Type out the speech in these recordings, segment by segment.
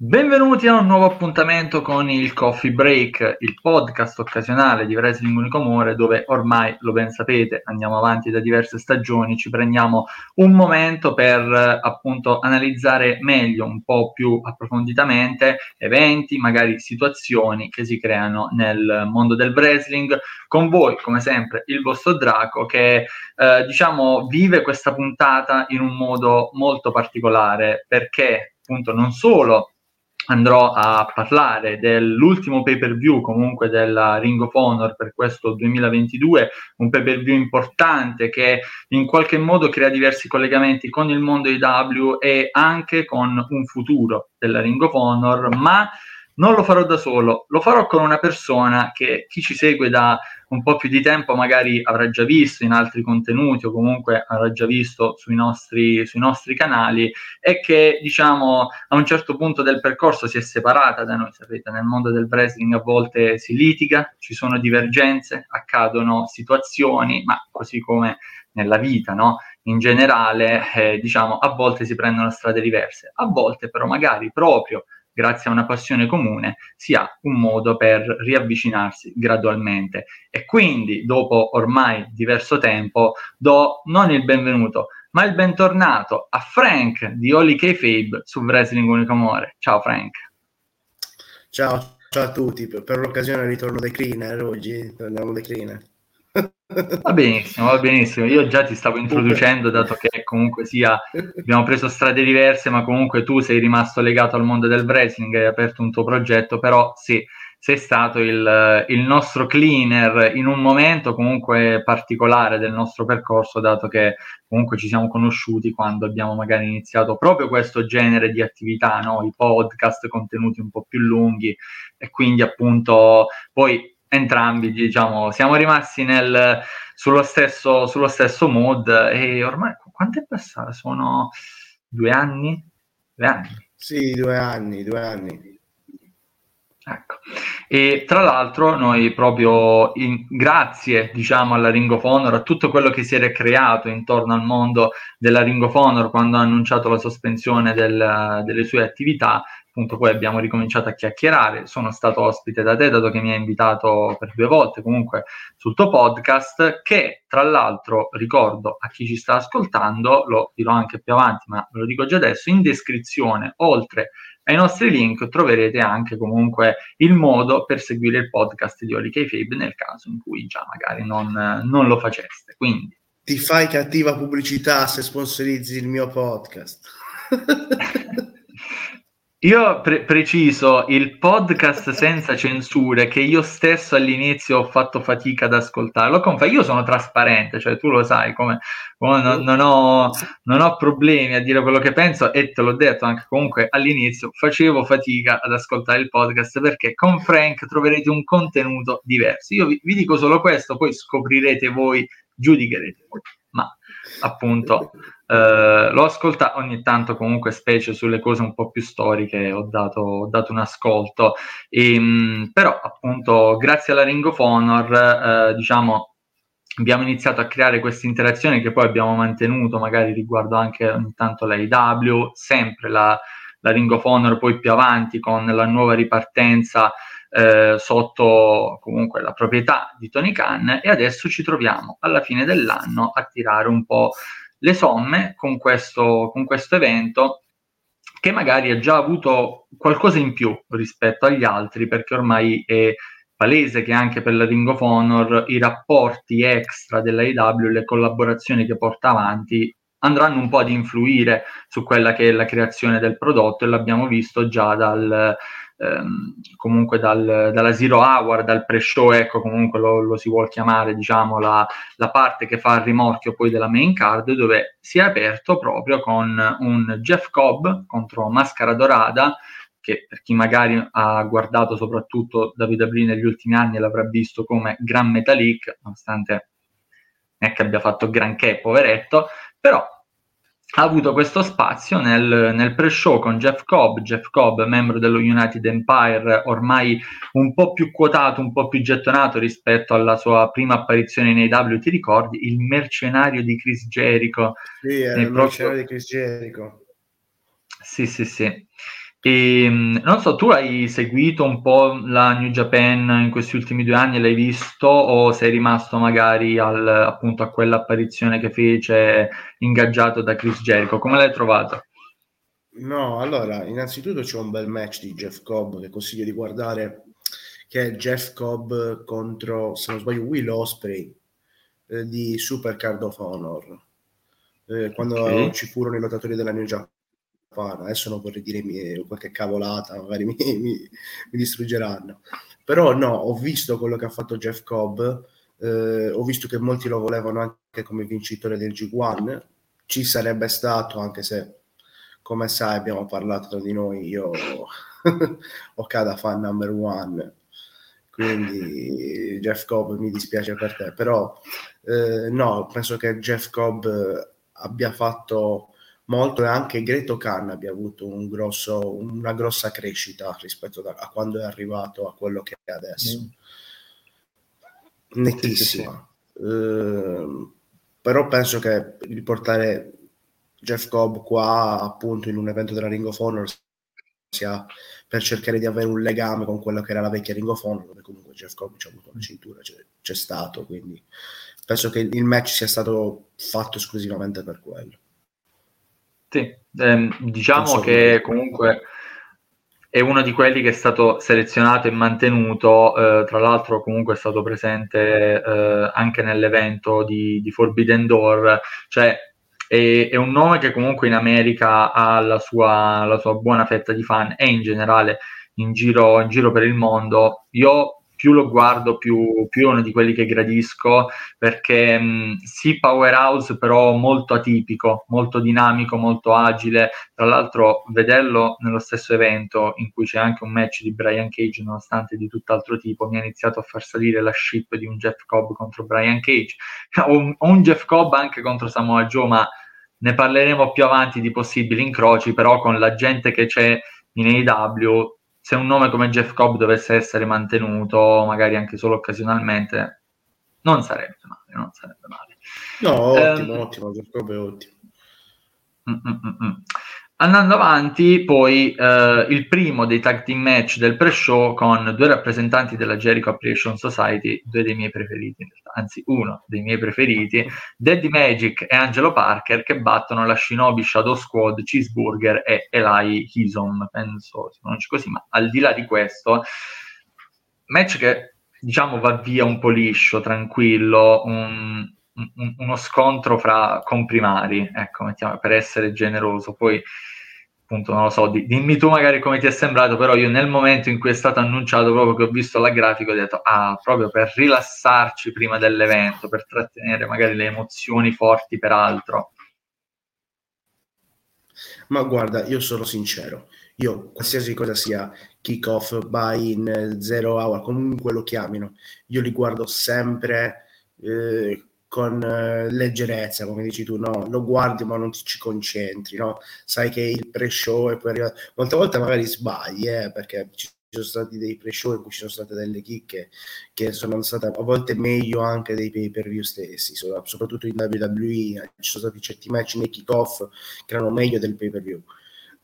Benvenuti a un nuovo appuntamento con il Coffee Break, il podcast occasionale di Wrestling Unicomore dove ormai lo ben sapete, andiamo avanti da diverse stagioni, ci prendiamo un momento per appunto analizzare meglio, un po' più approfonditamente eventi, magari situazioni che si creano nel mondo del wrestling. Con voi, come sempre, il vostro Draco che eh, diciamo vive questa puntata in un modo molto particolare perché appunto non solo andrò a parlare dell'ultimo pay per view comunque della Ring of Honor per questo 2022, un pay per view importante che in qualche modo crea diversi collegamenti con il mondo IW e anche con un futuro della Ring of Honor, ma non lo farò da solo, lo farò con una persona che chi ci segue da un po' più di tempo magari avrà già visto in altri contenuti o comunque avrà già visto sui nostri, sui nostri canali e che diciamo a un certo punto del percorso si è separata da noi, sapete, nel mondo del wrestling a volte si litiga, ci sono divergenze, accadono situazioni, ma così come nella vita, no? In generale, eh, diciamo, a volte si prendono strade diverse, a volte però magari proprio grazie a una passione comune, si ha un modo per riavvicinarsi gradualmente. E quindi, dopo ormai diverso tempo, do non il benvenuto, ma il bentornato a Frank di Oli K-Fabe su Wrestling Unico Amore. Ciao Frank. Ciao, ciao a tutti, per, l'occasione ritorno dai cleaner oggi, torniamo dai cleaner. Va benissimo, va benissimo. Io già ti stavo introducendo, dato che comunque sia abbiamo preso strade diverse, ma comunque tu sei rimasto legato al mondo del wrestling, hai aperto un tuo progetto, però sì, sei stato il, il nostro cleaner in un momento comunque particolare del nostro percorso, dato che comunque ci siamo conosciuti quando abbiamo magari iniziato proprio questo genere di attività, no? i podcast, contenuti un po' più lunghi e quindi appunto poi entrambi, diciamo, siamo rimasti nel, sullo, stesso, sullo stesso mood e ormai quanto è passato? Sono due anni? Due anni. Sì, due anni, due anni. Ecco. E tra l'altro noi proprio in, grazie diciamo alla Ring of Honor, a tutto quello che si era creato intorno al mondo della Ring of Honor quando ha annunciato la sospensione del, delle sue attività, appunto poi abbiamo ricominciato a chiacchierare, sono stato ospite da te dato che mi hai invitato per due volte comunque sul tuo podcast che tra l'altro ricordo a chi ci sta ascoltando, lo dirò anche più avanti ma ve lo dico già adesso, in descrizione oltre ai nostri link troverete anche comunque il modo per seguire il podcast di Oli Kayfabe nel caso in cui già magari non, non lo faceste. Quindi ti fai cattiva pubblicità se sponsorizzi il mio podcast. Io pre- preciso il podcast senza censure che io stesso all'inizio ho fatto fatica ad ascoltarlo. Confa, io sono trasparente, cioè tu lo sai, come, come non, non, ho, non, ho, problemi a dire quello che penso e te l'ho detto anche comunque all'inizio, facevo fatica ad ascoltare il podcast perché con Frank troverete un contenuto diverso. Io vi, vi dico solo questo, poi scoprirete voi, giudicherete voi. Ma appunto eh, l'ho ascoltato ogni tanto comunque specie sulle cose un po' più storiche ho dato, ho dato un ascolto. E, ehm, però appunto grazie alla Ring of Honor eh, diciamo abbiamo iniziato a creare questa interazione che poi abbiamo mantenuto magari riguardo anche ogni tanto la IW sempre la, la Ring of Honor poi più avanti con la nuova ripartenza eh, sotto comunque la proprietà di Tony Khan. E adesso ci troviamo alla fine dell'anno a tirare un po' le somme con questo, con questo evento che magari ha già avuto qualcosa in più rispetto agli altri perché ormai è palese che anche per la Ring of Honor i rapporti extra della IW, le collaborazioni che porta avanti andranno un po' ad influire su quella che è la creazione del prodotto e l'abbiamo visto già dal, ehm, comunque dal, dalla Zero Hour, dal pre-show, ecco comunque lo, lo si vuol chiamare diciamo la, la, parte che fa il rimorchio poi della main card dove si è aperto proprio con un Jeff Cobb contro Mascara Dorada che per chi magari ha guardato soprattutto WWE negli ultimi anni l'avrà visto come Gran Metalik, nonostante non è che abbia fatto granché, poveretto, però ha avuto questo spazio nel, nel, pre-show con Jeff Cobb, Jeff Cobb, membro dello United Empire, ormai un po' più quotato, un po' più gettonato rispetto alla sua prima apparizione in AW, ti ricordi? Il mercenario di Chris Jericho. Sì, era il proprio... mercenario di Chris Jericho. Sì, sì, sì. E, non so, tu hai seguito un po' la New Japan in questi ultimi due anni, l'hai visto o sei rimasto magari al, appunto a quell'apparizione che fece ingaggiato da Chris Jericho? Come l'hai trovato? No, allora, innanzitutto c'è un bel match di Jeff Cobb che consiglio di guardare, che è Jeff Cobb contro, se non sbaglio, Will Osprey eh, di Super Card of Honor. Eh, quando okay. ci furono i lottatori della New Japan adesso non vorrei dire qualche cavolata, magari mi, mi, mi, distruggeranno. Però no, ho visto quello che ha fatto Jeff Cobb, eh, ho visto che molti lo volevano anche come vincitore del G1, ci sarebbe stato anche se, come sai, abbiamo parlato tra di noi, io ho cada fan number one, quindi Jeff Cobb mi dispiace per te, però eh, no, penso che Jeff Cobb abbia fatto molto e anche Greto Khan abbia avuto un grosso, una grossa crescita rispetto a quando è arrivato a quello che è adesso. Mm. Nettissima. Sì, sì. Uh, però penso che riportare Jeff Cobb qua appunto in un evento della Ring of Honor sia per cercare di avere un legame con quello che era la vecchia Ring of Honor dove comunque Jeff Cobb ci ha avuto una cintura c'è, c'è stato quindi penso che il match sia stato fatto esclusivamente per quello sì, ehm, diciamo che comunque è uno di quelli che è stato selezionato e mantenuto, eh, tra l'altro comunque è stato presente eh, anche nell'evento di, di, Forbidden Door, cioè è, è, un nome che comunque in America ha la sua, la sua buona fetta di fan e in generale in giro, in giro per il mondo. Io più lo guardo, più, più, uno di quelli che gradisco, perché mh, sì, powerhouse, però molto atipico, molto dinamico, molto agile. Tra l'altro, vederlo nello stesso evento in cui c'è anche un match di Brian Cage, nonostante di tutt'altro tipo, mi ha iniziato a far salire la ship di un Jeff Cobb contro Brian Cage, o un, un Jeff Cobb anche contro Samoa Joe, ma ne parleremo più avanti di possibili incroci, però con la gente che c'è in AEW se un nome come Jeff Cobb dovesse essere mantenuto, magari anche solo occasionalmente, non sarebbe male, non sarebbe male. No, ottimo, um, ottimo, Jeff Cobb è ottimo. Mm-mm-mm. Andando avanti, poi eh, il primo dei tag team match del pre-show con due rappresentanti della Jericho Appreciation Society, due dei miei preferiti, anzi uno dei miei preferiti, Daddy Magic e Angelo Parker che battono la Shinobi Shadow Squad, Cheeseburger e Eli Hisom, penso si pronunci così, ma al di là di questo, match che diciamo va via un po' liscio, tranquillo, un, un, uno scontro fra comprimari, ecco, mettiamo, per essere generoso. Poi, appunto, non lo so, di, dimmi tu magari come ti è sembrato, però io nel momento in cui è stato annunciato, proprio che ho visto la grafica, ho detto, ah, proprio per rilassarci prima dell'evento, per trattenere magari le emozioni forti per altro. Ma guarda, io sono sincero, io qualsiasi cosa sia kick-off, buy-in, zero hour, comunque lo chiamino, io li guardo sempre eh, con eh, leggerezza, come dici tu, no? Lo guardi ma non ti ci concentri, no? Sai che il pre-show e poi arriva... Molte volte magari sbagli, eh, perché ci sono stati dei pre-show in cui ci sono state delle chicche che sono state a volte meglio anche dei pay-per-view stessi, soprattutto in WWE, ci sono stati certi match nei kick-off che erano meglio del pay-per-view.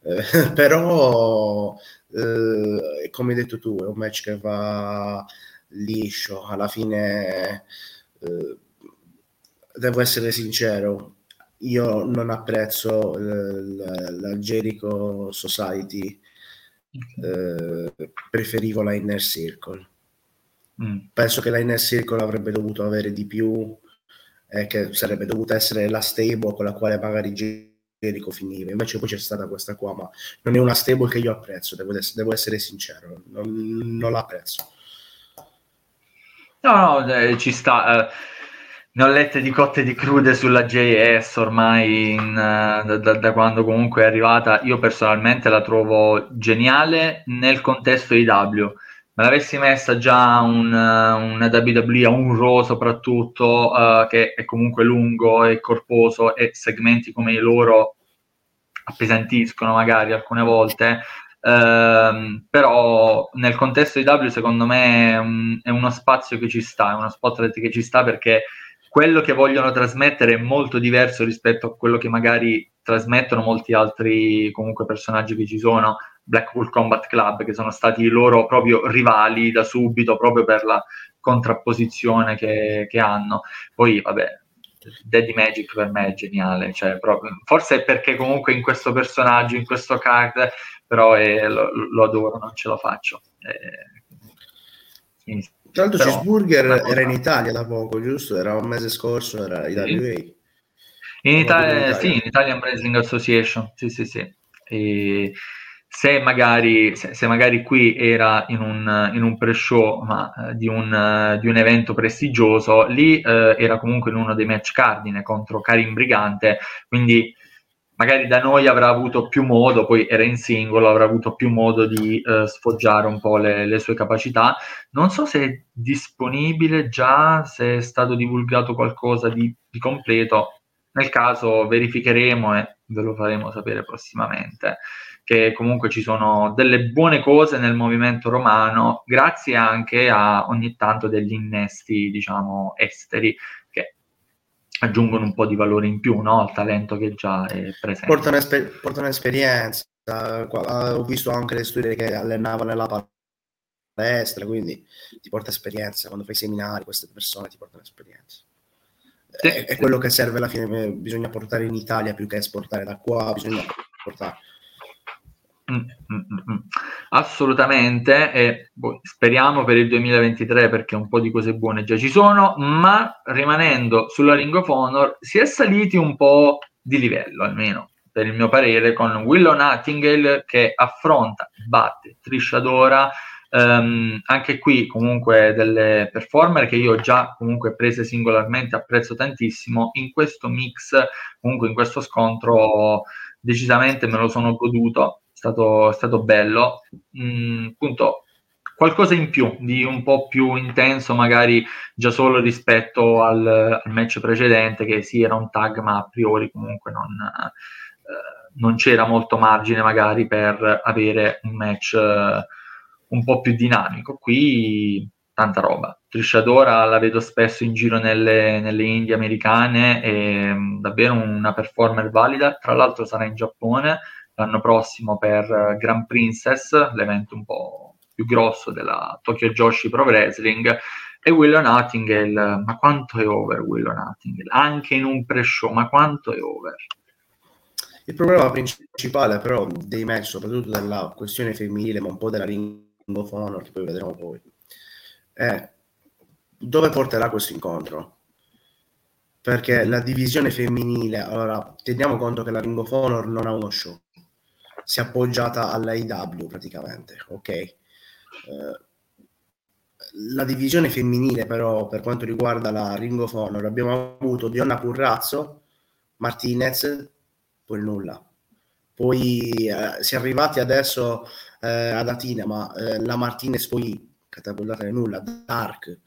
Eh, però, eh, come hai detto tu, è un match che va liscio, alla fine... Eh, devo essere sincero, io non apprezzo la, la Jericho Society, eh, preferivo la Inner Circle. Mm. Penso che la Inner Circle avrebbe dovuto avere di più e che sarebbe dovuta essere la stable con la quale magari Jericho finiva. Invece poi c'è stata questa qua, ma non è una stable che io apprezzo, devo, essere, devo essere sincero, non, non l'apprezzo. No, no, eh, ci sta. Eh ne ho lette di cotte di crude sulla JS ormai in, uh, da, da, quando comunque è arrivata. Io personalmente la trovo geniale nel contesto IW. Me l'avessi messa già un, uh, una WWE a un Raw soprattutto, uh, che è comunque lungo e corposo e segmenti come i loro appesantiscono magari alcune volte. Uh, però nel contesto IW secondo me è, un, è uno spazio che ci sta, è uno spotlight che ci sta perché quello che vogliono trasmettere è molto diverso rispetto a quello che magari trasmettono molti altri comunque personaggi che ci sono, Blackpool Combat Club, che sono stati i loro proprio rivali da subito, proprio per la contrapposizione che, che hanno. Poi, vabbè, Daddy Magic per me è geniale, cioè, proprio, forse è perché comunque in questo personaggio, in questo card, però è, lo, lo, adoro, non ce lo faccio. Eh, Tra l'altro Cheeseburger era in Italia da poco, giusto? Era un mese scorso, era IWA. Sì. In Italia, sì, in Italian Wrestling Association, sì, sì, sì. E se magari, se, se magari qui era in un, in un pre-show ma, eh, di, un, uh, di, un, evento prestigioso, lì uh, era comunque in uno dei match cardine contro Karim Brigante, quindi magari da noi avrà avuto più modo, poi era in singolo, avrà avuto più modo di uh, sfoggiare un po' le, le, sue capacità. Non so se è disponibile già, se è stato divulgato qualcosa di, di completo, nel caso verificheremo e ve lo faremo sapere prossimamente che comunque ci sono delle buone cose nel movimento romano, grazie anche a ogni tanto degli innesti, diciamo, esteri aggiungono un po' di valore in più no? al talento che già è presente. Portano, esper- portano esperienza. Ho visto anche le studie che allenavano nella palestra, quindi ti porta esperienza. Quando fai seminari, queste persone ti portano esperienza. Sì, è, è quello che serve alla fine, bisogna portare in Italia più che esportare da qua, bisogna portare Assolutamente, e boh, speriamo per il 2023 perché un po' di cose buone già ci sono, ma rimanendo sulla Ring of Honor si è saliti un po' di livello almeno per il mio parere con Willow Nightingale che affronta, batte Trisha Dora. Um, anche qui comunque delle performer che io ho già comunque prese singolarmente apprezzo tantissimo. In questo mix comunque in questo scontro decisamente me lo sono goduto stato, stato bello. Mm, appunto, qualcosa in più, di un po' più intenso, magari già solo rispetto al, al match precedente, che sì, era un tag, ma a priori comunque non, eh, non c'era molto margine magari per avere un match eh, un po' più dinamico. Qui tanta roba. Trisciadora la vedo spesso in giro nelle, nelle Indie americane, è davvero una performer valida. Tra l'altro sarà in Giappone, l'anno prossimo per eh, Grand Princess, l'evento un po' più grosso della Tokyo Joshi Pro Wrestling, e Willow Nottingham, ma quanto è over Willow Nottingham? Anche in un pre-show, ma quanto è over? Il problema principale però dei match, soprattutto della questione femminile, ma un po' della Ring of Honor, che poi vedremo poi, è dove porterà questo incontro? Perché la divisione femminile, allora teniamo conto che la Ring of Honor non ha uno show, si è appoggiata all'AIW praticamente, ok? Eh, la divisione femminile però per quanto riguarda la Ring of Honor abbiamo avuto Dionna Currazzo, Martinez, poi nulla. Poi eh, si è arrivati adesso eh, ad Atina, ma eh, la Martinez poi catapultata nel nulla, Dark.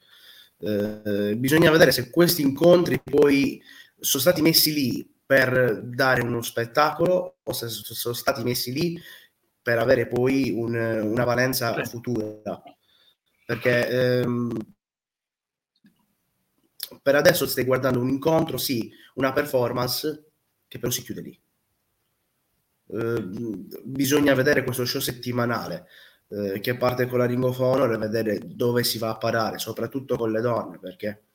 Eh, bisogna vedere se questi incontri poi sono stati messi lì per dare uno spettacolo o se sono stati messi lì per avere poi un, una valenza futura. Perché ehm, per adesso stai guardando un incontro, sì, una performance che però si chiude lì. Eh, bisogna vedere questo show settimanale eh, che parte con la Ring of Honor e vedere dove si va a parare, soprattutto con le donne, perché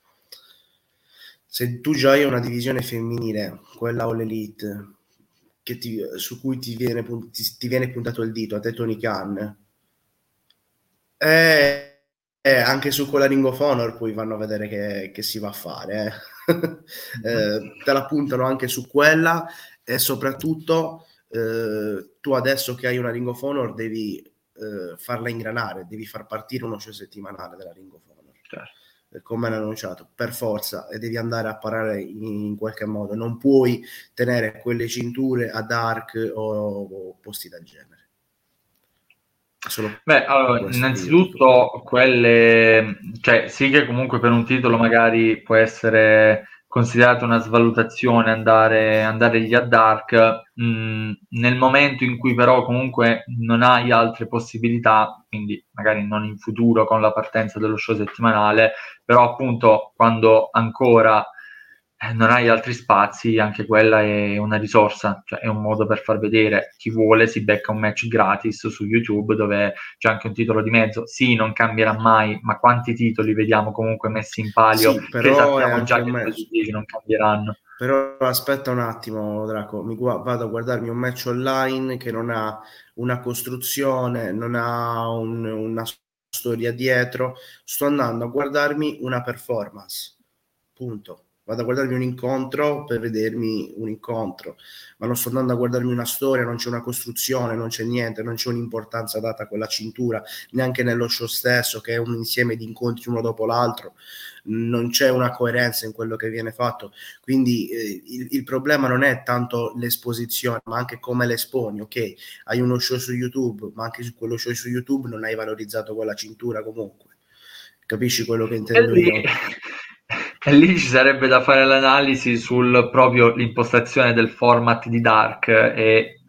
se tu già hai una divisione femminile, quella o l'elite, ti, su cui ti viene, ti, ti viene, puntato il dito, a te Tony Khan, e, e, anche su quella Ring of Honor poi vanno a vedere che, che si va a fare. Eh. eh, te la puntano anche su quella e soprattutto eh, tu adesso che hai una Ring of Honor devi eh, farla ingranare, devi far partire uno show settimanale della Ring of Honor. Certo come hanno annunciato, per forza, e devi andare a parare in, in, qualche modo. Non puoi tenere quelle cinture a dark o, o posti del genere. Solo Beh, allora, innanzitutto quelle, cioè sì che comunque per un titolo magari può essere considerata una svalutazione andare, andare lì a Dark, mh, mm, nel momento in cui però comunque non hai altre possibilità, quindi magari non in futuro con la partenza dello show settimanale, però appunto quando ancora non hai altri spazi, anche quella è una risorsa, cioè è un modo per far vedere chi vuole si becca un match gratis su YouTube dove c'è anche un titolo di mezzo. Sì, non cambierà mai, ma quanti titoli vediamo comunque messi in palio sì, che sappiamo già che non cambieranno. Però aspetta un attimo, Draco, mi gu- vado a guardarmi un match online che non ha una costruzione, non ha un, una storia dietro, sto andando a guardarmi una performance. Punto vado a guardarmi un incontro per vedermi un incontro, ma non sto andando a guardarmi una storia, non c'è una costruzione, non c'è niente, non c'è un'importanza data a quella cintura, neanche nello show stesso che è un insieme di incontri uno dopo l'altro, non c'è una coerenza in quello che viene fatto, quindi eh, il, il, problema non è tanto l'esposizione, ma anche come l'esponi, ok? Hai uno show su YouTube, ma anche su quello show su YouTube non hai valorizzato quella cintura comunque. Capisci quello che intendo io? E lì ci sarebbe da fare l'analisi sul proprio l'impostazione del format di Dark e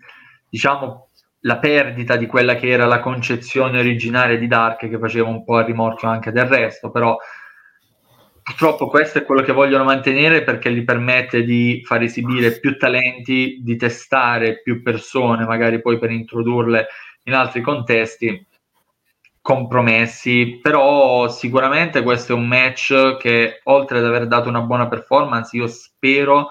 diciamo la perdita di quella che era la concezione originaria di Dark che faceva un po' a rimorchio anche del resto, però purtroppo questo è quello che vogliono mantenere perché gli permette di far esibire più talenti, di testare più persone, magari poi per introdurle in altri contesti compromessi, però sicuramente questo è un match che oltre ad aver dato una buona performance, io spero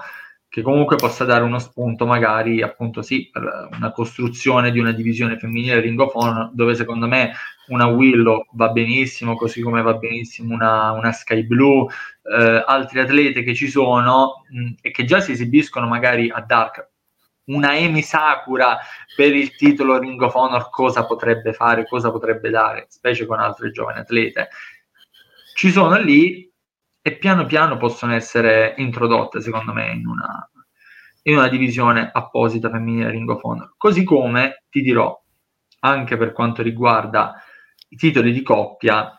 che comunque possa dare uno spunto magari appunto sì per una costruzione di una divisione femminile Ring of Honor dove secondo me una Willow va benissimo così come va benissimo una, una Sky Blue eh, altri atlete che ci sono mh, e che già si esibiscono magari a Dark una Amy Sakura per il titolo Ring of Honor cosa potrebbe fare, cosa potrebbe dare, specie con altre giovani atlete. Ci sono lì e piano piano possono essere introdotte, secondo me, in una, in una divisione apposita femminile Ring of Honor. Così come ti dirò, anche per quanto riguarda i titoli di coppia,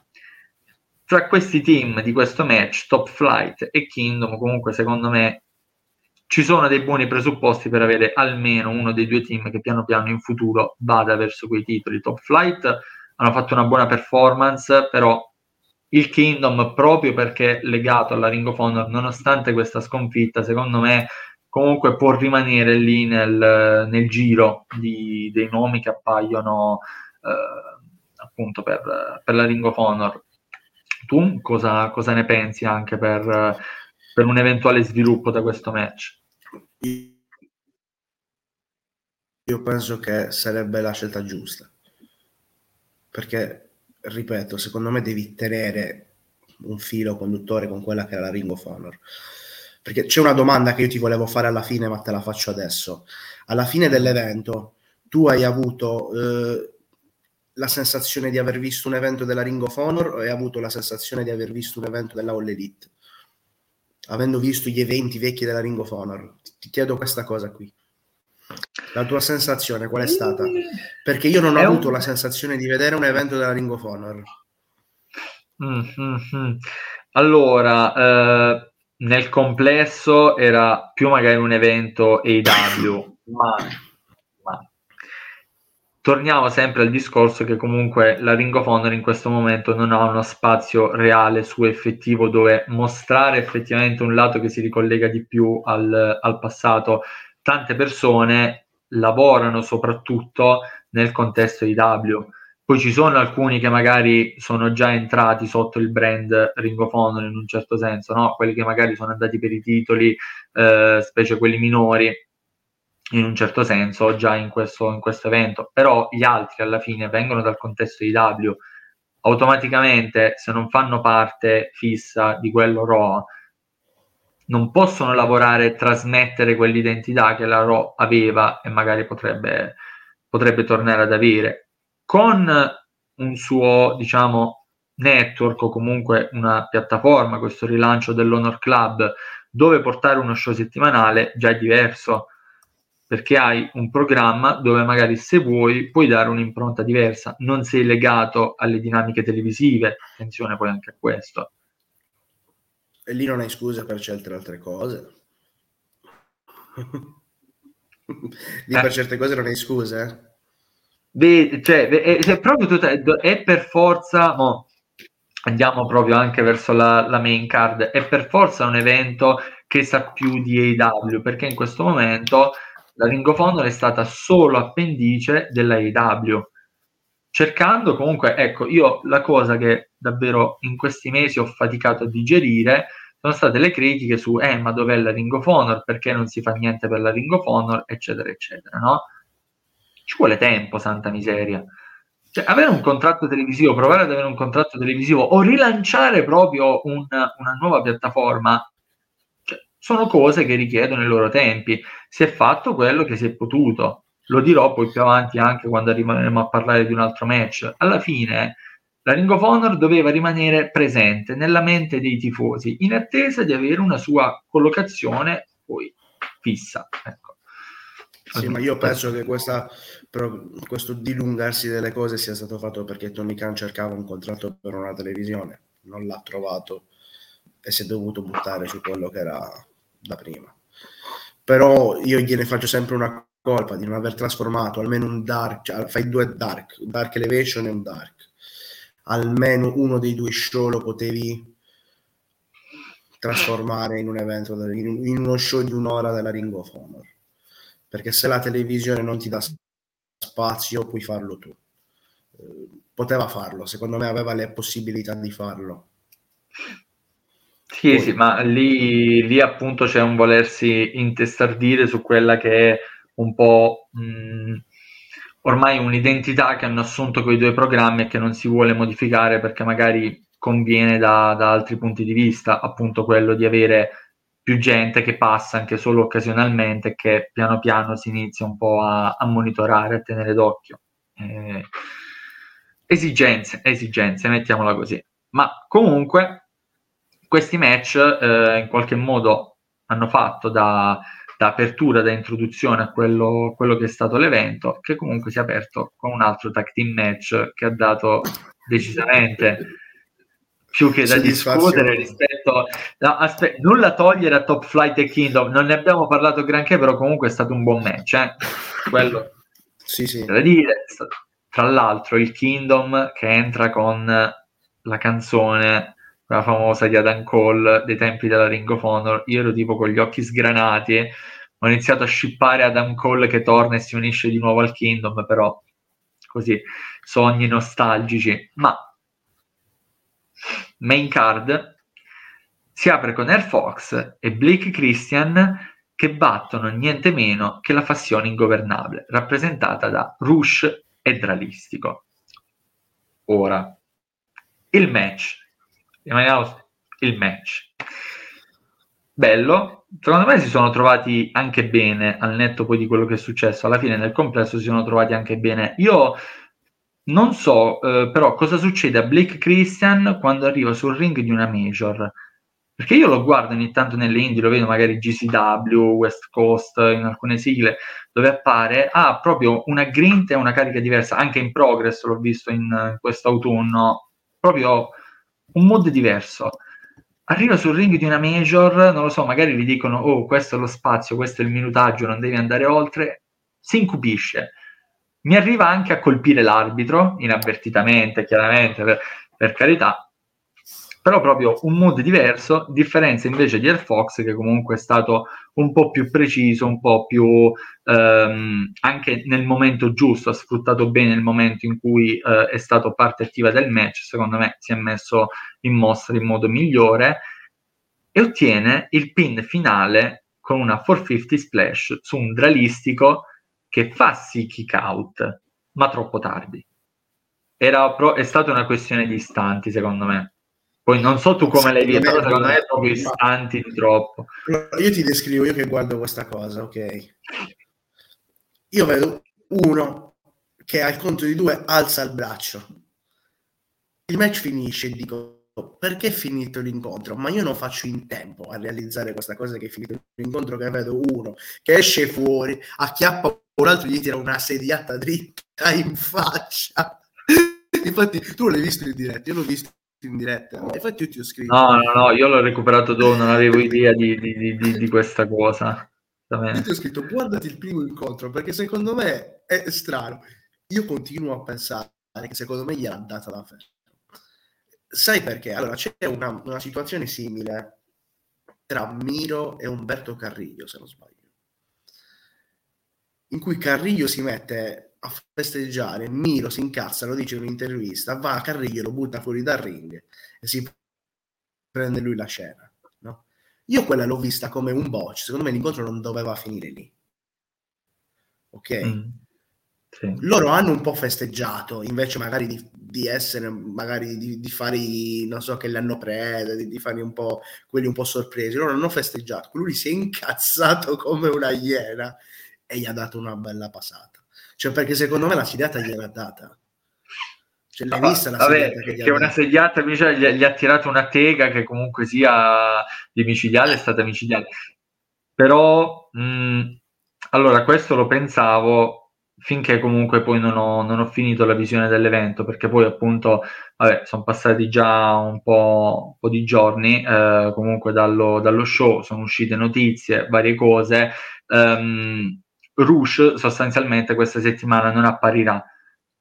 tra questi team di questo match, Top Flight e Kingdom, comunque secondo me ci sono dei buoni presupposti per avere almeno uno dei due team che piano piano in futuro vada verso quei titoli. Top Flight hanno fatto una buona performance, però il Kingdom, proprio perché legato alla Ring of Honor, nonostante questa sconfitta, secondo me comunque può rimanere lì nel, nel giro di, dei nomi che appaiono eh, appunto per, per, la Ring of Honor. Tu cosa, cosa ne pensi anche per, per un eventuale sviluppo da questo match? Io penso che sarebbe la scelta giusta. Perché, ripeto, secondo me devi tenere un filo conduttore con quella che è la Ring of Honor. Perché c'è una domanda che io ti volevo fare alla fine, ma te la faccio adesso. Alla fine dell'evento, tu hai avuto eh, la sensazione di aver visto un evento della Ring of Honor o hai avuto la sensazione di aver visto un evento della All Elite? Avendo visto gli eventi vecchi della Ring of Honor, ti chiedo questa cosa qui. La tua sensazione qual è stata? Perché io non ho è avuto un... la sensazione di vedere un evento della Ring of Honor. Mm-hmm. Allora, eh, nel complesso era più magari un evento AW, ma torniamo sempre al discorso che comunque la Ring of Honor in questo momento non ha uno spazio reale su effettivo dove mostrare effettivamente un lato che si ricollega di più al, al passato. Tante persone lavorano soprattutto nel contesto di W. Poi ci sono alcuni che magari sono già entrati sotto il brand Ring of Honor in un certo senso, no? quelli che magari sono andati per i titoli, eh, specie quelli minori, in un certo senso già in questo, in questo evento, però gli altri alla fine vengono dal contesto di W, automaticamente se non fanno parte fissa di quello RAW, non possono lavorare e trasmettere quell'identità che la RAW aveva e magari potrebbe, potrebbe tornare ad avere. Con un suo, diciamo, network o comunque una piattaforma, questo rilancio dell'Honor Club, dove portare uno show settimanale già è diverso perché hai un programma dove magari se vuoi puoi dare un'impronta diversa, non sei legato alle dinamiche televisive, attenzione poi anche a questo. E lì non hai scuse per certe altre cose. lì eh. per certe cose non hai scuse. Eh? Beh, cioè, è, è, proprio tutta, è per forza, mo, andiamo proprio anche verso la, la main card, è per forza un evento che sa più di AW, perché in questo momento la Ring è stata solo appendice della AW. Cercando comunque, ecco, io la cosa che davvero in questi mesi ho faticato a digerire sono state le critiche su, eh, ma dov'è la Ring perché non si fa niente per la Ring eccetera, eccetera, no? Ci vuole tempo, santa miseria. Cioè, avere un contratto televisivo, provare ad avere un contratto televisivo o rilanciare proprio un, una nuova piattaforma, sono cose che richiedono i loro tempi. Si è fatto quello che si è potuto. Lo dirò poi più avanti anche quando arriveremo a parlare di un altro match. Alla fine la Ring of Honor doveva rimanere presente nella mente dei tifosi in attesa di avere una sua collocazione poi fissa. Ecco. Sì, ma io penso che questa, questo dilungarsi delle cose sia stato fatto perché Tony Khan cercava un contratto per una televisione, non l'ha trovato e si è dovuto buttare su quello che era da prima. Però io gliene faccio sempre una colpa di non aver trasformato almeno un dark, cioè fai due dark, un dark elevation e un dark. Almeno uno dei due show lo potevi trasformare in un evento, in uno show di un'ora della Ring of Honor perché se la televisione non ti dà spazio puoi farlo tu. Eh, poteva farlo, secondo me aveva le possibilità di farlo. Sì, sì, ma lì, lì, appunto c'è un volersi intestardire su quella che è un po' mh, ormai un'identità che hanno assunto quei due programmi e che non si vuole modificare perché magari conviene da, da altri punti di vista, appunto quello di avere più gente che passa anche solo occasionalmente e che piano piano si inizia un po' a, a monitorare, a tenere d'occhio. Eh, esigenze, esigenze, mettiamola così. Ma comunque questi match eh, in qualche modo hanno fatto da, da, apertura, da introduzione a quello, quello che è stato l'evento, che comunque si è aperto con un altro tag team match che ha dato decisamente più che da discutere rispetto no, aspe- nulla togliere a Top Flight e Kingdom non ne abbiamo parlato granché però comunque è stato un buon match eh? quello sì, sì. da dire tra l'altro il Kingdom che entra con la canzone la famosa di Adam Cole dei tempi della Ring of Honor io ero tipo con gli occhi sgranati ho iniziato a shippare Adam Cole che torna e si unisce di nuovo al Kingdom però così sogni nostalgici ma main card si apre con Air Fox e Blake Christian che battono niente meno che la fazione ingovernabile, rappresentata da Rush e Dralistico. Ora, il match. Rimaniamo il match. Bello, secondo me si sono trovati anche bene al netto poi di quello che è successo. Alla fine nel complesso si sono trovati anche bene. Io non so eh, però cosa succede a Blake Christian quando arriva sul ring di una major. Perché io lo guardo ogni tanto nelle indie, lo vedo magari GCW, West Coast, in alcune sigle, dove appare, ha proprio una grinta e una carica diversa, anche in progress l'ho visto in, in questo autunno, proprio un mood diverso. Arriva sul ring di una major, non lo so, magari gli dicono, oh, questo è lo spazio, questo è il minutaggio, non devi andare oltre, si incupisce mi arriva anche a colpire l'arbitro, inavvertitamente, chiaramente, per, per carità, però proprio un mood diverso, differenza invece di Air Fox che comunque è stato un po' più preciso, un po' più ehm, anche nel momento giusto, ha sfruttato bene il momento in cui eh, è stato parte attiva del match, secondo me si è messo in mostra in modo migliore e ottiene il pin finale con una 450 splash su un dralistico che fa sì kick out, ma troppo tardi. Era pro- è stata una questione di istanti, secondo me. Poi non so tu come l'hai visto, però secondo me è proprio istanti di troppo. Io ti descrivo, io che guardo questa cosa, ok? Io vedo uno che al conto di due alza il braccio. Il match finisce e dico perché è finito l'incontro? Ma io non faccio in tempo a realizzare questa cosa che è finito l'incontro che vedo uno che esce fuori, acchiappa un altro gli tira una sediata dritta in faccia. Infatti tu l'hai visto in diretta, io l'ho visto in diretta. Infatti io ti ho scritto. No, no, no, io l'ho recuperato dopo, non avevo idea di, di, di, di questa cosa. Io ti ho scritto guardati il primo incontro perché secondo me è strano. Io continuo a pensare che secondo me gli ha data la festa Sai perché? Allora c'è una, una situazione simile tra Miro e Umberto Carriglio, se non sbaglio, in cui Carriglio si mette a festeggiare, Miro si incazza, lo dice in un'intervista, va a Carriglio, lo butta fuori dal ring e si prende lui la scena. Io quella l'ho vista come un botch, secondo me l'incontro non doveva finire lì. Ok? Mm. Sì. Loro hanno un po' festeggiato, invece magari di, di essere, magari di, di, fare, non so, che l'hanno presa, di, di fare un po' quelli un po' sorpresi. Loro hanno festeggiato, lui si è incazzato come una iena e gli ha dato una bella passata. Cioè, perché secondo me la sediata gliel'ha data. Cioè, l'hai vista la Vabbè, sediata che, che una sediata invece gli, gli, ha tirato una tega che comunque sia di micidiale, è stata micidiale. Però, mh, allora, questo lo pensavo finché comunque poi non ho, non ho, finito la visione dell'evento, perché poi appunto, vabbè, sono passati già un po', un po di giorni, eh, comunque dallo, dallo, show sono uscite notizie, varie cose. Um, Rouge sostanzialmente questa settimana non apparirà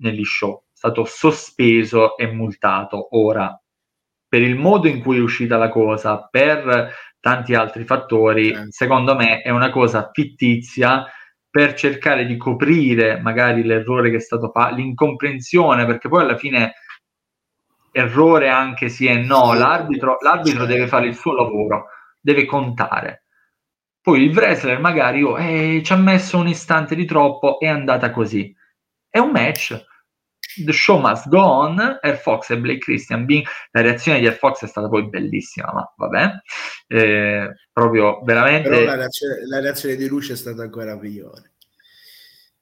negli show, è stato sospeso e multato. Ora, per il modo in cui è uscita la cosa, per tanti altri fattori, eh. secondo me è una cosa fittizia per cercare di coprire magari l'errore che è stato fatto, l'incomprensione, perché poi alla fine errore anche sì e no, l'arbitro, l'arbitro deve fare il suo lavoro, deve contare. Poi il wrestler magari oh, eh, ci ha messo un istante di troppo, è andata così. È un match. The show must go on. Air Fox e Blake Christian Bean. La reazione di Air Fox è stata poi bellissima, ma vabbè. Eh, proprio veramente. Però la reazione, la reazione di Luce è stata ancora migliore.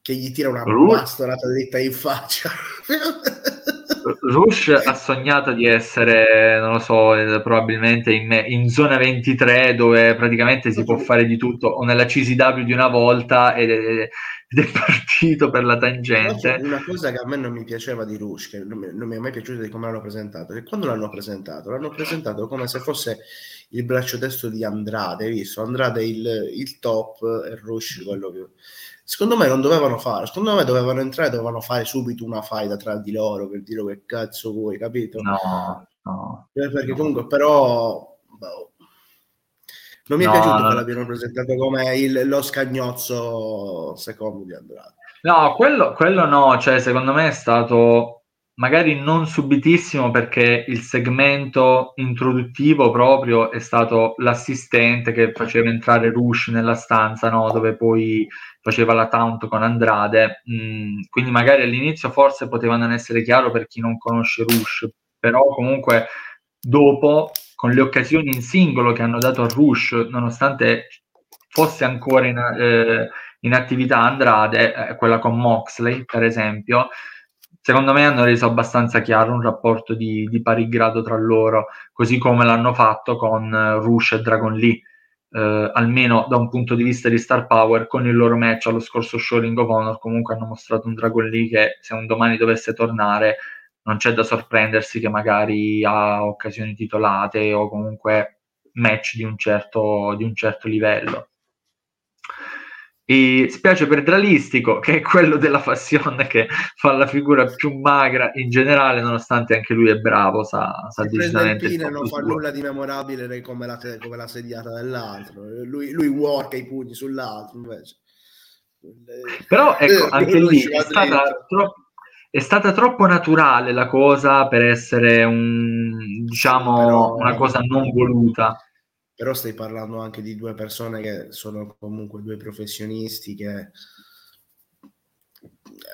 Che gli tira una Rush. bastonata dritta in faccia. Rush ha sognato di essere, non lo so, eh, probabilmente in, in, zona 23 dove praticamente si può fare di tutto, o nella CCW di una volta ed è, ed è partito per la tangente. Una cosa che a me non mi piaceva di Rush, che non mi, non mi è mai piaciuto di come l'hanno presentato, che quando l'hanno presentato, l'hanno presentato come se fosse il braccio destro di Andrade, hai visto? Andrade il, il top e Rush quello più secondo me non dovevano fare, secondo me dovevano entrare, dovevano fare subito una faida tra di loro per dire che cazzo vuoi, capito? No, no. Eh, perché no. comunque però boh, non mi è no, piaciuto no. che l'abbiano presentato come il, lo scagnozzo secondo di Andrade. No, quello, quello no, cioè secondo me è stato magari non subitissimo perché il segmento introduttivo proprio è stato l'assistente che faceva entrare Rush nella stanza, no? dove poi faceva la taunt con Andrade, mm, quindi magari all'inizio forse poteva non essere chiaro per chi non conosce Rush, però comunque dopo con le occasioni in singolo che hanno dato a Rush, nonostante fosse ancora in, eh, in attività Andrade, eh, quella con Moxley per esempio, secondo me hanno reso abbastanza chiaro un rapporto di, di pari grado tra loro, così come l'hanno fatto con uh, Rush e Dragon Lee. Uh, almeno da un punto di vista di star power, con il loro match allo scorso show Ring of Honor, comunque hanno mostrato un Dragon Lee che se un domani dovesse tornare non c'è da sorprendersi che magari ha occasioni titolate o comunque match di un certo, di un certo livello. E spiace per Dralistico, che è quello della Fassion che fa la figura più magra in generale, nonostante anche lui è bravo, sa, sa decisamente. Il non fa nulla di memorabile come la, come la sediata dell'altro. Lui, lui worka i pugni sull'altro invece. Però ecco, anche lì è stata, troppo, è stata troppo naturale la cosa per essere un, diciamo, però, una cosa non voluta però stai parlando anche di due persone che sono comunque due professionisti che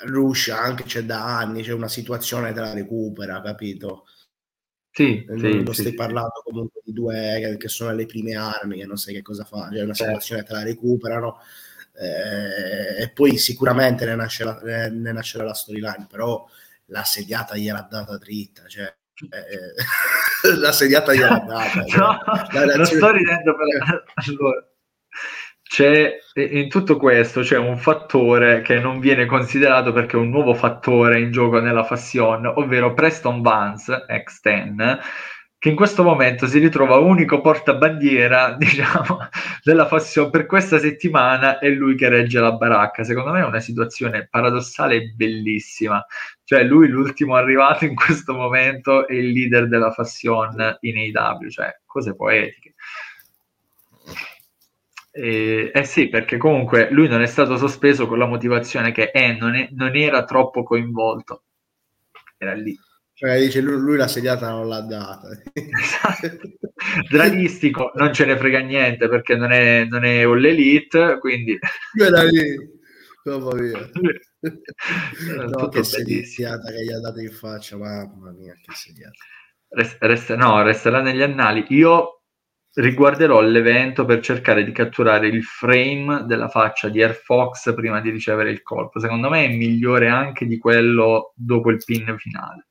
Rush anche c'è da anni, c'è una situazione te la recupera, capito? Sì, non, sì, non sì. stai parlando comunque di due che, che, sono alle prime armi, che non sai che cosa fa, c'è una certo. situazione te la recuperano eh, e poi sicuramente ne, nasce la, ne nascerà la storyline, però la sediata gliel'ha data dritta, cioè eh, la sediata gliela data. no, non sto ridendo per... allora, c'è in tutto questo c'è un fattore che non viene considerato perché è un nuovo fattore in gioco nella Fassion, ovvero Preston Vance X10 che in questo momento si ritrova unico portabandiera, diciamo, della Fassion per questa settimana è lui che regge la baracca. Secondo me è una situazione paradossale e bellissima. Cioè, lui l'ultimo arrivato in questo momento è il leader della Fassion in AW, cioè cose poetiche. Eh, eh, sì, perché comunque lui non è stato sospeso con la motivazione che eh, non, è, non era troppo coinvolto. Era lì. Cioè, dice lui, lui la segnata non l'ha data. Esatto. Dralistico non ce ne frega niente perché non è, non è all elite, quindi... Era lì. Mamma mia. no, che segnata che gli ha dato in faccia, mamma mia, che segnata. Rest, rest, no, resterà negli annali. Io riguarderò l'evento per cercare di catturare il frame della faccia di Air Fox prima di ricevere il colpo. Secondo me è migliore anche di quello dopo il pin finale.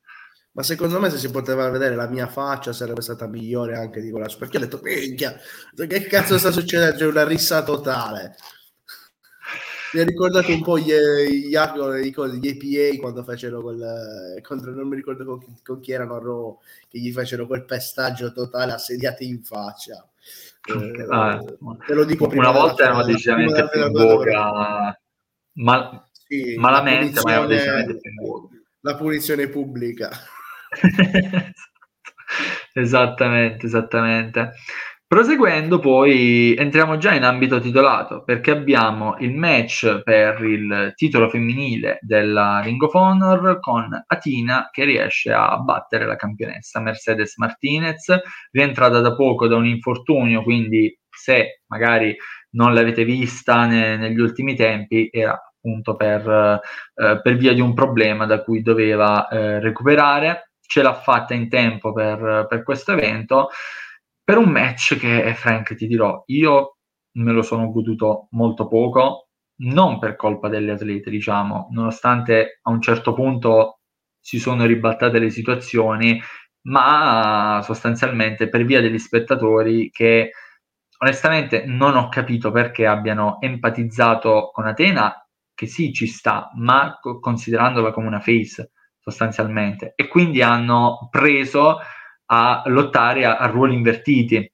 Ma secondo me se si poteva vedere la mia faccia sarebbe stata migliore anche di quella. Perché ho detto, minchia, che cazzo sta succedendo? C'è una rissa totale. Mi ha ricordato un po' gli, gli, gli, APA quando facevano quel contro, non mi ricordo con, con chi erano a Raw, che gli facevano quel pestaggio totale assediati in faccia. Eh, ah, te lo dico prima. Una volta erano decisamente più in voga, mal, sì, malamente, ma erano decisamente più in voga. La punizione pubblica. esattamente, esattamente. Proseguendo poi entriamo già in ambito titolato perché abbiamo il match per il titolo femminile della Ring of Honor con Atina che riesce a battere la campionessa Mercedes Martinez, rientrata da poco da un infortunio, quindi se magari non l'avete vista ne- negli ultimi tempi era appunto per, eh, per, via di un problema da cui doveva eh, recuperare, ce l'ha fatta in tempo per, per questo evento. Per un match che, Frank, ti dirò, io me lo sono goduto molto poco, non per colpa delle atlete, diciamo, nonostante a un certo punto si sono ribaltate le situazioni, ma sostanzialmente per via degli spettatori che onestamente non ho capito perché abbiano empatizzato con Atena, che sì ci sta, ma considerandola come una face sostanzialmente, e quindi hanno preso a lottare a, a ruoli invertiti.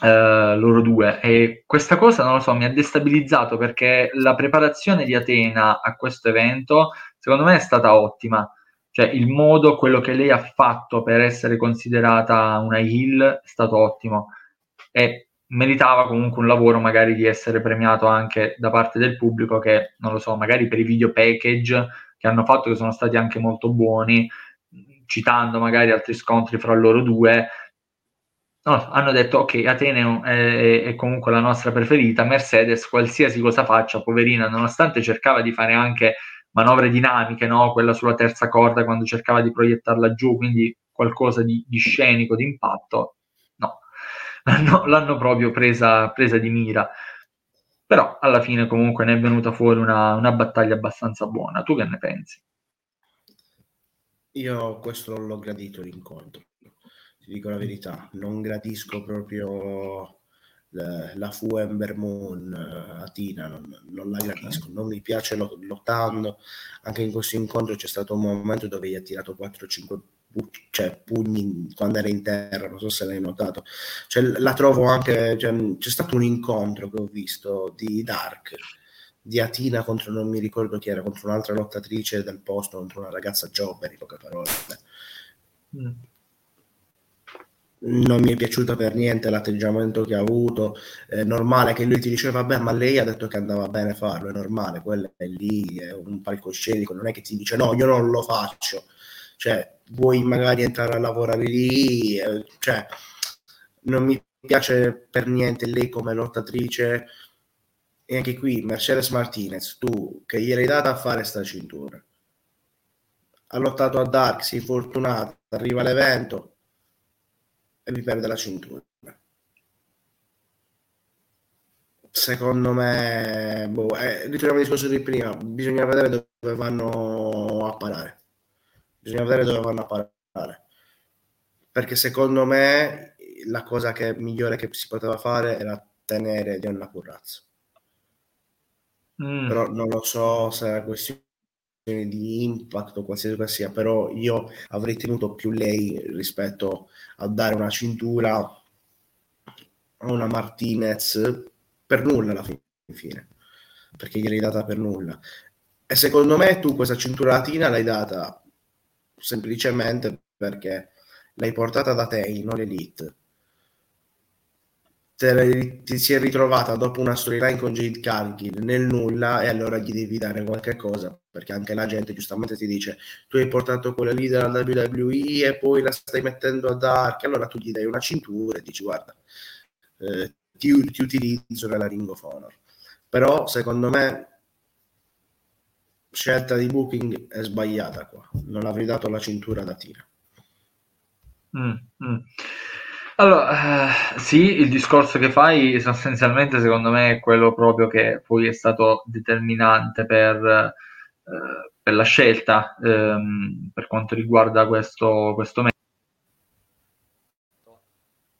Uh, loro due e questa cosa non lo so mi ha destabilizzato perché la preparazione di Atena a questo evento secondo me è stata ottima cioè il modo quello che lei ha fatto per essere considerata una heel è stato ottimo e meritava comunque un lavoro magari di essere premiato anche da parte del pubblico che non lo so magari per i video package che hanno fatto che sono stati anche molto buoni citando magari altri scontri fra loro due, no, hanno detto ok, Atene è, è, comunque la nostra preferita, Mercedes qualsiasi cosa faccia, poverina, nonostante cercava di fare anche manovre dinamiche, no? quella sulla terza corda quando cercava di proiettarla giù, quindi qualcosa di, di scenico, di impatto, no, l'hanno, l'hanno proprio presa, presa, di mira. Però alla fine comunque ne è venuta fuori una, una battaglia abbastanza buona. Tu che ne pensi? Io questo non l'ho gradito l'incontro, ti dico la verità, non gradisco proprio la, la Fu Ember Moon uh, a Tina, non, non, la gradisco, non mi piace lottando, anche in questo incontro c'è stato un momento dove gli ha tirato 4-5 cioè, pugni quando era in terra, non so se l'hai notato, cioè, la trovo anche, cioè, c'è stato un incontro che ho visto di Dark di Atina contro non mi ricordo chi era, contro un'altra lottatrice del posto, contro una ragazza jobber, in poche parole. Mm. Non mi è piaciuta per niente l'atteggiamento che ha avuto. È normale che lui ti diceva, vabbè, ma lei ha detto che andava bene farlo, è normale, quello è lì, è un palcoscenico, non è che ti dice no, io non lo faccio. Cioè, vuoi magari entrare a lavorare lì, eh, cioè, non mi piace per niente lei come lottatrice e anche qui Mercedes Martinez, tu che gliel'hai data a fare sta cintura, ha lottato a Dark, si è fortunato, arriva l'evento e mi perde la cintura. Secondo me, boh, eh, ritorniamo al discorso di prima, bisogna vedere dove vanno a parare. Bisogna vedere dove vanno a parare. Perché secondo me la cosa che migliore che si poteva fare era tenere Dionna Currazzo Mm. Però non lo so se è questione di impact o qualsiasi cosa sia, però io avrei tenuto più lei rispetto a dare una cintura a una Martinez per nulla alla fine, perché gliel'hai data per nulla. E secondo me tu questa cintura latina l'hai data semplicemente perché l'hai portata da te, non l'elite te, ti si è ritrovata dopo una storyline con Jade Cargill nel nulla e allora gli devi dare qualche cosa perché anche la gente giustamente ti dice tu hai portato quella leader alla WWE e poi la stai mettendo a Dark. Allora tu gli dai una cintura e dici guarda eh, ti, ti utilizzo nella Ring of Honor. Però secondo me scelta di booking è sbagliata qua non avrei dato la cintura da Tina mm, mm. Allora, eh, sì, il discorso che fai sostanzialmente secondo me è quello proprio che poi è stato determinante per, eh, per la scelta ehm, per quanto riguarda questo, questo metodo.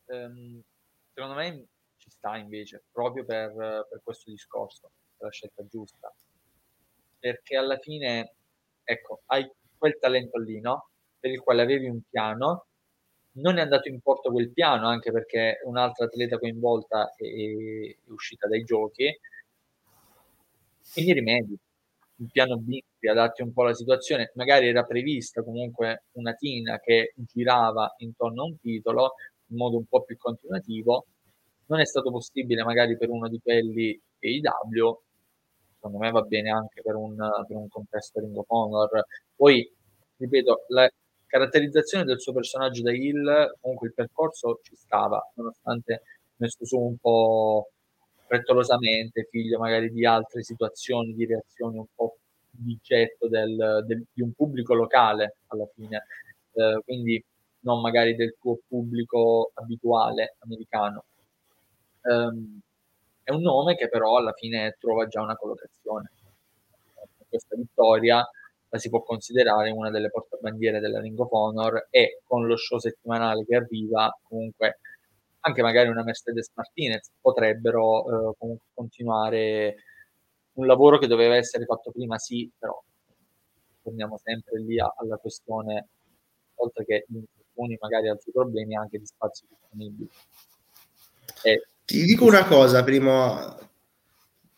Ehm, secondo me ci sta invece, proprio per, per questo discorso, per la scelta giusta. Perché alla fine, ecco, hai quel talento lì, no? Per il quale avevi un piano non è andato in porto quel piano, anche perché un'altra atleta coinvolta è, è uscita dai giochi. Quindi rimedi. Il piano B adatti un po' la situazione. Magari era prevista comunque una Tina che girava intorno a un titolo in modo un po' più continuativo. Non è stato possibile magari per uno di quelli AEW. Secondo me va bene anche per un, per un contesto Ring of Honor. Poi, ripeto, la, caratterizzazione del suo personaggio da Hill, comunque il percorso ci stava, nonostante messo su un po' frettolosamente, figlio magari di altre situazioni, di reazioni un po' di getto del, del, di un pubblico locale alla fine, eh, quindi non magari del tuo pubblico abituale americano. Um, è un nome che però alla fine trova già una collocazione. Questa vittoria la si può considerare una delle portabandiere della Ring of Honor e con lo show settimanale che arriva comunque anche magari una Mercedes Martinez potrebbero eh, continuare un lavoro che doveva essere fatto prima sì però torniamo sempre lì alla questione oltre che di infortuni magari altri problemi anche di spazi disponibili e, ti dico una cosa prima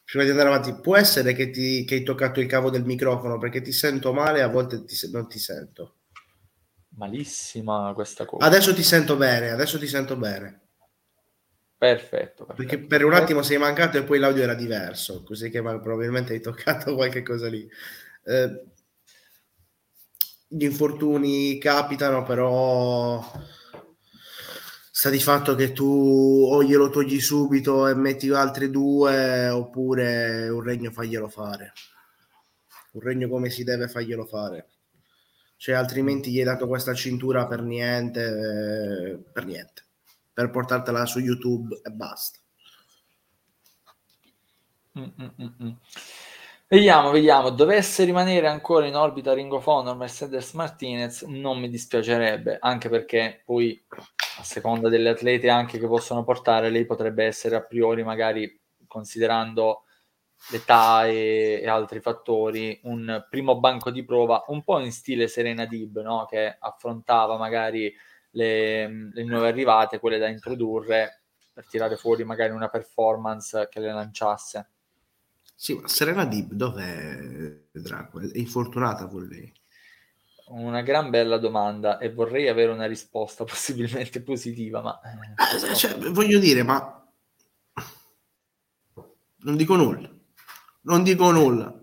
prima di andare avanti, può essere che, ti, che hai toccato il cavo del microfono perché ti sento male, a volte ti, non ti sento. Malissima questa cosa. Adesso ti sento bene, adesso ti sento bene. Perfetto, perfetto. Perché per un attimo sei mancato e poi l'audio era diverso, così che probabilmente hai toccato qualche cosa lì. Eh, gli infortuni capitano, però sta di fatto che tu o glielo togli subito e metti altri due oppure un regno faglielo fare. Un regno come si deve faglielo fare. Cioè altrimenti gli hai dato questa cintura per niente eh, per niente. Per portartela su youtube e basta. Mm-mm-mm. Vediamo, vediamo. Dovesse rimanere ancora in orbita Ring of Honor Mercedes Martinez, non mi dispiacerebbe, anche perché poi a seconda delle atlete anche che possono portare, lei potrebbe essere a priori, magari considerando l'età e, e altri fattori, un primo banco di prova un po' in stile Serena Dib, no? che affrontava magari le, le nuove arrivate, quelle da introdurre per tirare fuori magari una performance che le lanciasse. Sì, ma Serena Dib dov'è Draco? È infortunata pure lei? Una gran bella domanda e vorrei avere una risposta possibilmente positiva, ma... Eh, cioè, voglio dire, ma... Non dico nulla. Non dico nulla.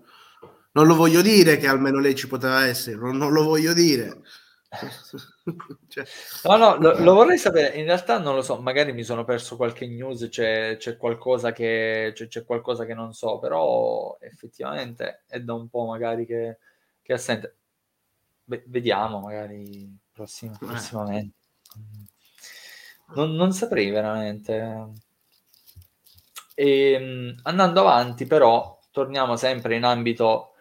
Non lo voglio dire che almeno lei ci poteva essere, non, non lo voglio dire. cioè... No, no, lo, lo, vorrei sapere. In realtà non lo so, magari mi sono perso qualche news, c'è, c'è, qualcosa, che, c'è, c'è qualcosa che non so, però effettivamente è da un po' magari che, che assente. Beh, vediamo magari prossim- eh. prossimamente. Non, non, saprei veramente. E, ehm, andando avanti, però, torniamo sempre in ambito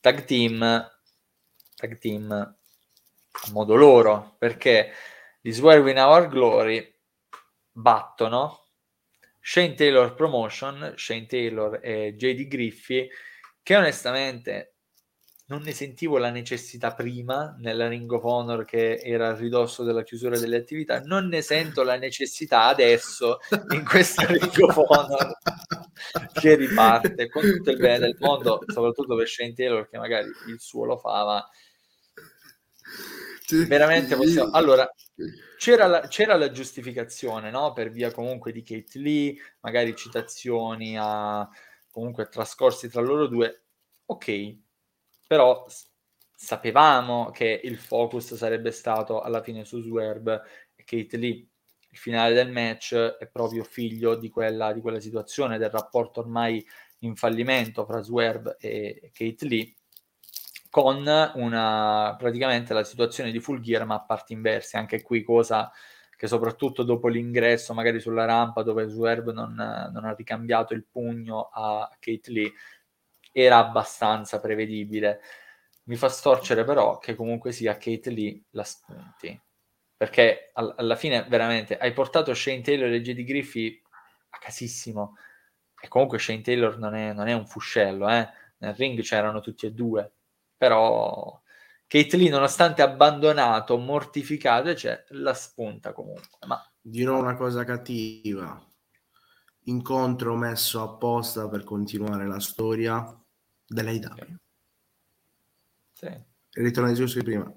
tag team. Tag team a modo loro, perché gli Swear Win Our Glory battono Shane Taylor Promotion, Shane Taylor e JD Griffey, che onestamente non ne sentivo la necessità prima nella Ring of Honor che era a ridosso della chiusura delle attività, non ne sento la necessità adesso in questa Ring of Honor che riparte con tutto il bene del mondo, soprattutto per Shane Taylor che magari il suo lo fa, ma veramente possiamo... Allora, c'era la, c'era la giustificazione, no? Per via comunque di Kate Lee, magari citazioni a comunque trascorsi tra loro due. Ok, però sapevamo che il focus sarebbe stato alla fine su Swerve e Kate Lee. Il finale del match è proprio figlio di quella, di quella situazione, del rapporto ormai in fallimento fra Swerve e Kate Lee con una praticamente la situazione di Full Gear ma a parti inverse, anche qui cosa che soprattutto dopo l'ingresso magari sulla rampa dove Swerve non, non ha ricambiato il pugno a Kate Lee era abbastanza prevedibile. Mi fa storcere però che comunque sia Kate Lee la spunti. Perché all- alla fine veramente hai portato Shane Taylor e JD Griffey a casissimo. E comunque Shane Taylor non è, non è un fuscello eh? nel ring c'erano tutti e due però Lee nonostante abbandonato, mortificato, c'è la spunta comunque. Ma... Dirò una cosa cattiva. Incontro messo apposta per continuare la storia dell'AIW. Sì. Ritorno ai giusti prima.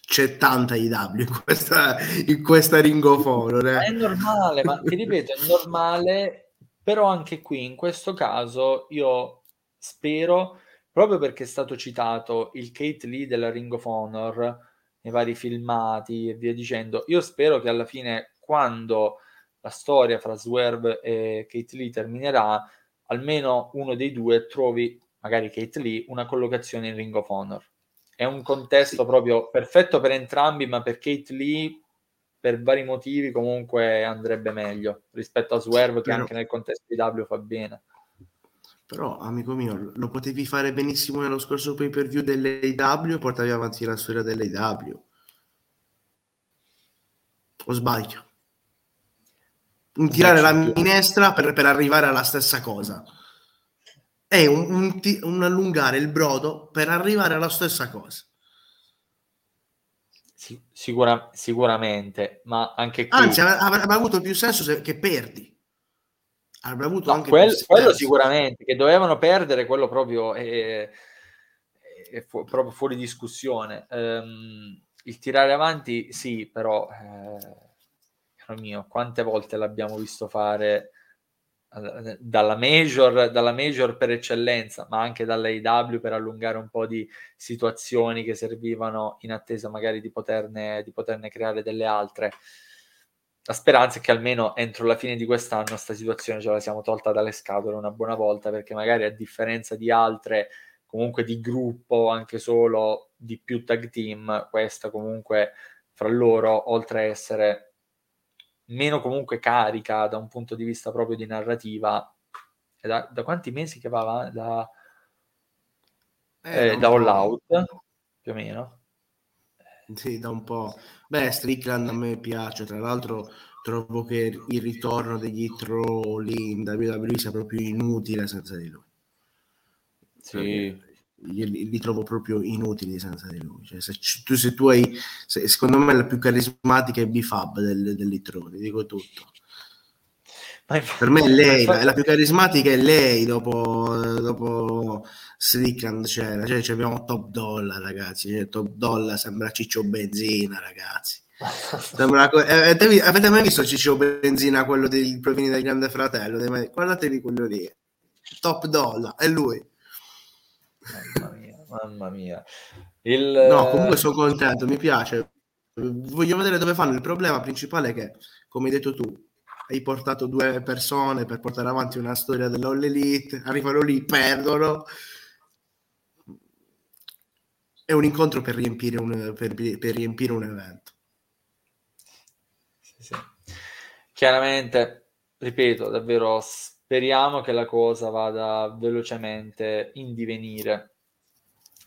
C'è tanta IW in questa, in questa Ring of Honor. Eh? È normale, ma ti ripeto, è normale, però anche qui, in questo caso, io spero proprio perché è stato citato il Kate Lee della Ring of Honor nei vari filmati e via dicendo, io spero che alla fine quando la storia fra Swerve e Kate Lee terminerà, almeno uno dei due trovi, magari Kate Lee, una collocazione in Ring of Honor. È un contesto sì. proprio perfetto per entrambi, ma per Kate Lee per vari motivi comunque andrebbe meglio rispetto a Swerve che anche nel contesto di W fa bene. Però, amico mio, lo potevi fare benissimo nello scorso pay per view dell'AW e portavi avanti la storia dell'AW. O sbaglio? Un tirare la minestra per, per, arrivare alla stessa cosa. È un, un, un, allungare il brodo per arrivare alla stessa cosa. Sicura, sicuramente, ma anche qui... Anzi, avrebbe avuto più senso se, che perdi avrebbe avuto no, anche quel, quello sicuramente che dovevano perdere quello proprio è, è fu, proprio fuori discussione. Um, il tirare avanti sì però eh, mio quante volte l'abbiamo visto fare eh, dalla major, dalla major per eccellenza ma anche dall'AW per allungare un po' di situazioni che servivano in attesa magari di poterne, di poterne creare delle altre la speranza è che almeno entro la fine di quest'anno questa situazione ce la siamo tolta dalle scatole una buona volta, perché magari a differenza di altre, comunque di gruppo, anche solo di più tag team, questa comunque fra loro, oltre a essere meno comunque carica da un punto di vista proprio di narrativa, da, da quanti mesi che va da, eh, eh, da All Out, più o meno? Sì, da un po'. Beh, Strickland a me piace, tra l'altro trovo che il ritorno degli trolli in WWE sia proprio inutile senza di lui. Sì. Li, li, trovo proprio inutili senza di lui. Cioè, se, tu, se tu hai, se, secondo me, la più carismatica è Bifab del, dell'Itrone, dico tutto. Per me è lei, la, la, più carismatica è lei dopo, dopo Strickland c'era, cioè, abbiamo Top Dollar ragazzi, cioè, Top Dollar sembra Ciccio Benzina ragazzi. Sembra, eh, avete, avete mai visto Ciccio Benzina, quello dei provini del Grande Fratello? Guardatevi quello lì, Top Dollar, è lui. Mamma mia, mamma mia. Il... No, comunque sono contento, mi piace. Voglio vedere dove fanno. Il problema principale è che, come hai detto tu, hai portato due persone per portare avanti una storia dell'All Elite, arrivano lì, perdono è un incontro per riempire un, per, per riempire un evento. Sì, sì. Chiaramente, ripeto, davvero speriamo che la cosa vada velocemente in divenire.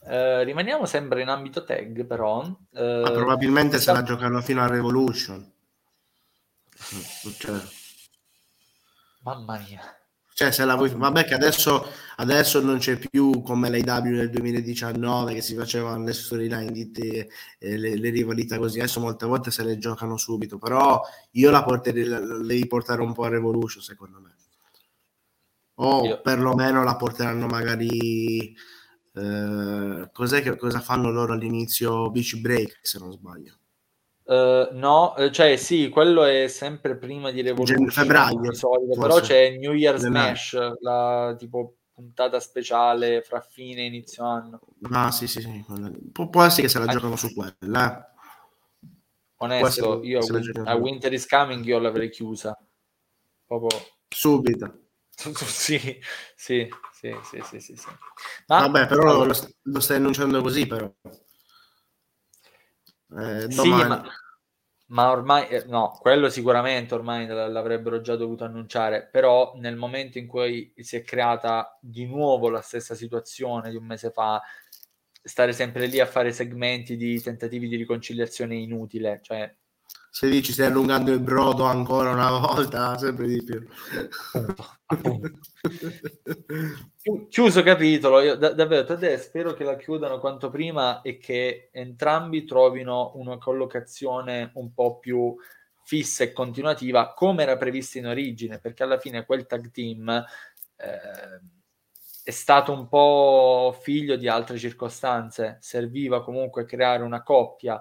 Eh, rimaniamo sempre in ambito tag, però. Eh, ah, probabilmente se la giocano fino a Revolution. Cioè. Mamma mia. Cioè, se la vuoi... Vabbè che adesso, adesso non c'è più come l'AW nel 2019 che si facevano le storyline, di te, eh, le, le, rivalità così. Adesso molte volte se le giocano subito, però io la porterei, la, la devi portare un po' a Revolution, secondo me. O io. perlomeno la porteranno magari... Eh, cos'è che, cosa fanno loro all'inizio? Beach Break, se non sbaglio. Uh, no, eh, cioè sì, quello è sempre prima di Revolution, febbraio, solito, però c'è New Year's Smash, la tipo puntata speciale fra fine e inizio anno. Ah, sì, sì, sì. Pu- può essere che se la giocano su quella. Eh. Onesto, io a Winter is Coming io l'avrei chiusa. Proprio subito. sì, sì, sì, sì, sì, sì, sì. Ma, Vabbè, però lo, lo stai annunciando così, però. Eh, sì, ma, ma, ormai, eh, no, quello sicuramente ormai l'avrebbero già dovuto annunciare, però nel momento in cui si è creata di nuovo la stessa situazione di un mese fa, stare sempre lì a fare segmenti di tentativi di riconciliazione inutile, cioè se dici stai allungando il brodo ancora una volta, sempre di più. Chiuso capitolo, io da, davvero Tadè, spero che la chiudano quanto prima e che entrambi trovino una collocazione un po' più fissa e continuativa come era previsto in origine, perché alla fine quel tag team eh, è stato un po' figlio di altre circostanze, serviva comunque creare una coppia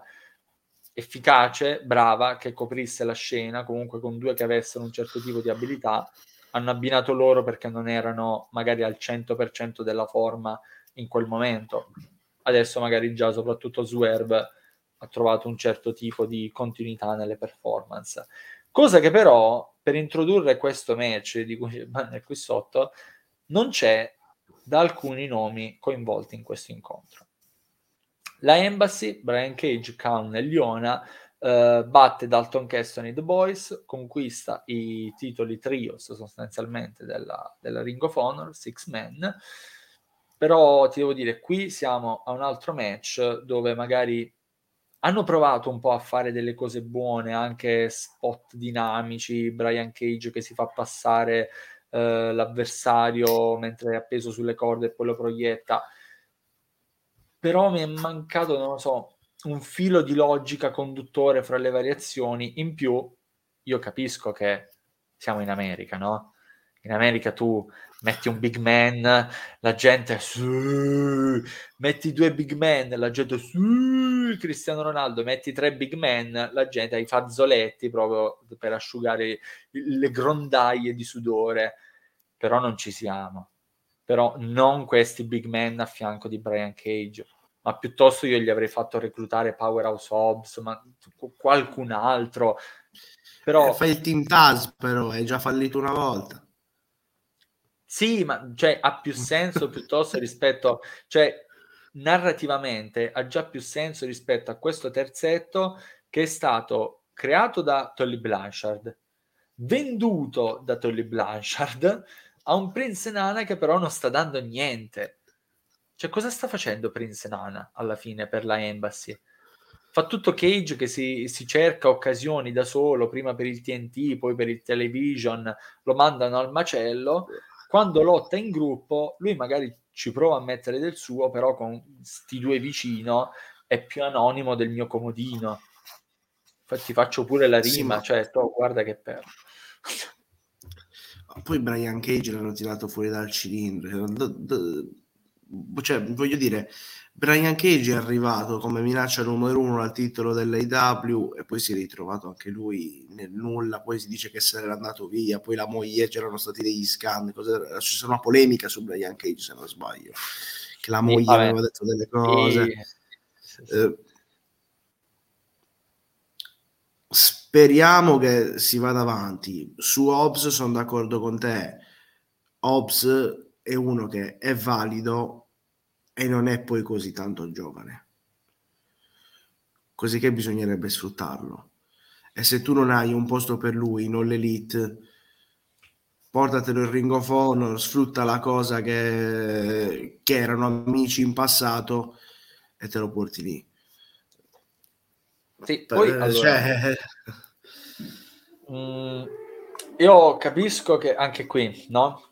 efficace, brava, che coprisse la scena, comunque con due che avessero un certo tipo di abilità, hanno abbinato loro perché non erano magari al 100% della forma in quel momento. Adesso magari già soprattutto Swerve ha trovato un certo tipo di continuità nelle performance. Cosa che però per introdurre questo match di cui è qui sotto non c'è da alcuni nomi coinvolti in questo incontro. La Embassy, Brian Cage, Khan e Liona Uh, batte Dalton Keston e The Boys, conquista i titoli trios sostanzialmente della, della, Ring of Honor, Six Men, però ti devo dire, qui siamo a un altro match dove magari hanno provato un po' a fare delle cose buone, anche spot dinamici, Brian Cage che si fa passare uh, l'avversario mentre è appeso sulle corde e poi lo proietta, però mi è mancato, non lo so, un filo di logica conduttore fra le variazioni. In più, io capisco che siamo in America, no? In America tu metti un big man, la gente metti due big man, la gente su, Cristiano Ronaldo, metti tre big man, la gente ha i fazzoletti proprio per asciugare le grondaie di sudore, però non ci siamo però non questi big man a fianco di Brian Cage, ma piuttosto io gli avrei fatto reclutare Powerhouse Hobbs, ma qualcun altro. Però... Eh, fai il Team Taz, però, hai già fallito una volta. Sì, ma cioè, ha più senso piuttosto rispetto... Cioè, narrativamente ha già più senso rispetto a questo terzetto che è stato creato da Tolly Blanchard, venduto da Tolly Blanchard, ha un Prince Nana che però non sta dando niente. Cioè, cosa sta facendo Prince Nana alla fine per la Embassy? Fa tutto Cage che si, si, cerca occasioni da solo, prima per il TNT, poi per il television, lo mandano al macello. Quando lotta in gruppo, lui magari ci prova a mettere del suo, però con sti due vicino è più anonimo del mio comodino. Infatti faccio pure la rima, sì, ma... cioè, to, guarda che perdo. Poi Brian Cage l'hanno tirato fuori dal cilindro. Cioè, voglio dire, Brian Cage è arrivato come minaccia numero uno al titolo dell'AW e poi si è ritrovato anche lui nel nulla. Poi si dice che se n'era andato via. Poi la moglie c'erano stati degli scandali. C'è stata una polemica su Brian Cage, se non sbaglio, che la moglie sì, aveva detto delle cose. Sì, eh, Speriamo che si vada avanti. Su Hobbs sono d'accordo con te. Hobbs è uno che è valido e non è poi così tanto giovane. Così che bisognerebbe sfruttarlo. E se tu non hai un posto per lui, non l'elite, portatelo in Ring of Honor, sfrutta la cosa che, che erano amici in passato e te lo porti lì. Sì, poi allora, cioè... mh, mm, io capisco che anche qui, no?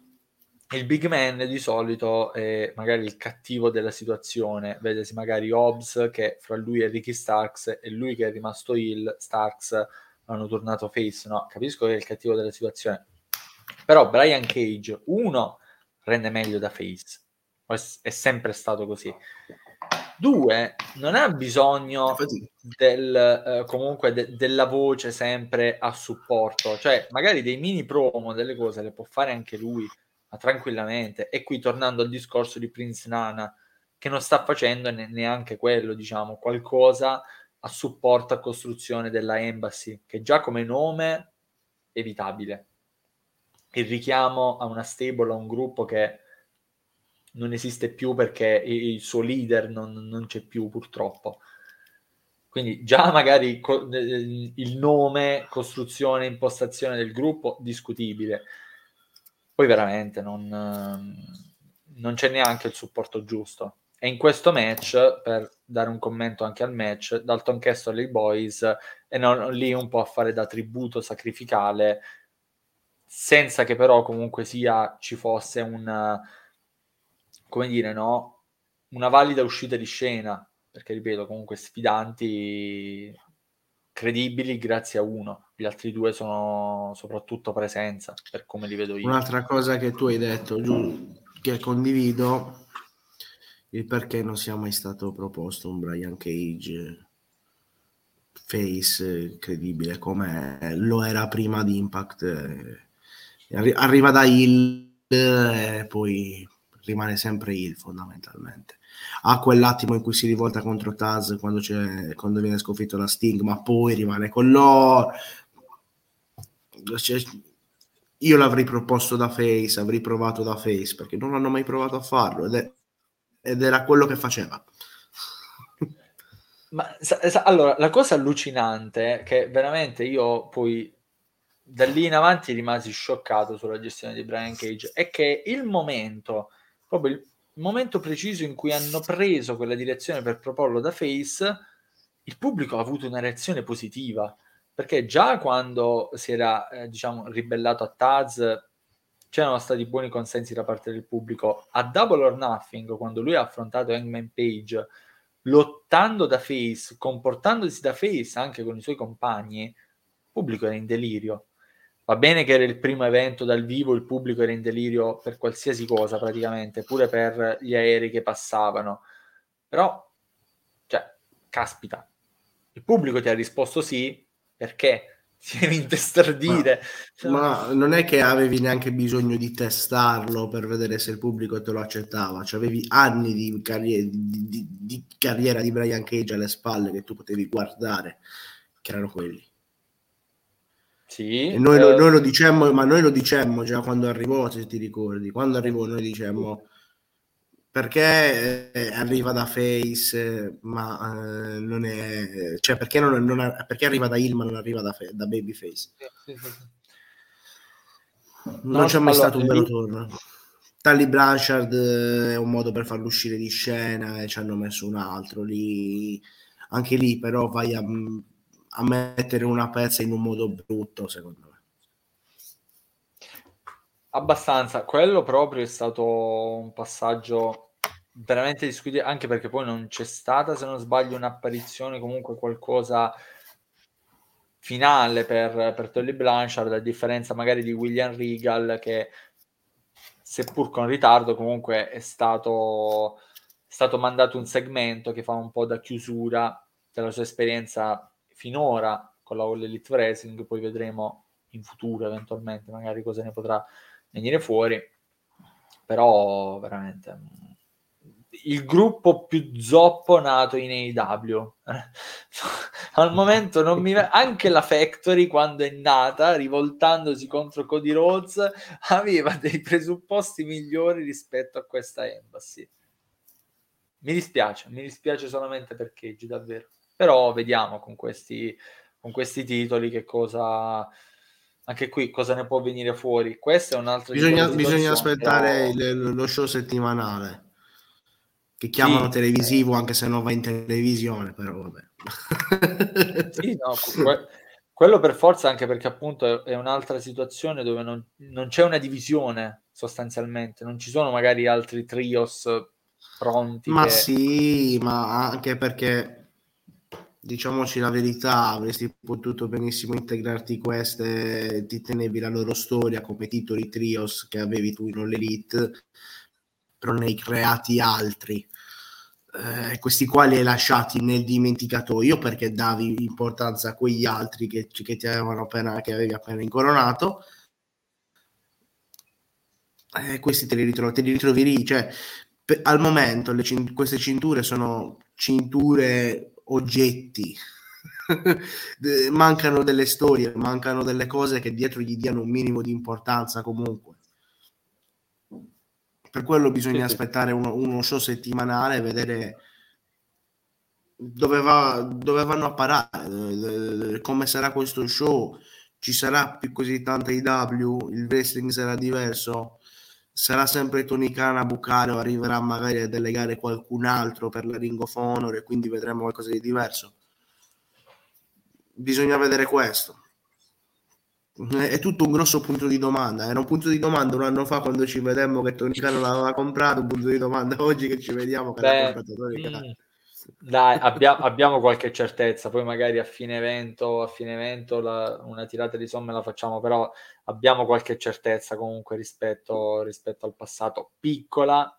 Il big man di solito è magari il cattivo della situazione, vedesi magari Hobbs che fra lui e Ricky Starks e lui che è rimasto il Starks hanno tornato face, no? Capisco che è il cattivo della situazione. Però Brian Cage, uno, rende meglio da face, è sempre stato così. Due, non ha bisogno del, eh, comunque de- della voce sempre a supporto, cioè magari dei mini promo, delle cose le può fare anche lui, tranquillamente. E qui tornando al discorso di Prince Nana, che non sta facendo ne- neanche quello, diciamo, qualcosa a supporto a costruzione della Embassy, che già come nome è evitabile. Il richiamo a una stable, a un gruppo che non esiste più perché il suo leader non, non c'è più purtroppo. Quindi già magari co- eh, il nome, costruzione, impostazione del gruppo, discutibile. Poi veramente non, non c'è neanche il supporto giusto. E in questo match, per dare un commento anche al match, Dalton Castle e i Boys e non lì un po' a fare da tributo sacrificale, senza che però comunque sia ci fosse un come dire, no? Una valida uscita di scena, perché ripeto, comunque sfidanti credibili grazie a uno, gli altri due sono soprattutto presenza, per come li vedo io. Un'altra cosa che tu hai detto, giù, che condivido, il perché non sia mai stato proposto un Brian Cage face credibile come lo era prima di Impact. Eh, arriva da Hill e poi rimane sempre il fondamentalmente. Ha quell'attimo in cui si rivolta contro Taz quando, quando viene sconfitto da Sting, ma poi rimane con loro. Cioè, io l'avrei proposto da Face, avrei provato da Face perché non hanno mai provato a farlo ed, è, ed era quello che faceva. Ma allora, la cosa allucinante è che veramente io poi da lì in avanti rimasi scioccato sulla gestione di Brian Cage è che il momento proprio il momento preciso in cui hanno preso quella direzione per proporlo da Face, il pubblico ha avuto una reazione positiva, perché già quando si era, eh, diciamo, ribellato a Taz, c'erano stati buoni consensi da parte del pubblico. A Double or Nothing, quando lui ha affrontato Hangman Page, lottando da face, comportandosi da face anche con i suoi compagni, il pubblico era in delirio. Va bene che era il primo evento dal vivo, il pubblico era in delirio per qualsiasi cosa praticamente, pure per gli aerei che passavano. Però, cioè, caspita, il pubblico ti ha risposto sì, perché? Ti devi intestardire. Ma, ma, non è che avevi neanche bisogno di testarlo per vedere se il pubblico te lo accettava, cioè avevi anni di, carriera di, di, di carriera di Brian Cage alle spalle che tu potevi guardare, che erano quelli. Sì, noi, eh, noi, lo dicemmo, ma noi lo dicemmo già quando arrivò, se ti ricordi, quando arrivò noi dicemmo perché eh, arriva da Face, ma eh, non è, cioè perché, non, non perché arriva da Ilma, non arriva da, da Babyface. Sì, sì, sì. Non no, c'è mai stato un vero torno. Tally Blanchard eh, è un modo per farlo uscire di scena e ci hanno messo un altro lì. Anche lì, però, vai a a mettere una pezza in un modo brutto, secondo me. Abbastanza, quello proprio è stato un passaggio veramente discutibile, anche perché poi non c'è stata, se non sbaglio, un'apparizione, comunque qualcosa finale per, per Tolly Blanchard, a differenza magari di William Regal, che seppur con ritardo comunque è stato, è stato mandato un segmento che fa un po' da chiusura della sua esperienza finora con la All Elite Wrestling, poi vedremo in futuro eventualmente magari cosa ne potrà venire fuori, però veramente il gruppo più zoppo nato in AEW. Al momento non mi anche la Factory quando è nata, rivoltandosi contro Cody Rhodes, aveva dei presupposti migliori rispetto a questa Embassy. Mi dispiace, mi dispiace solamente per Cage, davvero. Però vediamo con questi, con questi titoli che cosa anche qui cosa ne può venire fuori. Questo è un altro bisogna, bisogna aspettare però... il, lo show settimanale che chiamano sì, televisivo eh. anche se non va in televisione però vabbè. Sì, no, que- quello per forza anche perché appunto è un'altra situazione dove non, non, c'è una divisione sostanzialmente. Non ci sono magari altri trios pronti ma che... sì ma anche perché diciamoci la verità, avresti potuto benissimo integrarti queste, ti tenevi la loro storia come titoli trios che avevi tu in All Elite, però ne hai creati altri. Eh, questi qua li hai lasciati nel dimenticatoio perché davi importanza a quegli altri che, che ti avevano appena, che avevi appena incoronato. Eh, questi te li ritrovi, te li ritrovi lì, cioè per, al momento le, queste cinture sono cinture oggetti mancano delle storie, mancano delle cose che dietro gli diano un minimo di importanza comunque. Per quello bisogna aspettare uno, uno, show settimanale e vedere dove, va, dove vanno a parare, come sarà questo show. Ci sarà più così tanta IW, il wrestling sarà diverso, sarà sempre Tony Khan a bucare o arriverà magari a delegare qualcun altro per la Ring of Honor e quindi vedremo qualcosa di diverso. Bisogna vedere questo. È tutto un grosso punto di domanda. Era un punto di domanda un anno fa quando ci vedemmo che Tony Khan l'aveva comprato, un punto di domanda oggi che ci vediamo che Beh, comprato Tony Khan. Mm. Dai, abbia, abbiamo qualche certezza, poi magari a fine evento, a fine evento la, una tirata di somme la facciamo, però abbiamo qualche certezza comunque rispetto, rispetto al passato, piccola,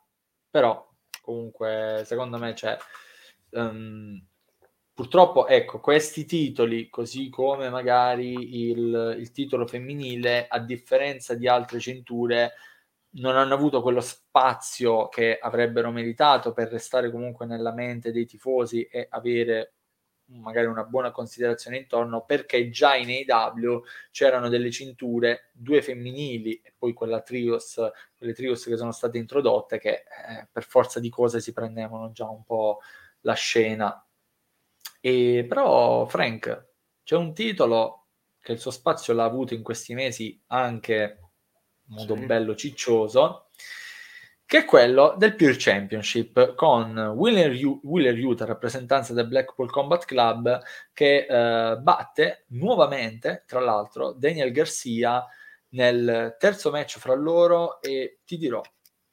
però comunque secondo me c'è... Um, purtroppo, ecco, questi titoli, così come magari il, il titolo femminile, a differenza di altre cinture, non hanno avuto quello spazio che avrebbero meritato per restare comunque nella mente dei tifosi e avere magari una buona considerazione intorno perché già in AW c'erano delle cinture, due femminili e poi quella trios, quelle trios che sono state introdotte che eh, per forza di cose si prendevano già un po' la scena. E però Frank, c'è un titolo che il suo spazio l'ha avuto in questi mesi anche modo sì. bello ciccioso, che è quello del Pure Championship con Willer Utah, rappresentanza del Blackpool Combat Club, che eh, batte nuovamente, tra l'altro, Daniel Garcia nel terzo match fra loro e ti dirò,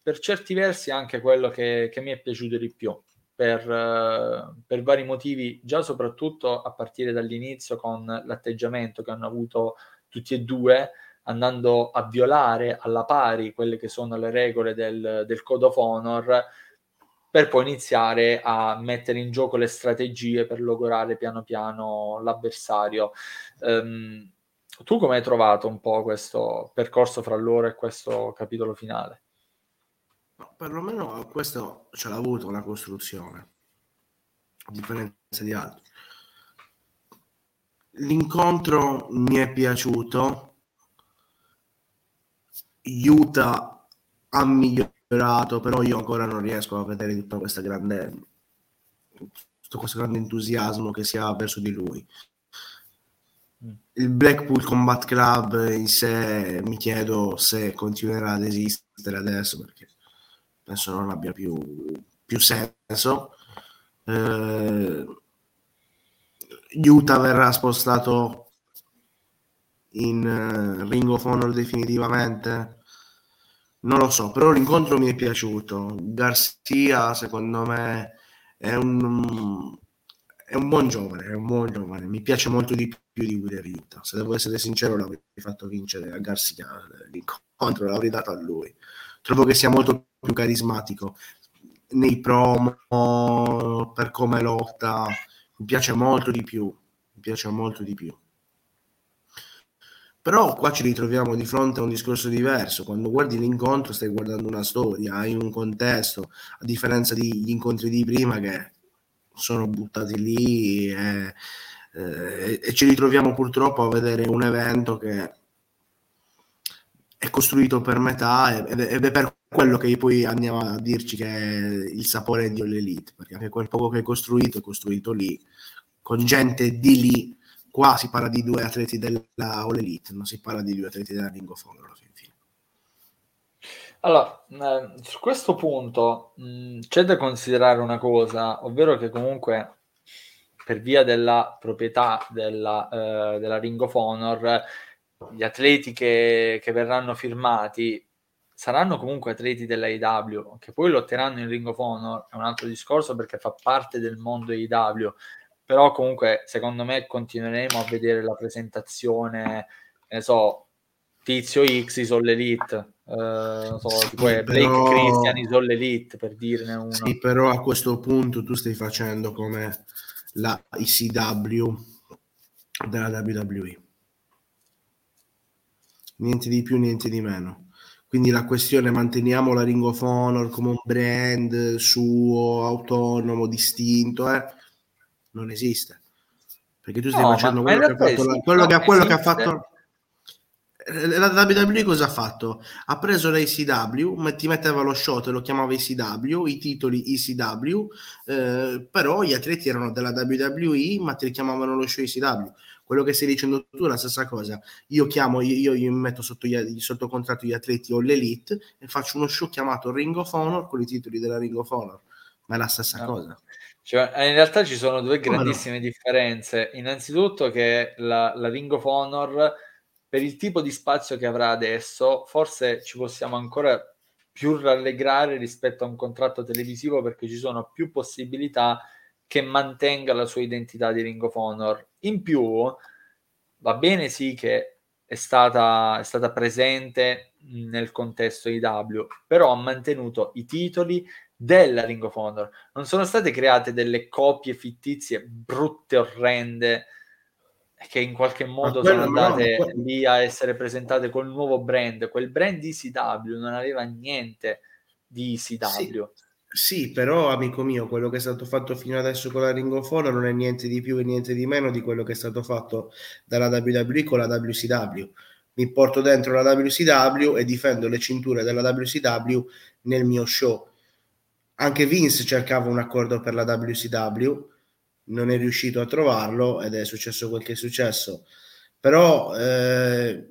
per certi versi anche quello che, che mi è piaciuto di più. Per, uh, per, vari motivi, già soprattutto a partire dall'inizio con l'atteggiamento che hanno avuto tutti e due, andando a violare alla pari quelle che sono le regole del, del Code of Honor per poi iniziare a mettere in gioco le strategie per logorare piano piano l'avversario. Um, tu come hai trovato un po' questo percorso fra loro e questo capitolo finale? No, perlomeno questo ce l'ha avuto una costruzione, a differenza di altri. L'incontro mi è piaciuto Utah ha migliorato, però io ancora non riesco a vedere tutta questa grande tutto questo grande entusiasmo che si ha verso di lui. Il Blackpool Combat Club in sé mi chiedo se continuerà ad esistere adesso perché penso non abbia più, più senso. Eh, Utah verrà spostato in uh, Ring of Honor definitivamente? Non lo so, però l'incontro mi è piaciuto. Garcia, secondo me, è un, è un buon giovane, è un buon giovane. Mi piace molto di più di Wheeler Utah. Se devo essere sincero, l'avrei fatto vincere a Garcia l'incontro, l'avrei dato a lui. Trovo che sia molto più carismatico nei promo, per come lotta. Mi piace molto di più. Mi piace molto di più. Però qua ci ritroviamo di fronte a un discorso diverso. Quando guardi l'incontro stai guardando una storia, hai un contesto, a differenza degli incontri di prima che sono buttati lì e, eh, e ci ritroviamo purtroppo a vedere un evento che è costruito per metà ed è per quello che poi andiamo a dirci che è il sapore di All perché anche quel poco che è costruito è costruito lì, con gente di lì Qua si parla di due atleti della All non si parla di due atleti della Ring of Honor. Allora, eh, su questo punto mh, mm, c'è da considerare una cosa, ovvero che comunque per via della proprietà della, eh, della Ring of Honor, gli atleti che, che, verranno firmati saranno comunque atleti dell'AEW, che poi lotteranno in Ring of Honor, è un altro discorso perché fa parte del mondo AEW, però comunque secondo me continueremo a vedere la presentazione, ne so, Tizio X is all elite. Uh, so, sì, tipo Blake però... Christian is all elite per dirne uno. Sì, però a questo punto tu stai facendo come la ICW della WWE. Niente di più, niente di meno. Quindi la questione manteniamo la Ring of Honor come un brand suo, autonomo, distinto, eh? non esiste. Perché tu stai no, facendo quello, che ha, fatto, la, quello, che, quello che ha fatto la WWE cosa ha fatto? Ha preso l'ACW, ti metteva lo show, te lo chiamava ECW, i titoli ECW, eh, però gli atleti erano della WWE, ma ti chiamavano lo show ECW. Quello che stai dicendo tu è la stessa cosa. Io chiamo, io, io metto sotto, gli, sotto contratto gli atleti o l'Elite e faccio uno show chiamato Ring of Honor con i titoli della Ring of Honor, ma è la stessa no. cosa. Cioè, in realtà ci sono due grandissime no? differenze. Innanzitutto che la, la Ring of Honor per il tipo di spazio che avrà adesso, forse ci possiamo ancora più rallegrare rispetto a un contratto televisivo perché ci sono più possibilità che mantenga la sua identità di Ring of Honor. In più, va bene sì che è stata, è stata presente nel contesto IW, però ha mantenuto i titoli della Ring of Honor. Non sono state create delle copie fittizie brutte, orrende, che in qualche modo sono andate no, lì a essere presentate col nuovo brand. Quel brand ECW non aveva niente di ECW. Sì, sì, però amico mio, quello che è stato fatto fino adesso con la Ring of Honor non è niente di più e niente di meno di quello che è stato fatto dalla WWE con la WCW. Mi porto dentro la WCW e difendo le cinture della WCW nel mio show. Anche Vince cercava un accordo per la WCW non è riuscito a trovarlo ed è successo quel che è successo. Però eh,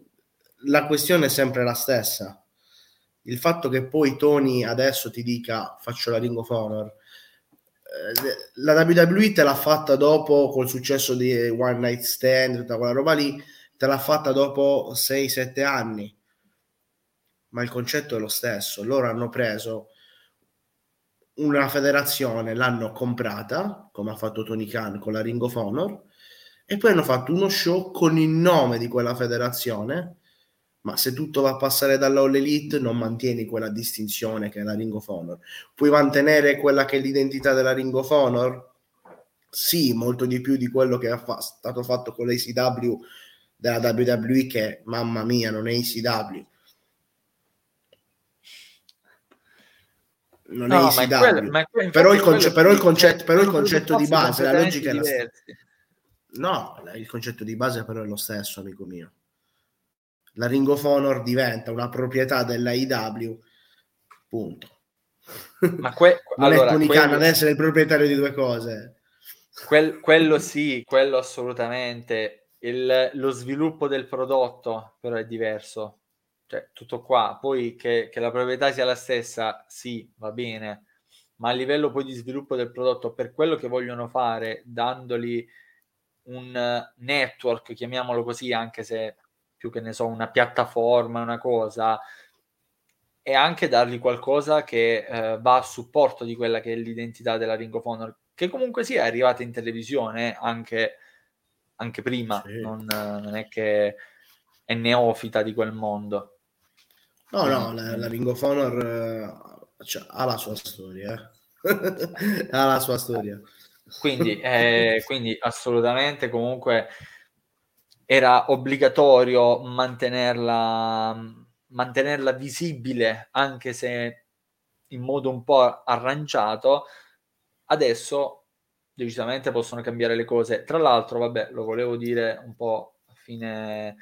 la questione è sempre la stessa. Il fatto che poi Tony adesso ti dica faccio la Ring of Honor, eh, la WWE te l'ha fatta dopo col successo di One Night Stand, tutta quella roba lì, te l'ha fatta dopo 6-7 anni. Ma il concetto è lo stesso. Loro hanno preso una federazione l'hanno comprata, come ha fatto Tony Khan con la Ring of Honor, e poi hanno fatto uno show con il nome di quella federazione, ma se tutto va a passare dall'All Elite non mantieni quella distinzione che è la Ring of Honor. Puoi mantenere quella che è l'identità della Ring of Honor? Sì, molto di più di quello che è fa- stato fatto con l'ACW della WWE che, mamma mia, non è ACW non no, è ECW. Quello, quello, però, il conce- però, il concetto, però il concetto di base, la logica è la stessa. No, il concetto di base però è lo stesso, amico mio. La Ring of Honor diventa una proprietà della IW, punto. Ma que- non allora, è Tony ad essere il proprietario di due cose. Quel, quello sì, quello assolutamente. Il, lo sviluppo del prodotto però è diverso cioè, tutto qua. Poi che, che, la proprietà sia la stessa, sì, va bene, ma a livello poi di sviluppo del prodotto, per quello che vogliono fare, dandoli un network, chiamiamolo così, anche se più che ne so, una piattaforma, una cosa, e anche dargli qualcosa che eh, va a supporto di quella che è l'identità della Ring of Honor, che comunque sia arrivata in televisione anche, anche prima, sì. non, non è che è neofita di quel mondo. No, no, la, la Ring of Honor uh, cioè, ha la sua storia. Eh. ha la sua storia. Quindi, eh, quindi assolutamente comunque era obbligatorio mantenerla, mantenerla visibile, anche se in modo un po' arrangiato. Adesso decisamente possono cambiare le cose. Tra l'altro, vabbè, lo volevo dire un po' a fine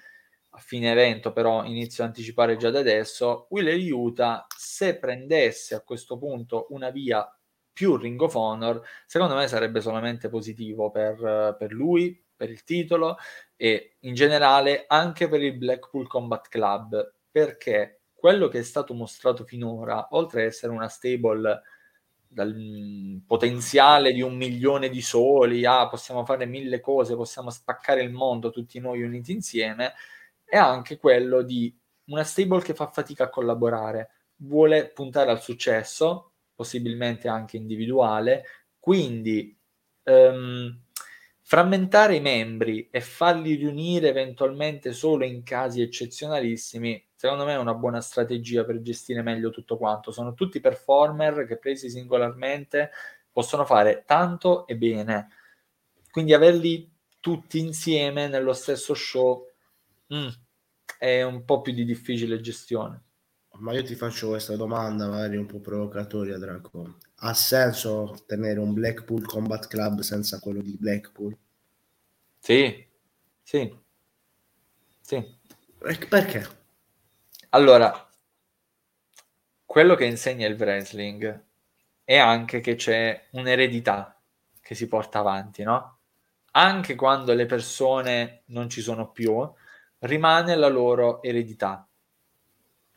a fine evento, però inizio a anticipare già da adesso, Wheeler Utah, se prendesse a questo punto una via più Ring of Honor, secondo me sarebbe solamente positivo per, per lui, per il titolo e in generale anche per il Blackpool Combat Club, perché quello che è stato mostrato finora, oltre ad essere una stable dal potenziale di un milione di soli, ah, possiamo fare mille cose, possiamo spaccare il mondo tutti noi uniti insieme, è anche quello di una stable che fa fatica a collaborare, vuole puntare al successo, possibilmente anche individuale, quindi um, Frammentare i membri e farli riunire eventualmente solo in casi eccezionalissimi, secondo me è una buona strategia per gestire meglio tutto quanto. Sono tutti performer che presi singolarmente possono fare tanto e bene. Quindi averli tutti insieme nello stesso show mm, è un po' più di difficile gestione. Ma io ti faccio questa domanda, magari un po' provocatoria, Draco. Ha senso tenere un Blackpool Combat Club senza quello di Blackpool? Sì, sì, sì. Perché? Allora, quello che insegna il wrestling è anche che c'è un'eredità che si porta avanti, no? Anche quando le persone non ci sono più, rimane la loro eredità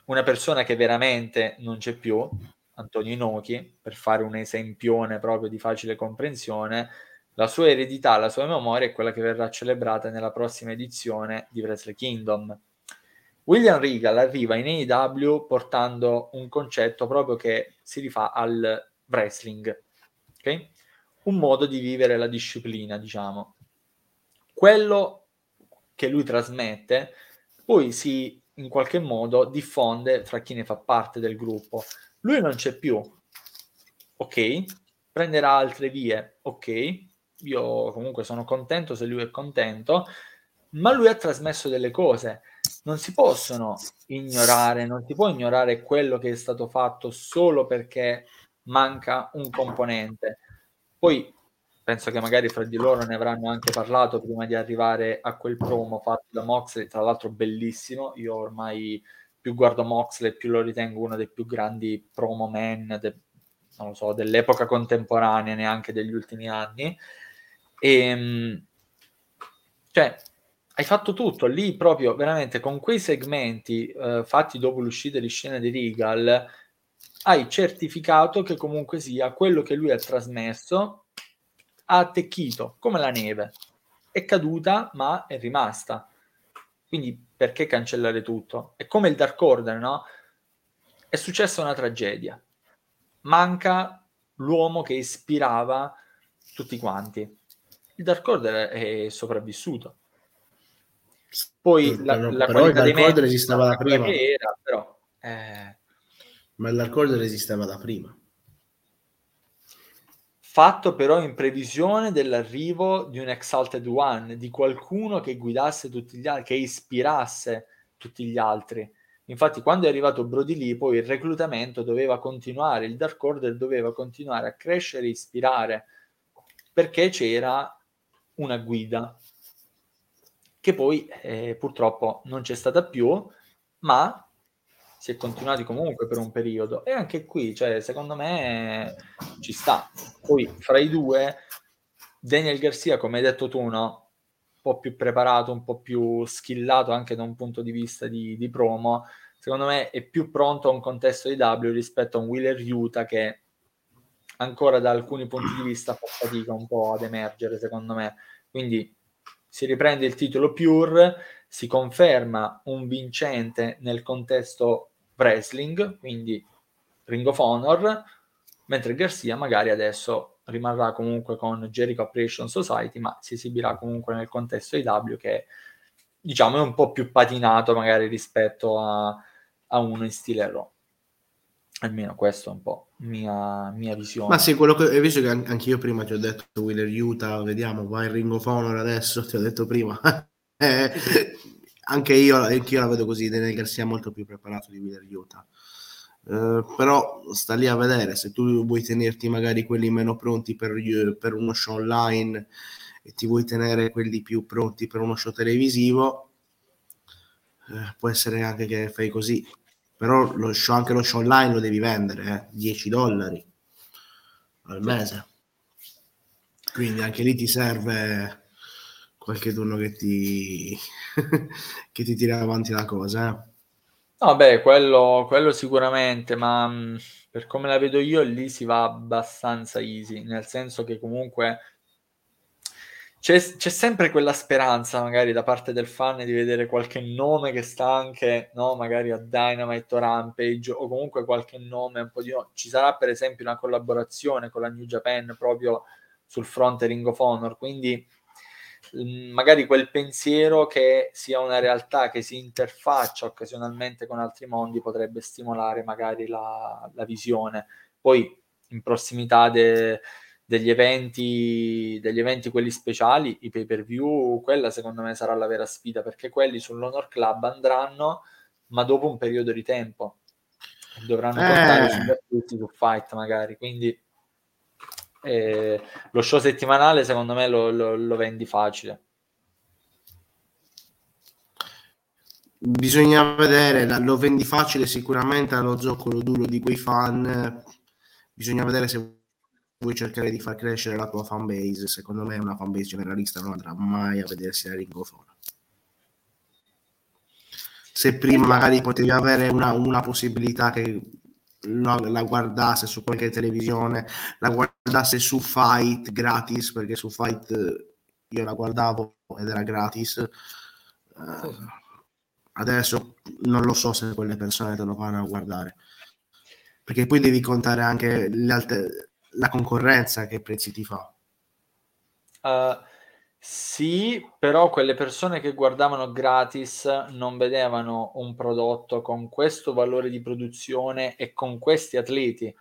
una persona che veramente non c'è più, Antonio Inoki, per fare un esempione proprio di facile comprensione, la sua eredità, la sua memoria è quella che verrà celebrata nella prossima edizione di Wrestle Kingdom. William Regal arriva in AEW portando un concetto proprio che si rifà al wrestling, ok? Un modo di vivere la disciplina, diciamo. Quello che lui trasmette poi si in qualche modo diffonde fra chi ne fa parte del gruppo. Lui non c'è più, ok, prenderà altre vie, ok, io comunque sono contento se lui è contento, ma lui ha trasmesso delle cose, non si possono ignorare, non si può ignorare quello che è stato fatto solo perché manca un componente. Poi penso che magari fra di loro ne avranno anche parlato prima di arrivare a quel promo fatto da Moxley, tra l'altro bellissimo, io ormai più guardo Moxley più lo ritengo uno dei più grandi promo man de, so, dell'epoca contemporanea, neanche degli ultimi anni. E, ehm, cioè, hai fatto tutto lì proprio veramente con quei segmenti eh, fatti dopo l'uscita di scena di Regal hai certificato che comunque sia quello che lui ha trasmesso ha attecchito come la neve. È caduta, ma è rimasta. Quindi perché cancellare tutto? È come il Dark Order, no? È successa una tragedia. Manca l'uomo che ispirava tutti quanti. Il Dark Order è sopravvissuto. Poi la, però, la però il Dark Order esisteva da prima. Era, però, eh... Ma il Dark Order esisteva da prima fatto però in previsione dell'arrivo di un Exalted One, di qualcuno che guidasse tutti gli altri, che ispirasse tutti gli altri. Infatti, quando è arrivato Brody Lee, poi il reclutamento doveva continuare, il Dark Order doveva continuare a crescere e ispirare, perché c'era una guida che poi eh, purtroppo non c'è stata più, ma si è continuati comunque per un periodo e anche qui, cioè, secondo me ci sta. Poi fra i due, Daniel Garcia, come hai detto tu, no? un po' più preparato, un po' più skillato anche da un punto di vista di, di promo, secondo me è più pronto a un contesto di W rispetto a un Wheeler Utah che ancora da alcuni punti di vista fa fatica un po' ad emergere, secondo me. Quindi si riprende il titolo Pure, si conferma un vincente nel contesto wrestling, quindi Ring of Honor, mentre Garcia magari adesso rimarrà comunque con Jericho Operation Society, ma si esibirà comunque nel contesto IW che diciamo è un po' più patinato magari rispetto a, a uno in stile Raw. Almeno questo è un po' mia, mia visione. Ma sì, quello che hai visto che anche io prima ti ho detto Wheeler Utah, vediamo, vai in Ring of Honor adesso, ti ho detto prima. eh, anche io, anche io la vedo così, Daniel Garcia molto più preparato di Wheeler Utah. Uh, però sta lì a vedere se tu vuoi tenerti magari quelli meno pronti per, per, uno show online e ti vuoi tenere quelli più pronti per uno show televisivo uh, può essere anche che fai così però lo show, anche lo show online lo devi vendere eh? 10 dollari al mese quindi anche lì ti serve qualche turno che ti, che ti tira avanti la cosa. Eh. No, beh, quello, quello sicuramente, ma mh, mm, per come la vedo io, lì si va abbastanza easy, nel senso che comunque c'è, c'è, sempre quella speranza, magari da parte del fan, di vedere qualche nome che sta anche, no, magari a Dynamite o Rampage, o comunque qualche nome un po' di. Ci sarà, per esempio, una collaborazione con la New Japan proprio sul fronte Ring of Honor, quindi magari quel pensiero che sia una realtà che si interfaccia occasionalmente con altri mondi potrebbe stimolare magari la, la visione. Poi in prossimità de, degli eventi, degli eventi quelli speciali, i pay per view, quella secondo me sarà la vera sfida perché quelli sull'Honor Club andranno ma dopo un periodo di tempo dovranno eh. portare sugli acquisti su Fight magari quindi eh, lo show settimanale secondo me lo, lo, lo vendi facile. Bisogna vedere, lo vendi facile sicuramente allo zoccolo duro di quei fan. Bisogna vedere se vuoi cercare di far crescere la tua fanbase. Secondo me una fanbase generalista non andrà mai a vedersi la Ring of Honor. Se prima magari potevi avere una, una possibilità che la, la, guardasse su qualche televisione, la guardasse su Fight gratis, perché su Fight io la guardavo ed era gratis. Uh, adesso non lo so se quelle persone te lo fanno a guardare, perché poi devi contare anche la concorrenza che prezzi ti fa. Uh, sì, però quelle persone che guardavano gratis non vedevano un prodotto con questo valore di produzione e con questi atleti.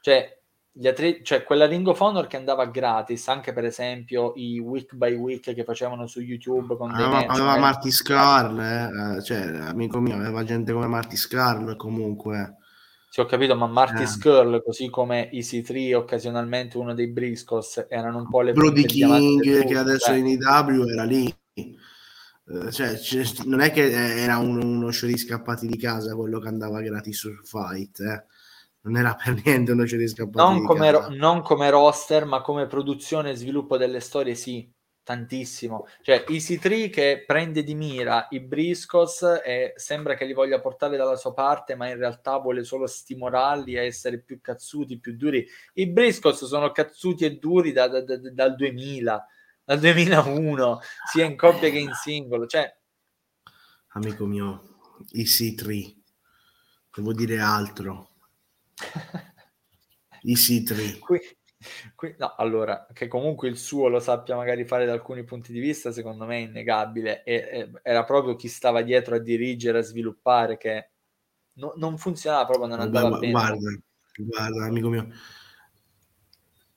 Cioè, gli atleti, cioè quella Ring of Honor che andava gratis, anche per esempio i week by week che facevano su YouTube con dei aveva, aveva Marty Scarl, eh, cioè amico mio, aveva gente come Marty Scarl comunque sì, ho capito, ma Marty eh. Skrull, così come Easy 3, occasionalmente uno dei Briscoes, erano un po' le Brody King, che adesso è in IW, era lì. Uh, cioè, non è che era un, uno show di scappati di casa quello che andava gratis su Fight, eh. non era per niente uno show di scappati non di come casa. Ro- non come roster, ma come produzione e sviluppo delle storie, sì tantissimo. Cioè, Easy 3 che prende di mira i Briscos e sembra che li voglia portare dalla sua parte, ma in realtà vuole solo stimolarli a essere più cazzuti, più duri. I Briscos sono cazzuti e duri da, da, da, dal 2000, dal 2001, sia in coppia che in singolo. Cioè... Amico mio, Easy 3, devo dire altro. Easy 3. Qui Qui, no, allora, che comunque il suo lo sappia magari fare da alcuni punti di vista, secondo me è innegabile. E, e era proprio chi stava dietro a dirigere, a sviluppare, che no, non funzionava proprio, non andava guarda, bene. Guarda, guarda, amico mio,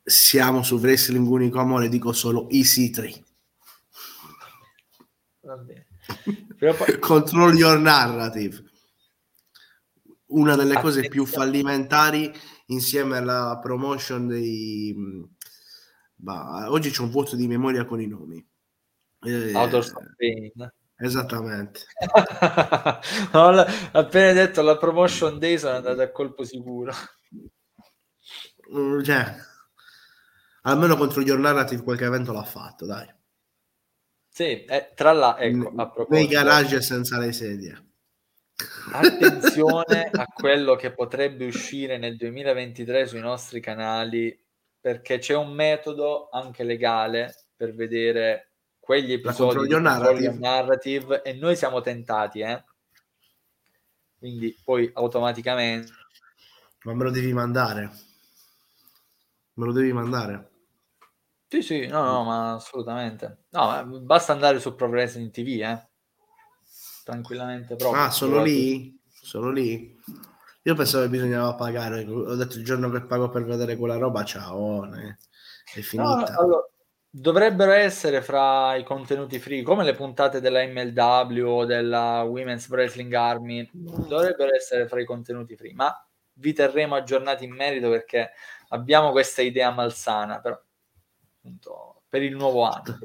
siamo su Wrestling Unico Amore, dico solo Easy 3. Va bene. Poi... Control your narrative. Una delle Attenzione. cose più fallimentari insieme alla promotion dei... Bah, oggi c'è un vuoto di memoria con i nomi. Eh. Esattamente. appena detto la promotion day sono andato a colpo sicuro. Mm, cioè, almeno contro gli Narrative qualche evento l'ha fatto, dai. Sì, eh, tra l'altro, ecco, a proposito... Nei garage senza le sedie. Attenzione a quello che potrebbe uscire nel 2023 sui nostri canali, perché c'è un metodo anche legale per vedere quegli episodi di narrative. narrative e noi siamo tentati, eh? Quindi poi automaticamente... Ma me lo devi mandare. Me lo devi mandare. Sì, sì, no, no, ma assolutamente. No, basta andare su Pro Wrestling TV, eh? Tranquillamente proprio. Ah, solo lì? Solo lì? Io pensavo che bisognava pagare, ho detto il giorno che pago per vedere quella roba, ciao, è finita. No, allora, dovrebbero essere fra i contenuti free, come le puntate della MLW o della Women's Wrestling Army, dovrebbero essere fra i contenuti free, ma vi terremo aggiornati in merito perché abbiamo questa idea malsana, però appunto per il nuovo anno.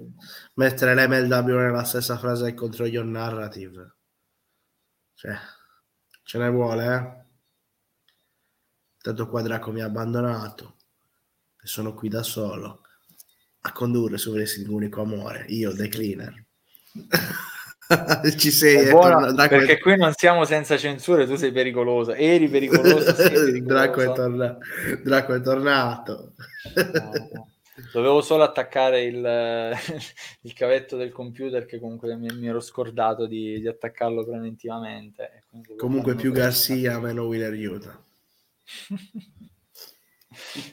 Mettere l'MLW nella stessa frase del controllo narrative. Cioè, ce ne vuole, eh? Tanto qua Draco mi ha abbandonato e sono qui da solo a condurre su Wrestling Unico Amore, io, The Cleaner. Ci sei, buono, Draco perché è... qui non siamo senza censure, tu sei pericoloso, eri pericoloso. Draco, è torna... Draco è tornato. No, no. Dovevo solo attaccare il, il, cavetto del computer che comunque mi, mi ero scordato di, di, attaccarlo preventivamente. Comunque più Garcia, meno Wheeler Utah.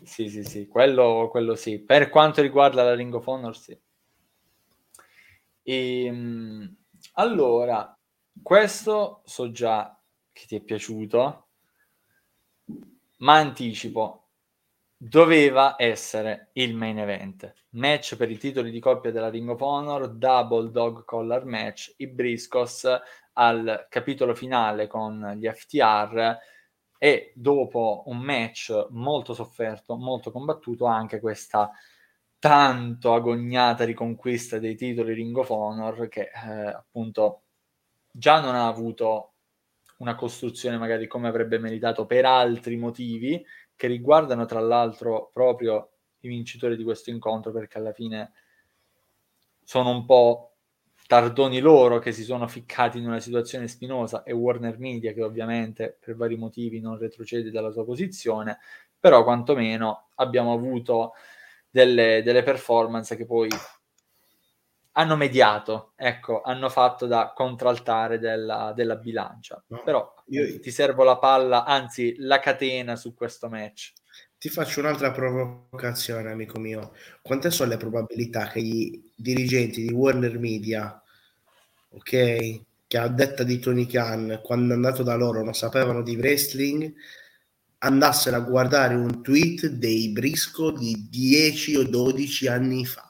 sì, sì, sì, quello, quello, sì. Per quanto riguarda la Ring of Honor, sì. E, ehm, allora, questo so già che ti è piaciuto, ma anticipo, doveva essere il main event. Match per i titoli di coppia della Ring of Honor, Double Dog Collar Match, i Briscos al capitolo finale con gli FTR e dopo un match molto sofferto, molto combattuto, anche questa tanto agognata riconquista dei titoli Ring of Honor che eh, appunto già non ha avuto una costruzione magari come avrebbe meritato per altri motivi che riguardano tra l'altro proprio i vincitori di questo incontro perché alla fine sono un po' tardoni loro che si sono ficcati in una situazione spinosa e Warner Media che ovviamente per vari motivi non retrocede dalla sua posizione, però quantomeno abbiamo avuto delle, delle performance che poi hanno mediato, ecco, hanno fatto da contraltare della, della bilancia. No, però io... ti servo la palla, anzi la catena su questo match. Ti faccio un'altra provocazione, amico mio. Quante sono le probabilità che i dirigenti di Warner Media, ok, che a detta di Tony Khan, quando è andato da loro non sapevano di wrestling, andassero a guardare un tweet dei Brisco di 10 o 12 anni fa?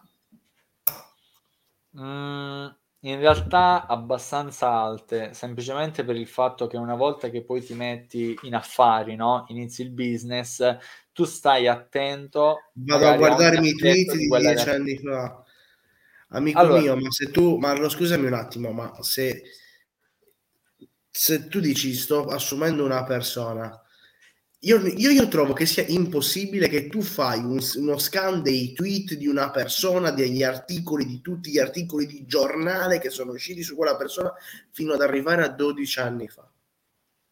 Mm, in realtà abbastanza alte, semplicemente per il fatto che una volta che poi ti metti in affari, no? inizi il business, tu stai attento. Vado a guardarmi i tweet di dieci anni fa. Amico allora, mio, ma se tu, ma lo, scusami un attimo, ma se, se tu dici sto assumendo una persona, io, io, io, trovo che sia impossibile che tu fai un, uno scan dei tweet di una persona, degli articoli, di tutti gli articoli di giornale che sono usciti su quella persona fino ad arrivare a 12 anni fa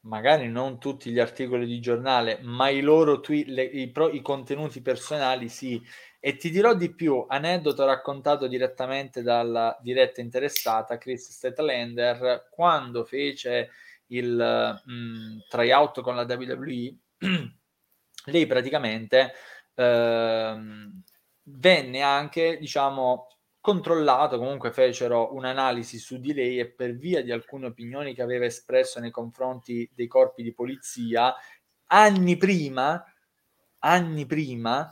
magari non tutti gli articoli di giornale, ma i loro tweet, le, i, pro, i contenuti personali sì. E ti dirò di più, aneddoto raccontato direttamente dalla diretta interessata, Chris Statlander, quando fece il mh, mm, tryout con la WWE, lei praticamente ehm, venne anche, diciamo, controllato, comunque fecero un'analisi su di lei e per via di alcune opinioni che aveva espresso nei confronti dei corpi di polizia, anni prima, anni prima,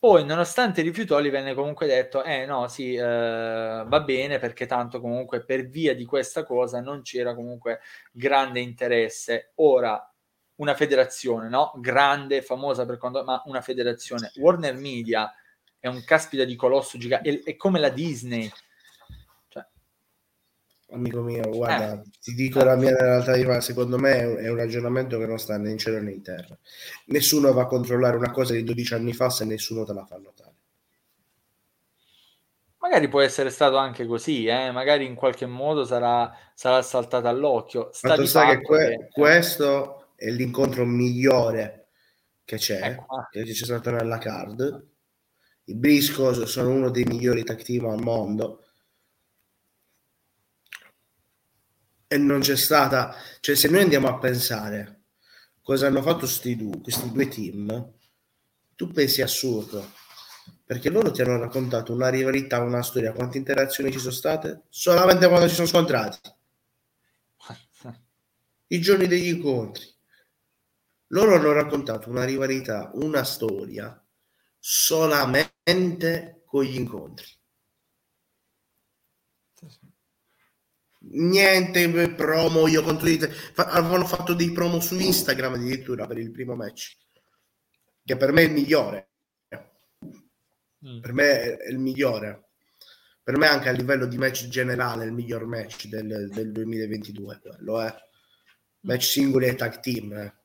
poi nonostante rifiutò gli venne comunque detto, eh no, sì, eh, va bene perché tanto comunque per via di questa cosa non c'era comunque grande interesse. Ora, una federazione, no? Grande, famosa per quanto, ma una federazione, Warner Media è un caspita di colosso gigante, è, è come la Disney. Cioè. Amico mio, guarda, eh. ti dico la mia realtà, secondo me è un ragionamento che non sta né in cielo né in terra. Nessuno va a controllare una cosa di 12 anni fa se nessuno te la fa notare. Magari può essere stato anche così, eh? magari in qualche modo sarà, sarà saltata all'occhio. Sta Fatto sta che, que- che, questo è l'incontro migliore che c'è, ecco. che c'è stato nella card i Briscoes sono uno dei migliori tag team al mondo. E non c'è stata, cioè se noi andiamo a pensare cosa hanno fatto due, questi due team, tu pensi assurdo, perché loro ti hanno raccontato una rivalità, una storia, quante interazioni ci sono state? Solamente quando ci sono scontrati. I giorni degli incontri. Loro hanno raccontato una rivalità, una storia solamente con gli incontri. Niente promo io contro di te. Avevano fatto dei promo su Instagram addirittura per il primo match, che per me è il migliore. Mm. Per me è il migliore. Per me anche a livello di match generale è il miglior match del, del 2022. Quello è match singoli e tag team. Eh.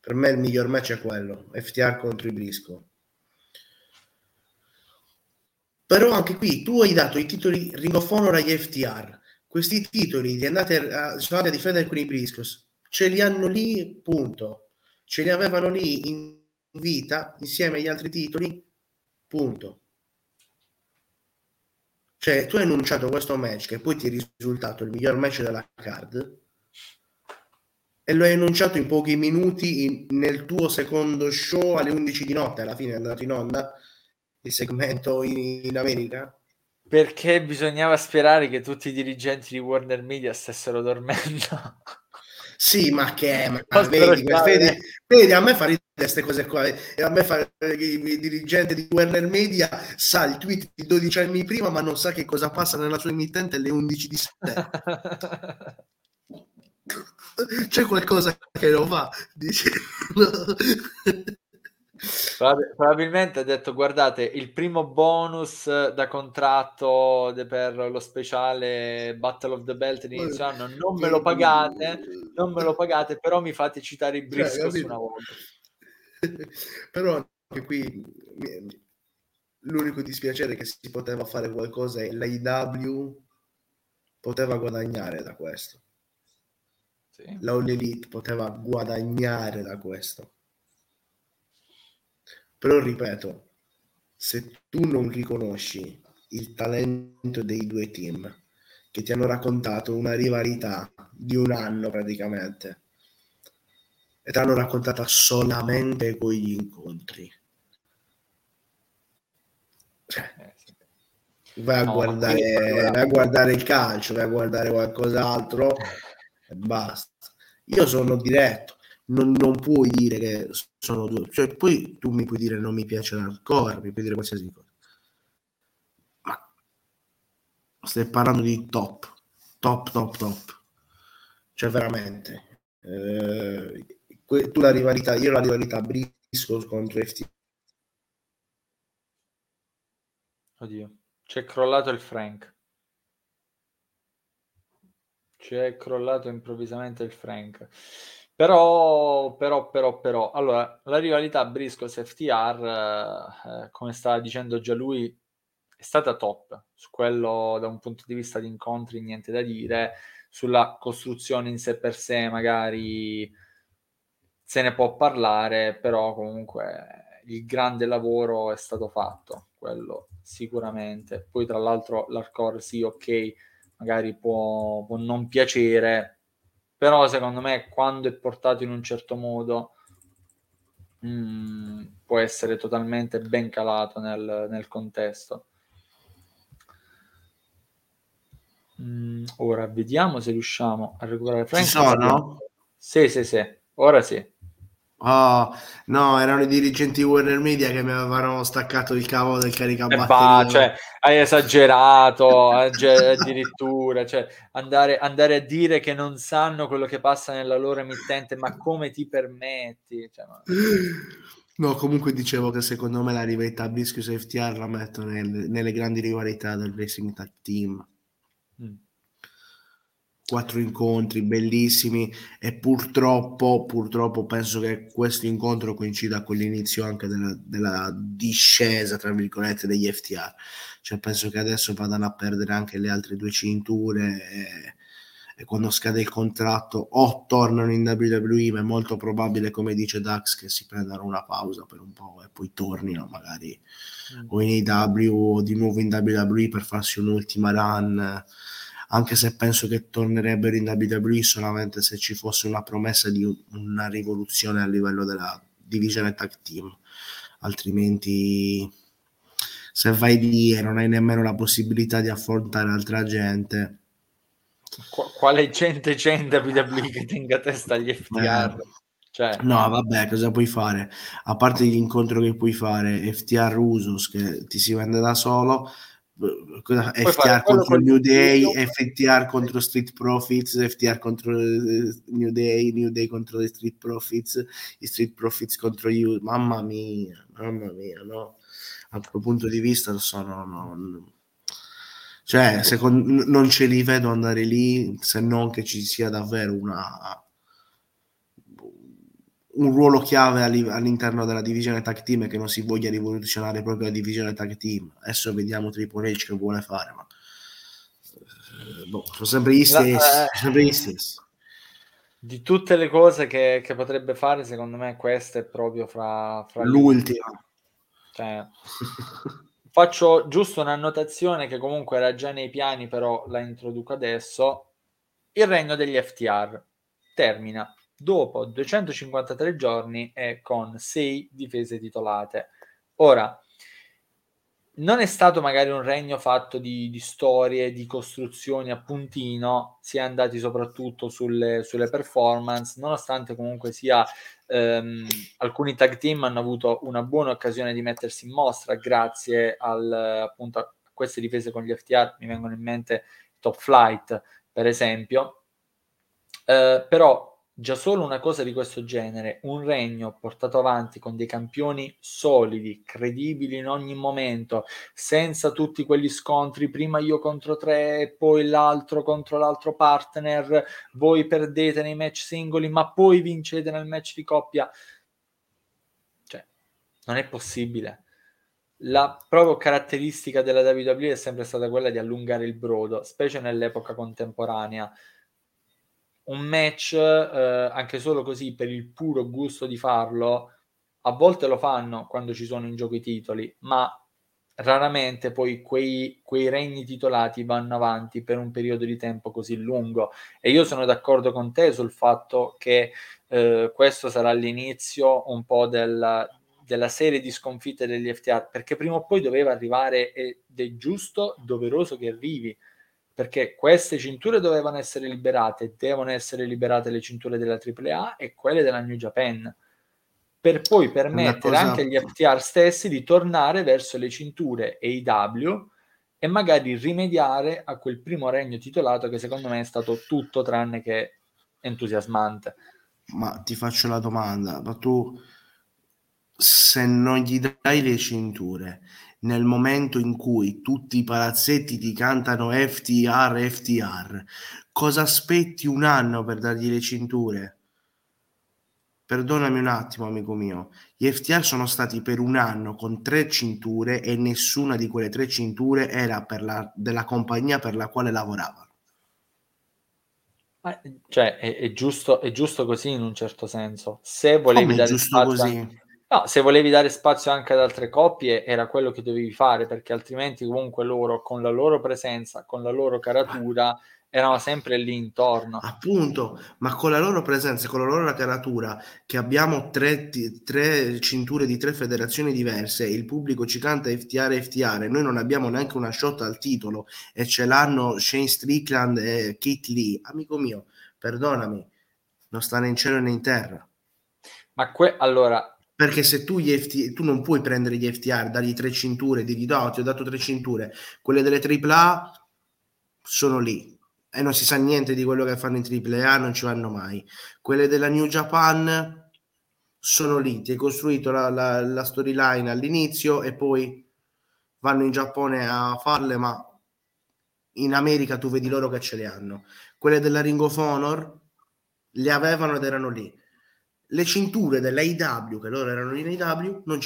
Per me il miglior match è quello, FTR contro i Brisco. Però anche qui tu hai dato i titoli Ring of Honor agli FTR. Questi titoli li andate a, sono andati a difendere con i Briscos. Ce li hanno lì, punto. Ce li avevano lì in vita insieme agli altri titoli, punto. Cioè, tu hai annunciato questo match che poi ti è risultato il miglior match della card e lo hai annunciato in pochi minuti in, nel tuo secondo show alle 11 di notte, alla fine è andato in onda il segmento in, in America. perché bisognava sperare che tutti i dirigenti di Warner Media stessero dormendo. Sì, ma che ma, ma vedi, vedi, vedi, a me fa ridere queste cose qua. E a me fa il dirigente di Warner Media sa il tweet di 12 anni prima, ma non sa che cosa passa nella sua emittente alle 11 di sera. C'è qualcosa che lo fa, dice. Probabilmente ha detto guardate il primo bonus da contratto per lo speciale Battle of the Belt di inizio anno non me lo pagate non me lo pagate però mi fate citare i Briscoes cioè, una volta. Però anche qui l'unico dispiacere che si poteva fare qualcosa e l'AIW poteva guadagnare da questo sì. la All Elite poteva guadagnare da questo. Però ripeto, se tu non riconosci il talento dei due team che ti hanno raccontato una rivalità di un anno praticamente e ti hanno raccontata solamente con gli incontri, cioè, eh, vai a, no, guardare, vai a guardare il calcio, vai a guardare qualcos'altro e basta. Io sono diretto non, non, puoi dire che sono due, cioè poi tu mi puoi dire non mi piace l'hardcore, mi puoi dire qualsiasi cosa, ma stai parlando di top, top, top, top, cioè veramente, eh, tu la rivalità, io la rivalità Briscoe contro FT. Oddio, c'è crollato il Frank. C'è crollato improvvisamente il Frank. Però, però, però, però, allora, la rivalità Briscoes FTR, eh, come stava dicendo già lui, è stata top. Su quello, da un punto di vista di incontri, niente da dire. Sulla costruzione in sé per sé, magari se ne può parlare, però comunque il grande lavoro è stato fatto, quello sicuramente. Poi, tra l'altro, l'hardcore sì, ok, magari può, può non piacere però secondo me quando è portato in un certo modo mh, mm, può essere totalmente ben calato nel, nel contesto. Mm, ora vediamo se riusciamo a recuperare Frank. Ci sono? Sì, sì, sì, ora sì. Oh, no, erano i dirigenti Warner Media che mi avevano staccato il cavo del caricabatteria. Eh cioè, hai esagerato addirittura, cioè, andare, andare, a dire che non sanno quello che passa nella loro emittente, ma come ti permetti? Cioè, ma... No, comunque dicevo che secondo me la rivalità Biscuits e FTR la metto nel, nelle grandi rivalità del Racing Tag Team. Mm quattro incontri bellissimi e purtroppo, purtroppo penso che questo incontro coincida con l'inizio anche della, della, discesa, tra virgolette, degli FTR. Cioè penso che adesso vadano a perdere anche le altre due cinture e, e quando scade il contratto o tornano in WWE, ma è molto probabile, come dice Dax, che si prendano una pausa per un po' e poi tornino magari mm. o in AW o di nuovo in WWE per farsi un'ultima run anche se penso che tornerebbero in WWE solamente se ci fosse una promessa di una rivoluzione a livello della divisione tag team, altrimenti se vai lì e non hai nemmeno la possibilità di affrontare altra gente. Quale gente c'è in WWE che tenga a testa agli FTR? Eh. Cioè, no, vabbè, cosa puoi fare? A parte gli incontri che puoi fare, FTR Usos che ti si vende da solo, cosa, FTR contro New Day, FTR contro Street Profits, FTR contro uh, New Day, New Day contro Street Profits, i Street Profits contro you. Mamma mia, mamma mia, no? A quel punto di vista sono... No, no. Cioè, secondo, non ce li vedo andare lì se non che ci sia davvero una un ruolo chiave all'interno della divisione tag team e che non si voglia rivoluzionare proprio la divisione tag team. Adesso vediamo Triple H che vuole fare, ma eh, boh, sono sempre gli stessi. La, eh, sempre gli stessi. Di tutte le cose che, che, potrebbe fare, secondo me questa è proprio fra, fra l'ultima. Cioè, faccio giusto un'annotazione che comunque era già nei piani, però la introduco adesso. Il regno degli FTR termina dopo 253 giorni e con 6 difese titolate. Ora, non è stato magari un regno fatto di, di, storie, di costruzioni a puntino, si è andati soprattutto sulle, sulle performance, nonostante comunque sia ehm, alcuni tag team hanno avuto una buona occasione di mettersi in mostra grazie al, appunto, a queste difese con gli FTR, mi vengono in mente Top Flight per esempio, eh, però Già solo una cosa di questo genere, un regno portato avanti con dei campioni solidi, credibili in ogni momento, senza tutti quegli scontri, prima io contro tre poi l'altro contro l'altro partner, voi perdete nei match singoli, ma poi vincete nel match di coppia. Cioè, non è possibile. La proprio caratteristica della WWE è sempre stata quella di allungare il brodo, specie nell'epoca contemporanea un match eh, anche solo così per il puro gusto di farlo, a volte lo fanno quando ci sono in gioco i titoli, ma raramente poi quei, quei regni titolati vanno avanti per un periodo di tempo così lungo. E io sono d'accordo con te sul fatto che eh, questo sarà l'inizio un po' della, della serie di sconfitte degli FTR, perché prima o poi doveva arrivare ed è giusto, doveroso che arrivi perché queste cinture dovevano essere liberate, devono essere liberate le cinture della AAA e quelle della New Japan, per poi permettere cosa... anche agli FTR stessi di tornare verso le cinture AEW e magari rimediare a quel primo regno titolato che secondo me è stato tutto tranne che entusiasmante. Ma ti faccio la domanda, ma tu se non gli dai le cinture nel momento in cui tutti i palazzetti ti cantano FTR, FTR, cosa aspetti un anno per dargli le cinture? Perdonami un attimo, amico mio. Gli FTR sono stati per un anno con tre cinture e nessuna di quelle tre cinture era per la, della compagnia per la quale lavoravano. Cioè, è, è, giusto, è giusto così in un certo senso. Se volevi Come dare giusto così? No, se volevi dare spazio anche ad altre coppie era quello che dovevi fare, perché altrimenti comunque loro con la loro presenza, con la loro caratura, erano sempre lì intorno. Appunto, ma con la loro presenza, con la loro caratura, che abbiamo tre, tre cinture di tre federazioni diverse, il pubblico ci canta FTR FTR, noi non abbiamo neanche una shot al titolo e ce l'hanno Shane Strickland e Kate Lee. Amico mio, perdonami, non sta né in cielo né in terra. Ma que- allora, perché se tu, gli FT, tu non puoi prendere gli FTR, dargli tre cinture, dirgli no, ti ho dato tre cinture, quelle delle AAA sono lì e non si sa niente di quello che fanno in AAA, non ci vanno mai. Quelle della New Japan sono lì, ti hai costruito la, la, la storyline all'inizio e poi vanno in Giappone a farle, ma in America tu vedi loro che ce le hanno. Quelle della Ring of Honor le avevano ed erano lì le cinture dell'AW, che loro erano in AW, non,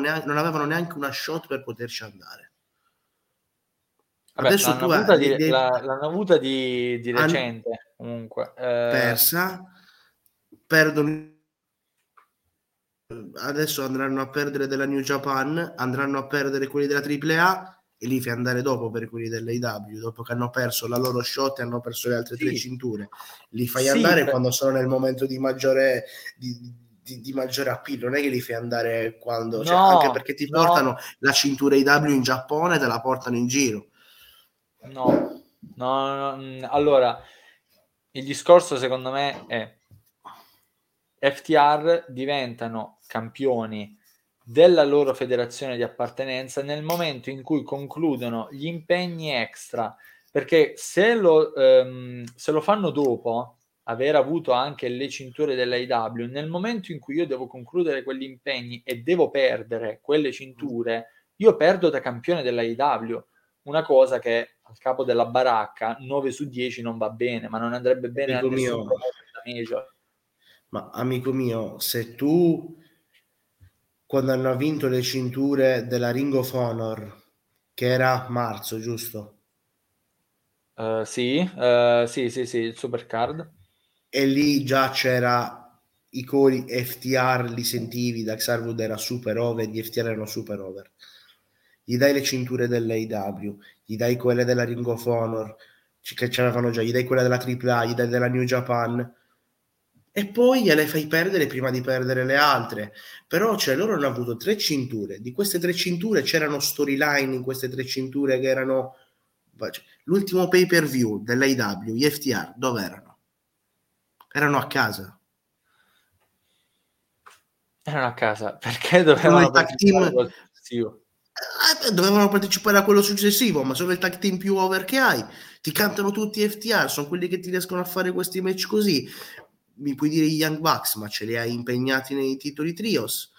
neanche, non avevano neanche una shot per poterci andare. Vabbè, Adesso l'hanno, tu avuta hai, di, la, l'hanno avuta di, di recente, han, comunque. Eh... Persa, perdono adesso andranno a perdere della New Japan, andranno a perdere quelli della AAA e li fai andare dopo per quelli dell'AW, dopo che hanno perso la loro shot e hanno perso le altre sì. tre cinture. Li fai sì, andare per... quando sono nel momento di maggiore, di, di, di maggiore appeal, non è che li fai andare quando... Cioè, no, anche perché ti no. portano la cintura AW in Giappone e te la portano in giro. No, no, no, mm, allora, il discorso secondo me è FTR diventano campioni della loro federazione di appartenenza nel momento in cui concludono gli impegni extra, perché se lo, ehm, se lo fanno dopo aver avuto anche le cinture dell'AIW, nel momento in cui io devo concludere quegli impegni e devo perdere quelle cinture, io perdo da campione dell'AIW, una cosa che al capo della baracca 9 su 10 non va bene, ma non andrebbe bene amico a nessun mio, Ma amico mio, se tu quando hanno vinto le cinture della Ring of Honor, che era marzo, giusto? Uh, sì, uh, sì, sì, sì, il Supercard. E lì già c'era i cori FTR, li sentivi, da Xarwood era super over, gli FTR erano super over. Gli dai le cinture dell'AW, gli dai quelle della Ring of Honor, che c'erano già, gli dai quella della AAA, gli dai della New Japan, e poi gliele fai perdere prima di perdere le altre. Però cioè, loro hanno avuto tre cinture. Di queste tre cinture c'erano storyline in queste tre cinture che erano... Cioè, l'ultimo pay per view dell'AW, gli FTR, dove erano? Erano a casa. Erano a casa perché dovevano partecipare, team... eh, dovevano partecipare a quello successivo, ma sono il tag team più over che hai. Ti cantano tutti FTR, sono quelli che ti riescono a fare questi match così mi puoi dire i Young Bucks, ma ce li hai impegnati nei titoli trios?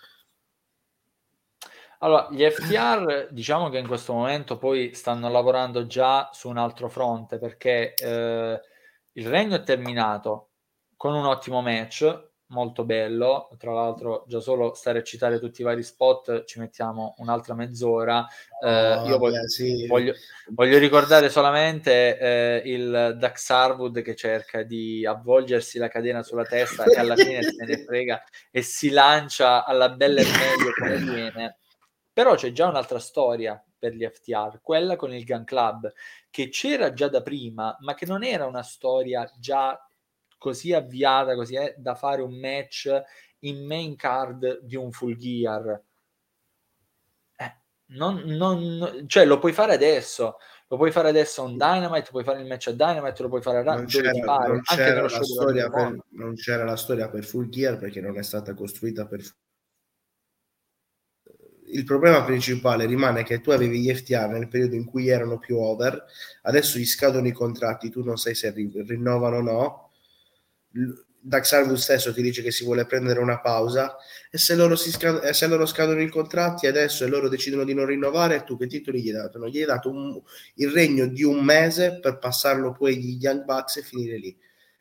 Allora, gli FTR diciamo che in questo momento poi stanno lavorando già su un altro fronte perché eh, il regno è terminato con un ottimo match molto bello. Tra l'altro, già solo stare a citare tutti i vari spot ci mettiamo un'altra mezz'ora. Eh, oh, io voglio, sì. voglio, voglio, ricordare solamente eh, il Dax Harwood che cerca di avvolgersi la catena sulla testa e alla fine se ne frega e si lancia alla bella e meglio come viene. Però c'è già un'altra storia per gli FTR, quella con il Gun Club, che c'era già da prima, ma che non era una storia già così avviata, così è da fare un match in main card di un full gear. Eh, non, non, cioè lo puoi fare adesso, lo puoi fare adesso a un Dynamite, puoi fare il match a Dynamite, lo puoi fare a non c'era, non c'era, la storia per, non c'era la storia per full gear perché non è stata costruita per il problema principale rimane che tu avevi gli FTA nel periodo in cui erano più over, adesso gli scadono i contratti, tu non sai se rinnovano o no, Dax Harwood stesso ti dice che si vuole prendere una pausa e se loro, scad- se loro scadono i contratti adesso e loro decidono di non rinnovare tu che titoli gli hai dato? Non gli hai dato un, il regno di un mese per passarlo poi agli Young Bucks e finire lì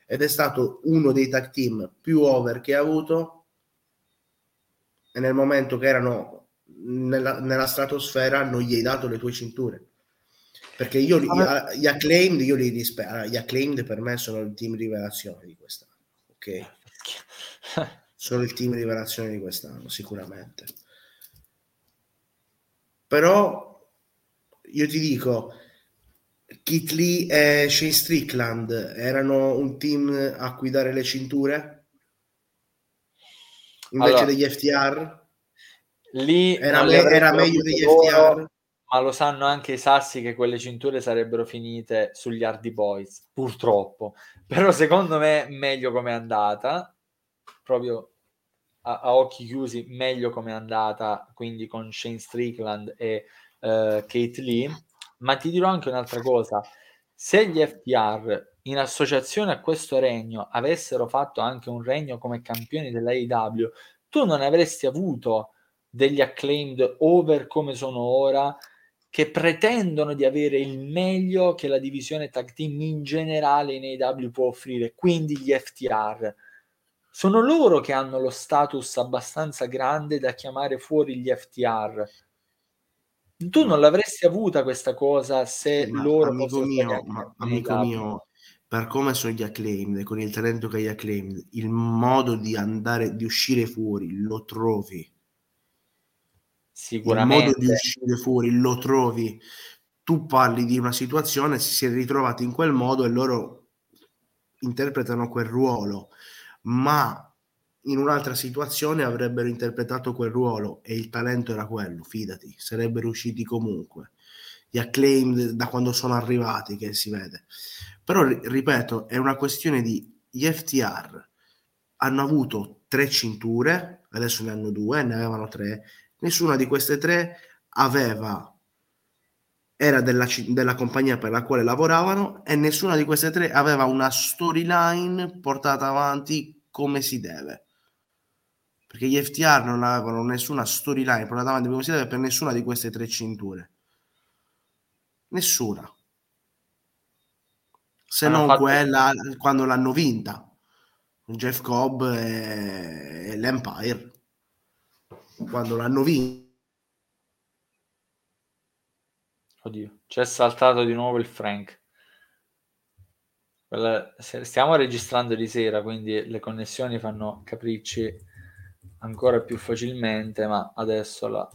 ed è stato uno dei tag team più over che ha avuto e nel momento che erano nella, nella stratosfera non gli hai dato le tue cinture perché io ah. gli acclaimed, io li rispetto, gli acclaimed per me sono il team rivelazione di quest'anno, ok? sono il team rivelazione di quest'anno, sicuramente. Però io ti dico, Kit Lee e Shane Strickland erano un team a cui dare le cinture? Invece allora, degli FTR? Lì era, me- era meglio degli FTR? Ma lo sanno anche i sassi che quelle cinture sarebbero finite sugli Hardy Boys, purtroppo. Però secondo me meglio come è andata, proprio a, a, occhi chiusi, meglio come è andata, quindi con Shane Strickland e uh, Kate Lee. Ma ti dirò anche un'altra cosa, se gli FTR in associazione a questo regno avessero fatto anche un regno come campioni della AEW, tu non avresti avuto degli acclaimed over come sono ora che pretendono di avere il meglio che la divisione tag team in generale in AW può offrire, quindi gli FTR. Sono loro che hanno lo status abbastanza grande da chiamare fuori gli FTR. Tu non l'avresti avuta questa cosa se ma loro amico mio, ma, amico mio, per come sono gli acclaimed, con il talento che hai acclaimed, il modo di andare, di uscire fuori lo trovi Sicuramente. il modo di uscire fuori lo trovi. Tu parli di una situazione, si è ritrovati in quel modo e loro interpretano quel ruolo, ma in un'altra situazione avrebbero interpretato quel ruolo e il talento era quello, fidati, sarebbero usciti comunque. Gli acclaimed da quando sono arrivati, che si vede. Però, ripeto, è una questione di gli FTR hanno avuto tre cinture, adesso ne hanno due, ne avevano tre, Nessuna di queste tre aveva era della, della, compagnia per la quale lavoravano e nessuna di queste tre aveva una storyline portata avanti come si deve. Perché gli FTR non avevano nessuna storyline portata avanti come si deve per nessuna di queste tre cinture. Nessuna. Se non fatto... quella quando l'hanno vinta. Jeff Cobb e, e l'Empire quando l'hanno vinto. Oddio, c'è saltato di nuovo il Frank. Stiamo registrando di sera, quindi le connessioni fanno capricci ancora più facilmente, ma adesso la,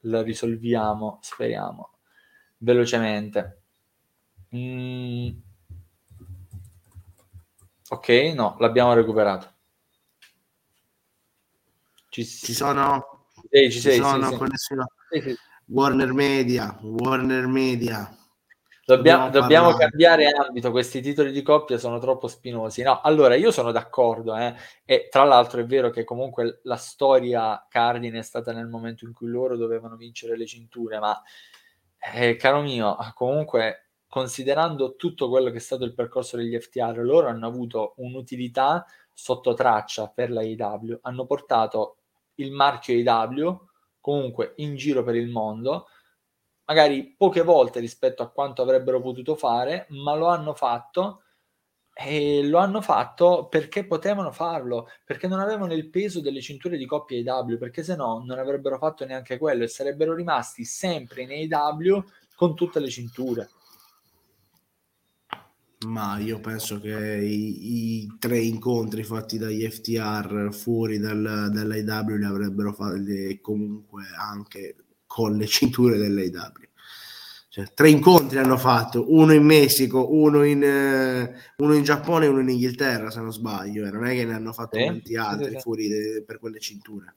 la risolviamo, speriamo, velocemente. Mm. Ok, no, l'abbiamo recuperato. Ci, ci sono? Ci, sei, sono sì, connessioni. Sì. Warner Media, Warner Media. Dobbiamo, dobbiamo cambiare ambito, questi titoli di coppia sono troppo spinosi. No, allora io sono d'accordo, eh? e tra l'altro è vero che comunque la storia cardine è stata nel momento in cui loro dovevano vincere le cinture, ma eh, caro mio, comunque considerando tutto quello che è stato il percorso degli FTR, loro hanno avuto un'utilità sotto traccia per la AEW, hanno portato il marchio AEW comunque in giro per il mondo, magari poche volte rispetto a quanto avrebbero potuto fare, ma lo hanno fatto e lo hanno fatto perché potevano farlo, perché non avevano il peso delle cinture di coppia AEW, perché se no non avrebbero fatto neanche quello e sarebbero rimasti sempre in AEW con tutte le cinture. Ma io penso che i, i, tre incontri fatti dagli FTR fuori dal, dall'AW li avrebbero fatti comunque anche con le cinture dell'AW. Cioè, tre incontri hanno fatto, uno in Messico, uno in, eh, uno in Giappone e uno in Inghilterra, se non sbaglio. Eh. Non è che ne hanno fatto eh? tanti altri fuori de, per quelle cinture.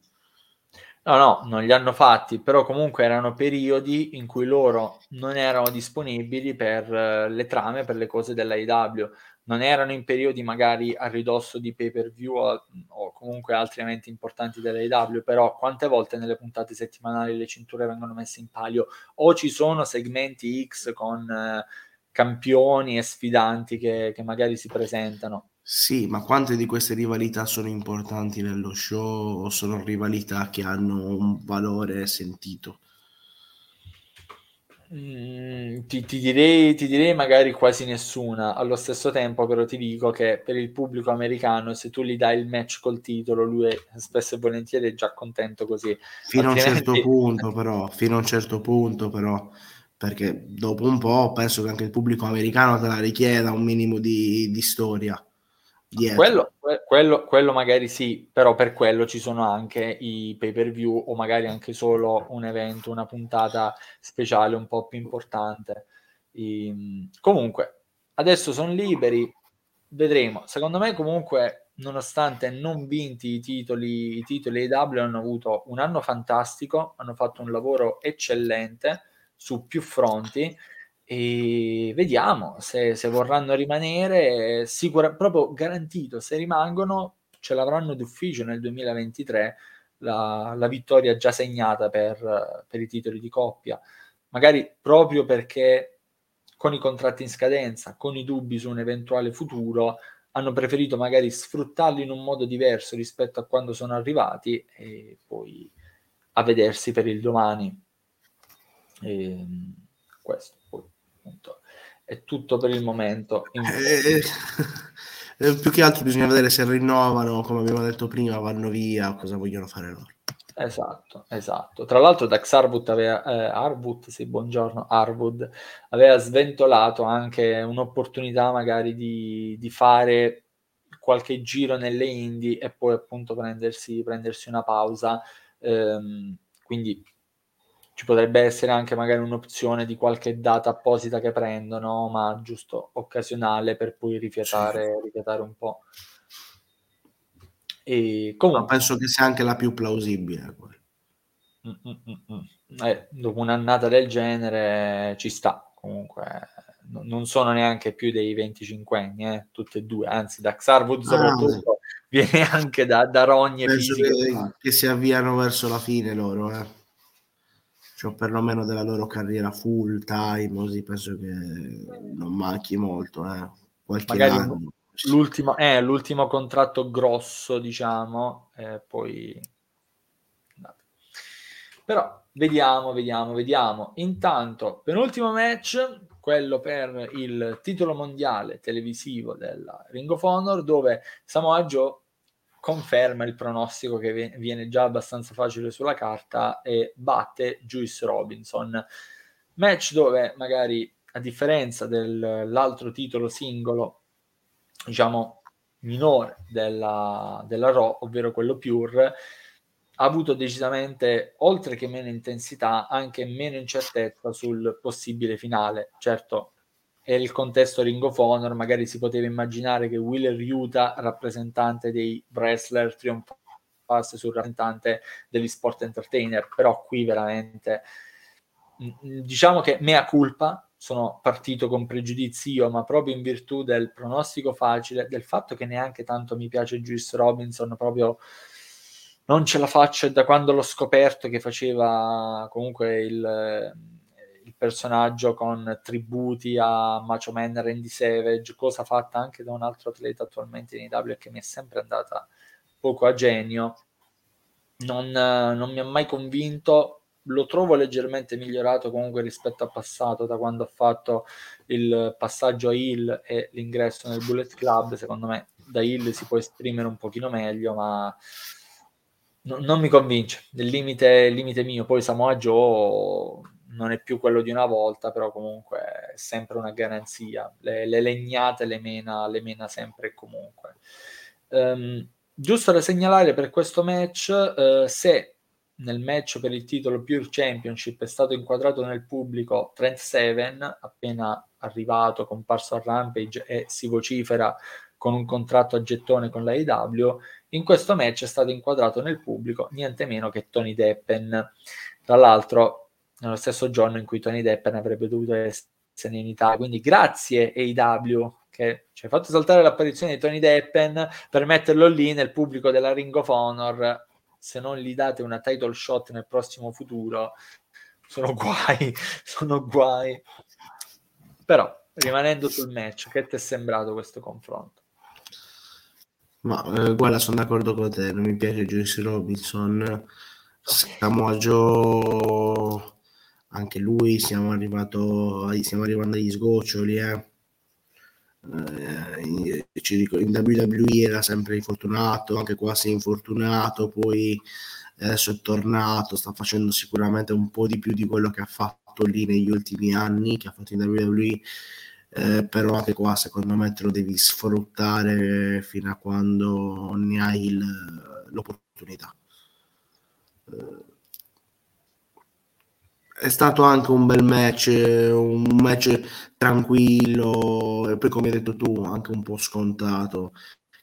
No, no, non li hanno fatti, però comunque erano periodi in cui loro non erano disponibili per uh, le trame, per le cose dell'AIW. Non erano in periodi magari a ridosso di pay per view o, comunque altri eventi importanti dell'AIW, però quante volte nelle puntate settimanali le cinture vengono messe in palio o ci sono segmenti X con uh, campioni e sfidanti che, che magari si presentano. Sì, ma quante di queste rivalità sono importanti nello show o sono rivalità che hanno un valore sentito? Mm, ti, ti, direi, ti, direi, magari quasi nessuna. Allo stesso tempo, però, ti dico che per il pubblico americano, se tu gli dai il match col titolo, lui è, spesso e volentieri è già contento così. Fino Altrimenti... a un certo punto, però, fino a un certo punto, però, perché dopo un po' penso che anche il pubblico americano te la richieda un minimo di, di storia. Quello, quello, quello, magari sì, però per quello ci sono anche i pay per view o magari anche solo un evento, una puntata speciale un po' più importante. E, ehm, comunque, adesso sono liberi, vedremo. Secondo me, comunque, nonostante non vinti i titoli, i titoli AW hanno avuto un anno fantastico, hanno fatto un lavoro eccellente su più fronti e vediamo se, se vorranno rimanere, sicura, proprio garantito, se rimangono ce l'avranno d'ufficio nel 2023 la, la vittoria già segnata per, per i titoli di coppia, magari proprio perché con i contratti in scadenza, con i dubbi su un eventuale futuro, hanno preferito magari sfruttarli in un modo diverso rispetto a quando sono arrivati e poi a vedersi per il domani. E, ehm, questo appunto. È tutto per il momento. Eh, eh, più che altro bisogna vedere se rinnovano, come abbiamo detto prima, vanno via, cosa vogliono fare loro. Esatto, esatto. Tra l'altro Dax Harwood aveva, eh, Harwood, sì, buongiorno, Harwood, aveva sventolato anche un'opportunità magari di, di fare qualche giro nelle Indie e poi appunto prendersi, prendersi una pausa. Ehm, quindi ci potrebbe essere anche magari un'opzione di qualche data apposita che prendono, ma giusto occasionale per poi rifiatare, rifiatare un po'. E comunque, ma penso che sia anche la più plausibile. Mm, mm, mm, eh, dopo un'annata del genere ci sta comunque non sono neanche più dei 25 anni, eh, tutte e due, anzi da Xarwood ah, soprattutto ah, viene anche da, da rogne fisiche. Che, che, si avviano verso la fine loro, eh cioè perlomeno della loro carriera full time, così penso che non manchi molto, eh. qualche Magari anno. L'ultimo, eh, l'ultimo contratto grosso, diciamo, eh, poi... Però vediamo, vediamo, vediamo. Intanto, penultimo match, quello per il titolo mondiale televisivo della Ring of Honor, dove Samoa Joe conferma il pronostico che viene già abbastanza facile sulla carta e batte Juice Robinson. Match dove magari a differenza dell'altro titolo singolo, diciamo minore della, della Raw, ovvero quello Pure, ha avuto decisamente, oltre che meno intensità, anche meno incertezza sul possibile finale. Certo, e il contesto Ring of Honor, magari si poteva immaginare che Wheeler Utah, rappresentante dei wrestler trionfati passe sul rappresentante degli sport entertainer, però qui veramente diciamo che mea culpa, sono partito con pregiudizi io, ma proprio in virtù del pronostico facile, del fatto che neanche tanto mi piace Juice Robinson, proprio non ce la faccio da quando l'ho scoperto che faceva comunque il personaggio con tributi a Macho Man Randy Savage, cosa fatta anche da un altro atleta attualmente in IW che mi è sempre andata poco a genio. Non, non mi ha mai convinto, lo trovo leggermente migliorato comunque rispetto al passato, da quando ha fatto il passaggio a Hill e l'ingresso nel Bullet Club. Secondo me da Hill si può esprimere un pochino meglio, ma no, non mi convince. Il limite, limite mio. Poi Samoa Joe non è più quello di una volta, però comunque è sempre una garanzia. Le, le legnate le mena, le mena sempre e comunque. Um, giusto da segnalare per questo match, uh, se nel match per il titolo Pure Championship è stato inquadrato nel pubblico Trent Seven, appena arrivato, comparso a Rampage e si vocifera con un contratto a gettone con la AEW, in questo match è stato inquadrato nel pubblico niente meno che Tony Deppen. Tra l'altro, nello stesso giorno in cui Tony Deppen avrebbe dovuto essere in Italia. Quindi grazie AEW che ci ha fatto saltare l'apparizione di Tony Deppen per metterlo lì nel pubblico della Ring of Honor se non gli date una title shot nel prossimo futuro, sono guai, sono guai. Però, rimanendo sul match, che ti è sembrato questo confronto? Ma eh, guarda, sono d'accordo con te, non mi piace Joyce Robinson. Samoa Joe, anche lui, siamo, arrivato, stiamo arrivando agli sgoccioli, eh eh, in WWE era sempre infortunato, anche qua si è infortunato, poi adesso è tornato, sta facendo sicuramente un po' di più di quello che ha fatto lì negli ultimi anni, che ha fatto in WWE, eh, però anche qua secondo me te lo devi sfruttare fino a quando ne hai il, l'opportunità. Eh, è stato anche un bel match, un match tranquillo e poi come hai detto tu anche un po' scontato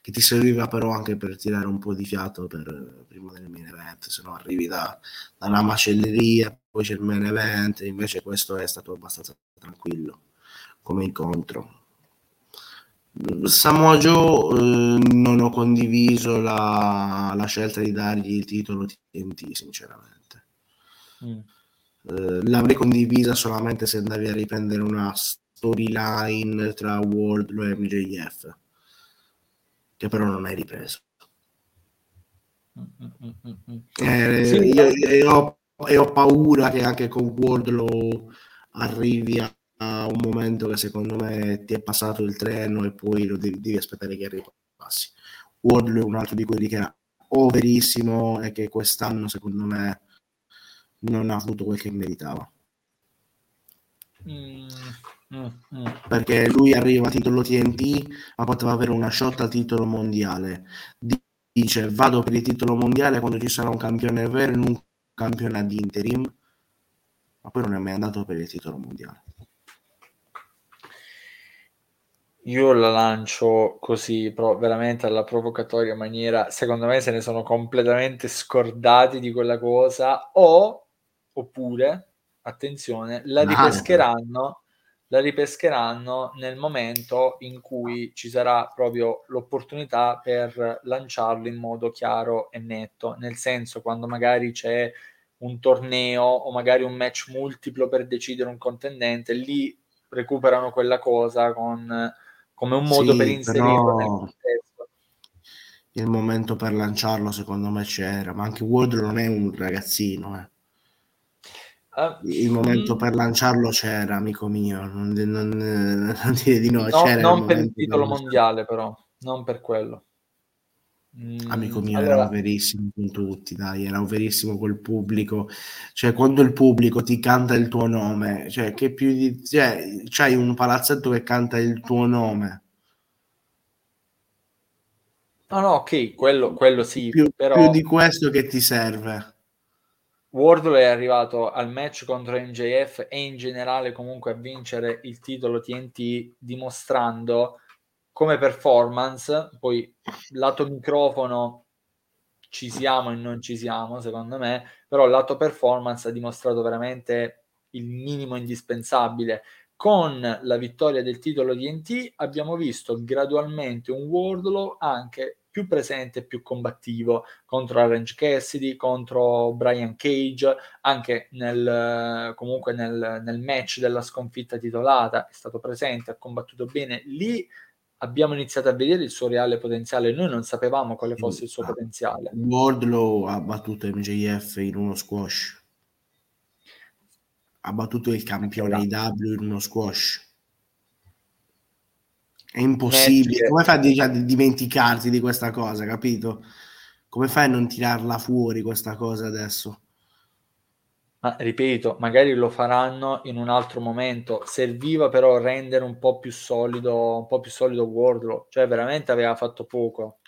che ti serviva però anche per tirare un po' di fiato per, prima del main event, se no arrivi da, dalla macelleria, poi c'è il main event, invece questo è stato abbastanza tranquillo come incontro. Samoa Joe eh, non ho condiviso la, la, scelta di dargli il titolo TNT sinceramente. Mm eh, l'avrei condivisa solamente se andavi a riprendere una storyline tra Wardlow e MJF che però non hai ripreso. Eh, sì, io, io ho, e ho paura che anche con Wardlow arrivi a, a, un momento che secondo me ti è passato il treno e poi lo devi, devi aspettare che ripassi Wardlow è un altro di quelli che era overissimo e che quest'anno secondo me non ha avuto quel che meritava. Mm, mm, mm. Perché lui arriva a titolo TNT, ma poteva avere una shot a titolo mondiale. Dice vado per il titolo mondiale quando ci sarà un campione vero in un campione ad interim, ma poi non è mai andato per il titolo mondiale. Io la lancio così, però veramente alla provocatoria maniera. Secondo me se ne sono completamente scordati di quella cosa. O oppure, attenzione, la ripescheranno, la ripescheranno nel momento in cui ci sarà proprio l'opportunità per lanciarlo in modo chiaro e netto, nel senso quando magari c'è un torneo o magari un match multiplo per decidere un contendente, lì recuperano quella cosa con, come un modo sì, per inserirlo nel contesto. Il momento per lanciarlo secondo me c'era, ma anche Wardlow non è un ragazzino, eh. Uh, il momento mm, per lanciarlo c'era, amico mio, non, non, non dire di no. no non il per il titolo mondiale, però, non per quello. Mm, amico mio, allora... era verissimo con tutti, dai, era verissimo col pubblico. Cioè, quando il pubblico ti canta il tuo nome, cioè, che più di... Cioè, c'hai un palazzetto che canta il tuo nome. No, no, ok, quello, quello sì, più, però... più di questo che ti serve Wardlow è arrivato al match contro MJF e in generale comunque a vincere il titolo TNT dimostrando come performance, poi lato microfono ci siamo e non ci siamo, secondo me, però lato performance ha dimostrato veramente il minimo indispensabile. Con la vittoria del titolo TNT abbiamo visto gradualmente un Wardlow anche più presente e più combattivo contro Orange Cassidy, contro Brian Cage, anche nel, comunque nel, nel match della sconfitta titolata è stato presente, ha combattuto bene. Lì abbiamo iniziato a vedere il suo reale potenziale. Noi non sapevamo quale fosse il suo potenziale. Wardlow ha battuto MJF in uno squash. Ha battuto il campione esatto. IW in uno squash. È impossibile. Match Come fai a dimenticarti di questa cosa, capito? Come fai a non tirarla fuori questa cosa adesso? Ma ripeto, magari lo faranno in un altro momento. Serviva però rendere un po' più solido, un po' più solido Wardlow. Cioè, veramente aveva fatto poco.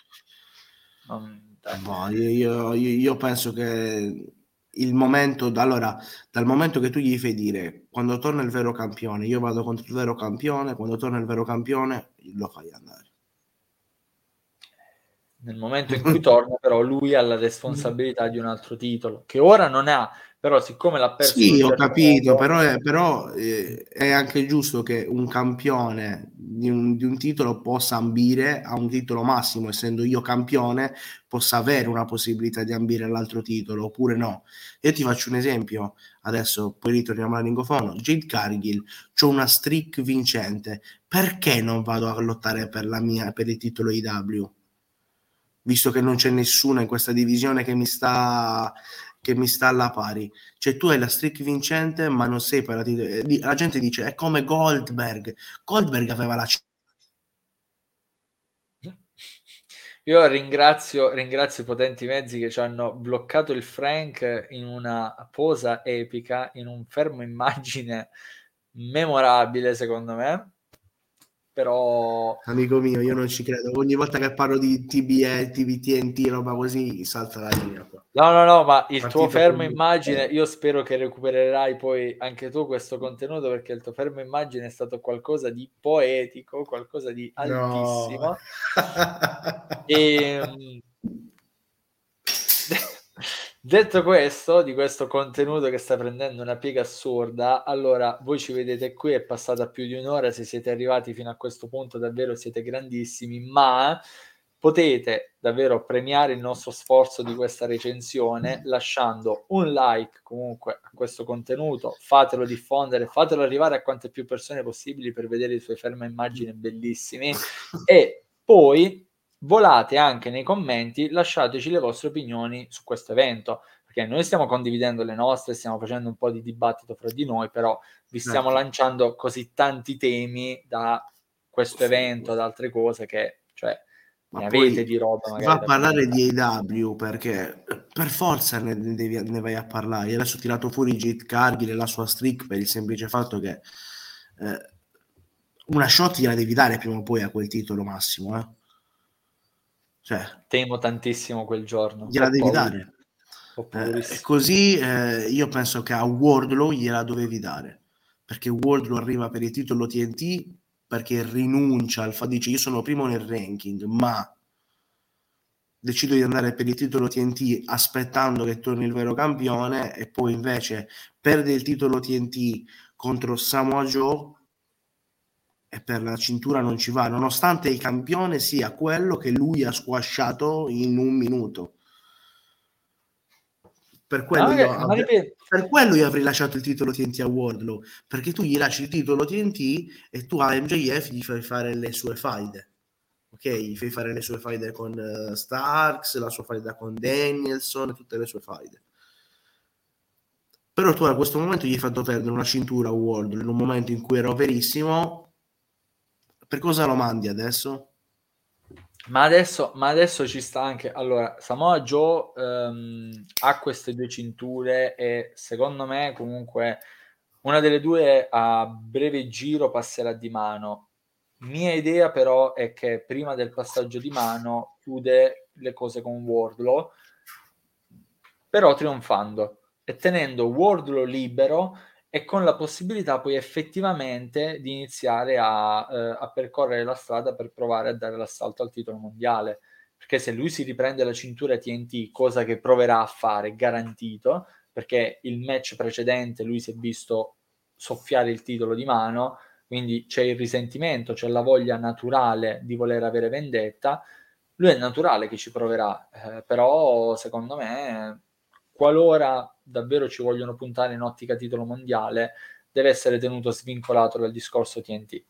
Non... No, io, io, io, penso che il momento, allora, dal momento che tu gli fai dire quando torna il vero campione, io vado contro il vero campione, quando torna il vero campione, lo fai andare. Nel momento in cui torna, però, lui ha la responsabilità di un altro titolo che ora non ha però siccome l'ha perso sì ho capito modo... però, è, però eh, è, anche giusto che un campione di un, di un, titolo possa ambire a un titolo massimo essendo io campione possa avere una possibilità di ambire all'altro titolo oppure no. Io ti faccio un esempio. Adesso poi ritorniamo alla lingofono Jade Cargill c'ho una streak vincente. Perché non vado a lottare per la mia per il titolo IW visto che non c'è nessuno in questa divisione che mi sta che mi sta alla pari. Cioè tu hai la streak vincente ma non sei per la. La gente dice è come Goldberg. Goldberg aveva la io ringrazio, ringrazio i potenti mezzi che ci hanno bloccato il Frank in una posa epica, in un fermo immagine memorabile secondo me però amico mio io non ci credo. Ogni volta che parlo di TBE, TBTNT roba così salta la linea no no no ma il Partito tuo fermo immagine io spero che recupererai poi anche tu questo contenuto perché il tuo fermo immagine è stato qualcosa di poetico qualcosa di altissimo no. e ehm, Detto questo, di questo contenuto che sta prendendo una piega assurda, allora voi ci vedete qui, è passata più di un'ora, se siete arrivati fino a questo punto davvero siete grandissimi, ma potete davvero premiare il nostro sforzo di questa recensione lasciando un like comunque a questo contenuto, fatelo diffondere, fatelo arrivare a quante più persone possibili per vedere i suoi ferme immagini bellissimi e poi volate anche nei commenti, lasciateci le vostre opinioni su questo evento, perché noi stiamo condividendo le nostre, stiamo facendo un po' di dibattito fra di noi, però vi stiamo certo. lanciando così tanti temi da questo evento, da altre cose che, cioè, ma ne avete di roba. Va a parlare di AW perché per forza ne, devi, ne vai a parlare. Adesso ho tirato fuori Jade Cargill e la sua streak per il semplice fatto che eh, una shot gliela devi dare prima o poi a quel titolo massimo. Eh. Cioè, Temo tantissimo quel giorno. Gliela devi dare. Eh, così eh, io penso che a Wardlow gliela dovevi dare. Perché Wardlow arriva per il titolo TNT perché rinuncia al fa dice io sono primo nel ranking, ma decido di andare per il titolo TNT aspettando che torni il vero campione e poi invece perde il titolo TNT contro Samoa Joe e per la cintura non ci va, nonostante il campione sia quello che lui ha squasciato in un minuto. Per quello, ah, io, avrei, per quello io avrei lasciato il titolo TNT a Wardlow, perché tu gli lasci il titolo TNT e tu a MJF gli fai fare le sue faide. Ok, gli fai fare le sue faide con uh, Starks, la sua faida con Danielson, tutte le sue faide. Però tu a questo momento gli hai fatto perdere una cintura a Wardlow in un momento in cui era verissimo per cosa lo mandi adesso? Ma adesso, ma adesso ci sta anche. Allora, Samoa Joe um, ha queste due cinture e secondo me comunque una delle due a breve giro passerà di mano. Mia idea però è che prima del passaggio di mano chiude le cose con Wardlow, però trionfando e tenendo Wardlow libero e con la possibilità poi effettivamente di iniziare a, eh, a, percorrere la strada per provare a dare l'assalto al titolo mondiale. perché se lui si riprende la cintura TNT, cosa che proverà a fare, garantito, perché il match precedente lui si è visto soffiare il titolo di mano, quindi c'è il risentimento, c'è la voglia naturale di voler avere vendetta, lui è naturale che ci proverà, eh, però secondo me qualora davvero ci vogliono puntare in ottica titolo mondiale, deve essere tenuto svincolato dal discorso TNT,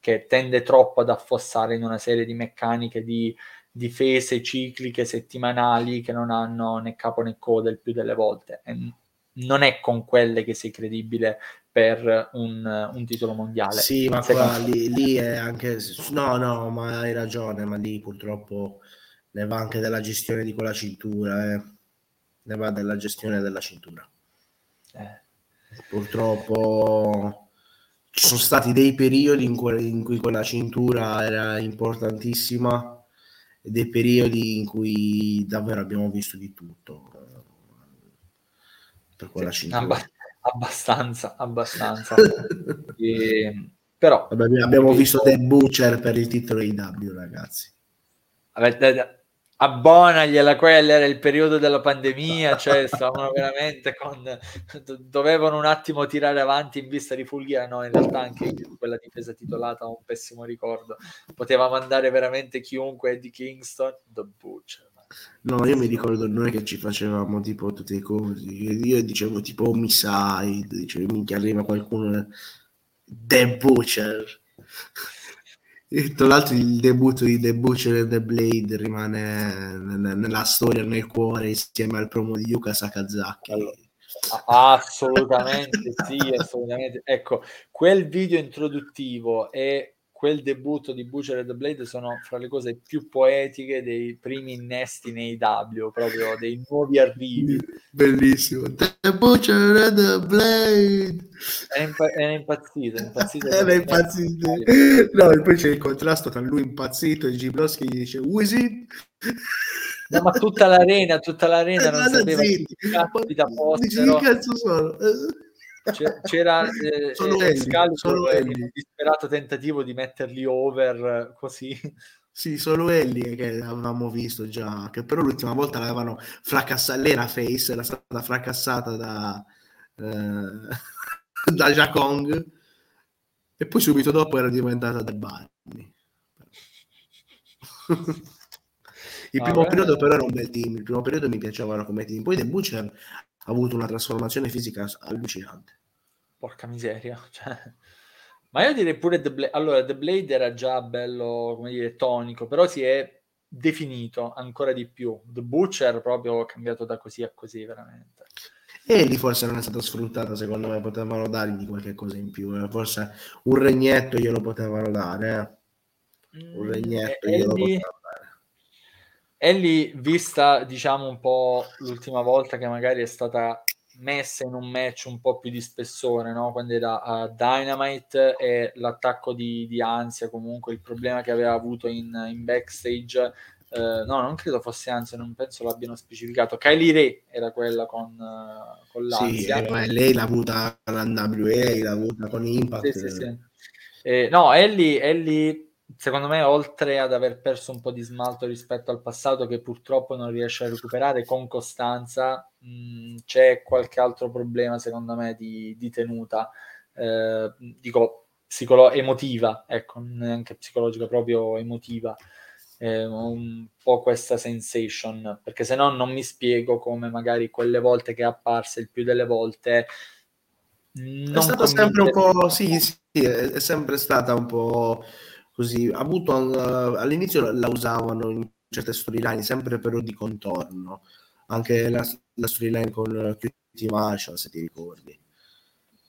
che tende troppo ad affossare in una serie di meccaniche di difese cicliche settimanali che non hanno né capo né coda il più delle volte. E non è con quelle che sei credibile per un, un titolo mondiale. Sì, ma qua, lì, lì, è anche... No, no, ma hai ragione, ma lì purtroppo ne va anche della gestione di quella cintura, eh. Ne va della gestione della cintura. Eh. Purtroppo ci sono stati dei periodi in, que- in cui quella cintura era importantissima e dei periodi in cui davvero abbiamo visto di tutto per quella sì, cintura. Abb- abbastanza, abbastanza. e, però Vabbè, abbiamo visto The Butcher per il titolo IW, ragazzi. Vabbè, abbonagliela, quello era il periodo della pandemia, cioè stavano veramente con... dovevano un attimo tirare avanti in vista di Fulghia, no, in realtà anche quella difesa titolata ho un pessimo ricordo, poteva mandare veramente chiunque, Eddie Kingston, The Butcher. No, io mi ricordo noi che ci facevamo tipo tutte le cose, io dicevo tipo homicide, dicevo minchia arriva qualcuno, The Butcher. Tra l'altro il debutto di The Butcher e The Blade rimane nella storia, nel cuore, insieme al promo di Yuka Sakazaki. Allora, assolutamente sì, assolutamente. Ecco, quel video introduttivo e quel debutto di Butcher e The Blade sono fra le cose più poetiche dei primi innesti nei W, proprio dei nuovi arrivi. Bellissimo. The Butcher e The Blade. Era, impa- era impazzito, era impazzito. Era impazzito. No, e poi c'è il contrasto tra lui impazzito e Giblowski gli dice Wizzy. No, ma tutta l'arena, tutta l'arena non sapeva chi cazzo sono. C'era eh, solo eh, Ellie, solo Ellie. un disperato tentativo di metterli over così. Sì, solo Ellie che avevamo visto già, che però l'ultima volta l'avevano fracassata, l'era Face era stata fracassata da, eh, da Jakong e poi subito dopo era diventata The Bunny. il primo Vabbè. periodo però era un bel team, il primo periodo mi piacevano come team, poi The Butcher ha avuto una trasformazione fisica allucinante porca miseria. Cioè... Ma io direi pure The Blade. Allora, The Blade era già bello, come dire, tonico, però si è definito ancora di più. The Butcher proprio cambiato da così a così, veramente. E lì forse non è stata sfruttata, secondo me, potevano dargli qualche cosa in più. Eh. Forse un regnetto glielo potevano dare. Eh. Un mm, regnetto mm, glielo potevano dare. E lì, vista, diciamo, un po' l'ultima volta che magari è stata messa in un match un po' più di spessore, no? quando era a Dynamite e l'attacco di, di, ansia, comunque il problema che aveva avuto in, in backstage. Eh, no, non credo fosse ansia, non penso l'abbiano specificato. Kylie Ray era quella con, uh, con l'ansia. Sì, eh, lei l'ha avuta alla NWA, l'ha avuta con Impact. Sì, sì, sì. Eh, no, Ellie, Ellie secondo me, oltre ad aver perso un po' di smalto rispetto al passato, che purtroppo non riesce a recuperare con costanza, mh, c'è qualche altro problema, secondo me, di, di tenuta. Eh, dico psicolo- emotiva, ecco, neanche psicologica, proprio emotiva. Eh, un po' questa sensation perché se no non mi spiego come magari quelle volte che è apparsa il più delle volte è stata sempre un po' sì, sì, è sempre stata un po' così ha avuto uh, all'inizio la usavano in certe storyline sempre però di contorno anche la, la storyline con QT Marshall se ti ricordi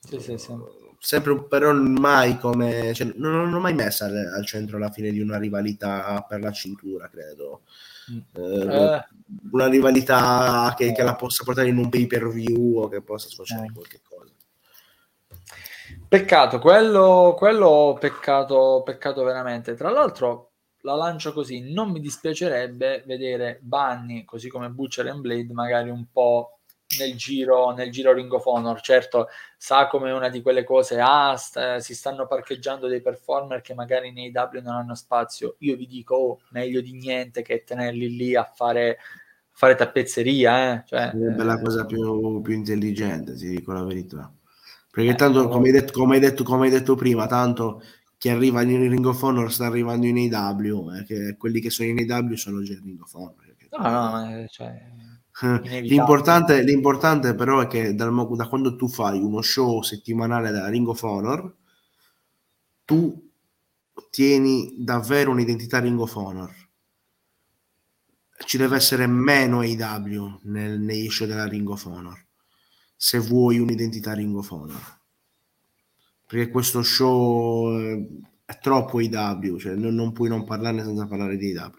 sì, sì, sì. sempre però mai come cioè, non hanno mai messa al, al, centro alla fine di una rivalità per la cintura credo mm. eh, eh. una rivalità che, che, la possa portare in un pay per view o che possa sfociare in eh. qualche cosa Peccato, quello, quello peccato, peccato veramente. Tra l'altro, la lancio così, non mi dispiacerebbe vedere Bunny, così come Butcher and Blade, magari un po' nel giro, nel giro Ring of Honor. Certo, sa come una di quelle cose, ah, sta, si stanno parcheggiando dei performer che magari nei W non hanno spazio. Io vi dico, oh, meglio di niente che tenerli lì a fare, fare tappezzeria. Eh? Cioè, Sarebbe la cosa più, più intelligente, ti dico la verità. Perché eh, tanto, come hai, detto, come, hai detto, come hai detto prima, tanto chi arriva in Ring of Honor sta arrivando in AW, eh, quelli che sono in AW sono già in Ring of Honor. No, no, ma cioè, L'importante, l'importante, però è che dal, da quando tu fai uno show settimanale da Ring of Honor, tu tieni davvero un'identità Ring of Honor. Ci deve essere meno AW nel, negli show della Ring of Honor, se vuoi un'identità Ring of Honor. Perché questo show è troppo AW, cioè non, non puoi non parlarne senza parlare di AW.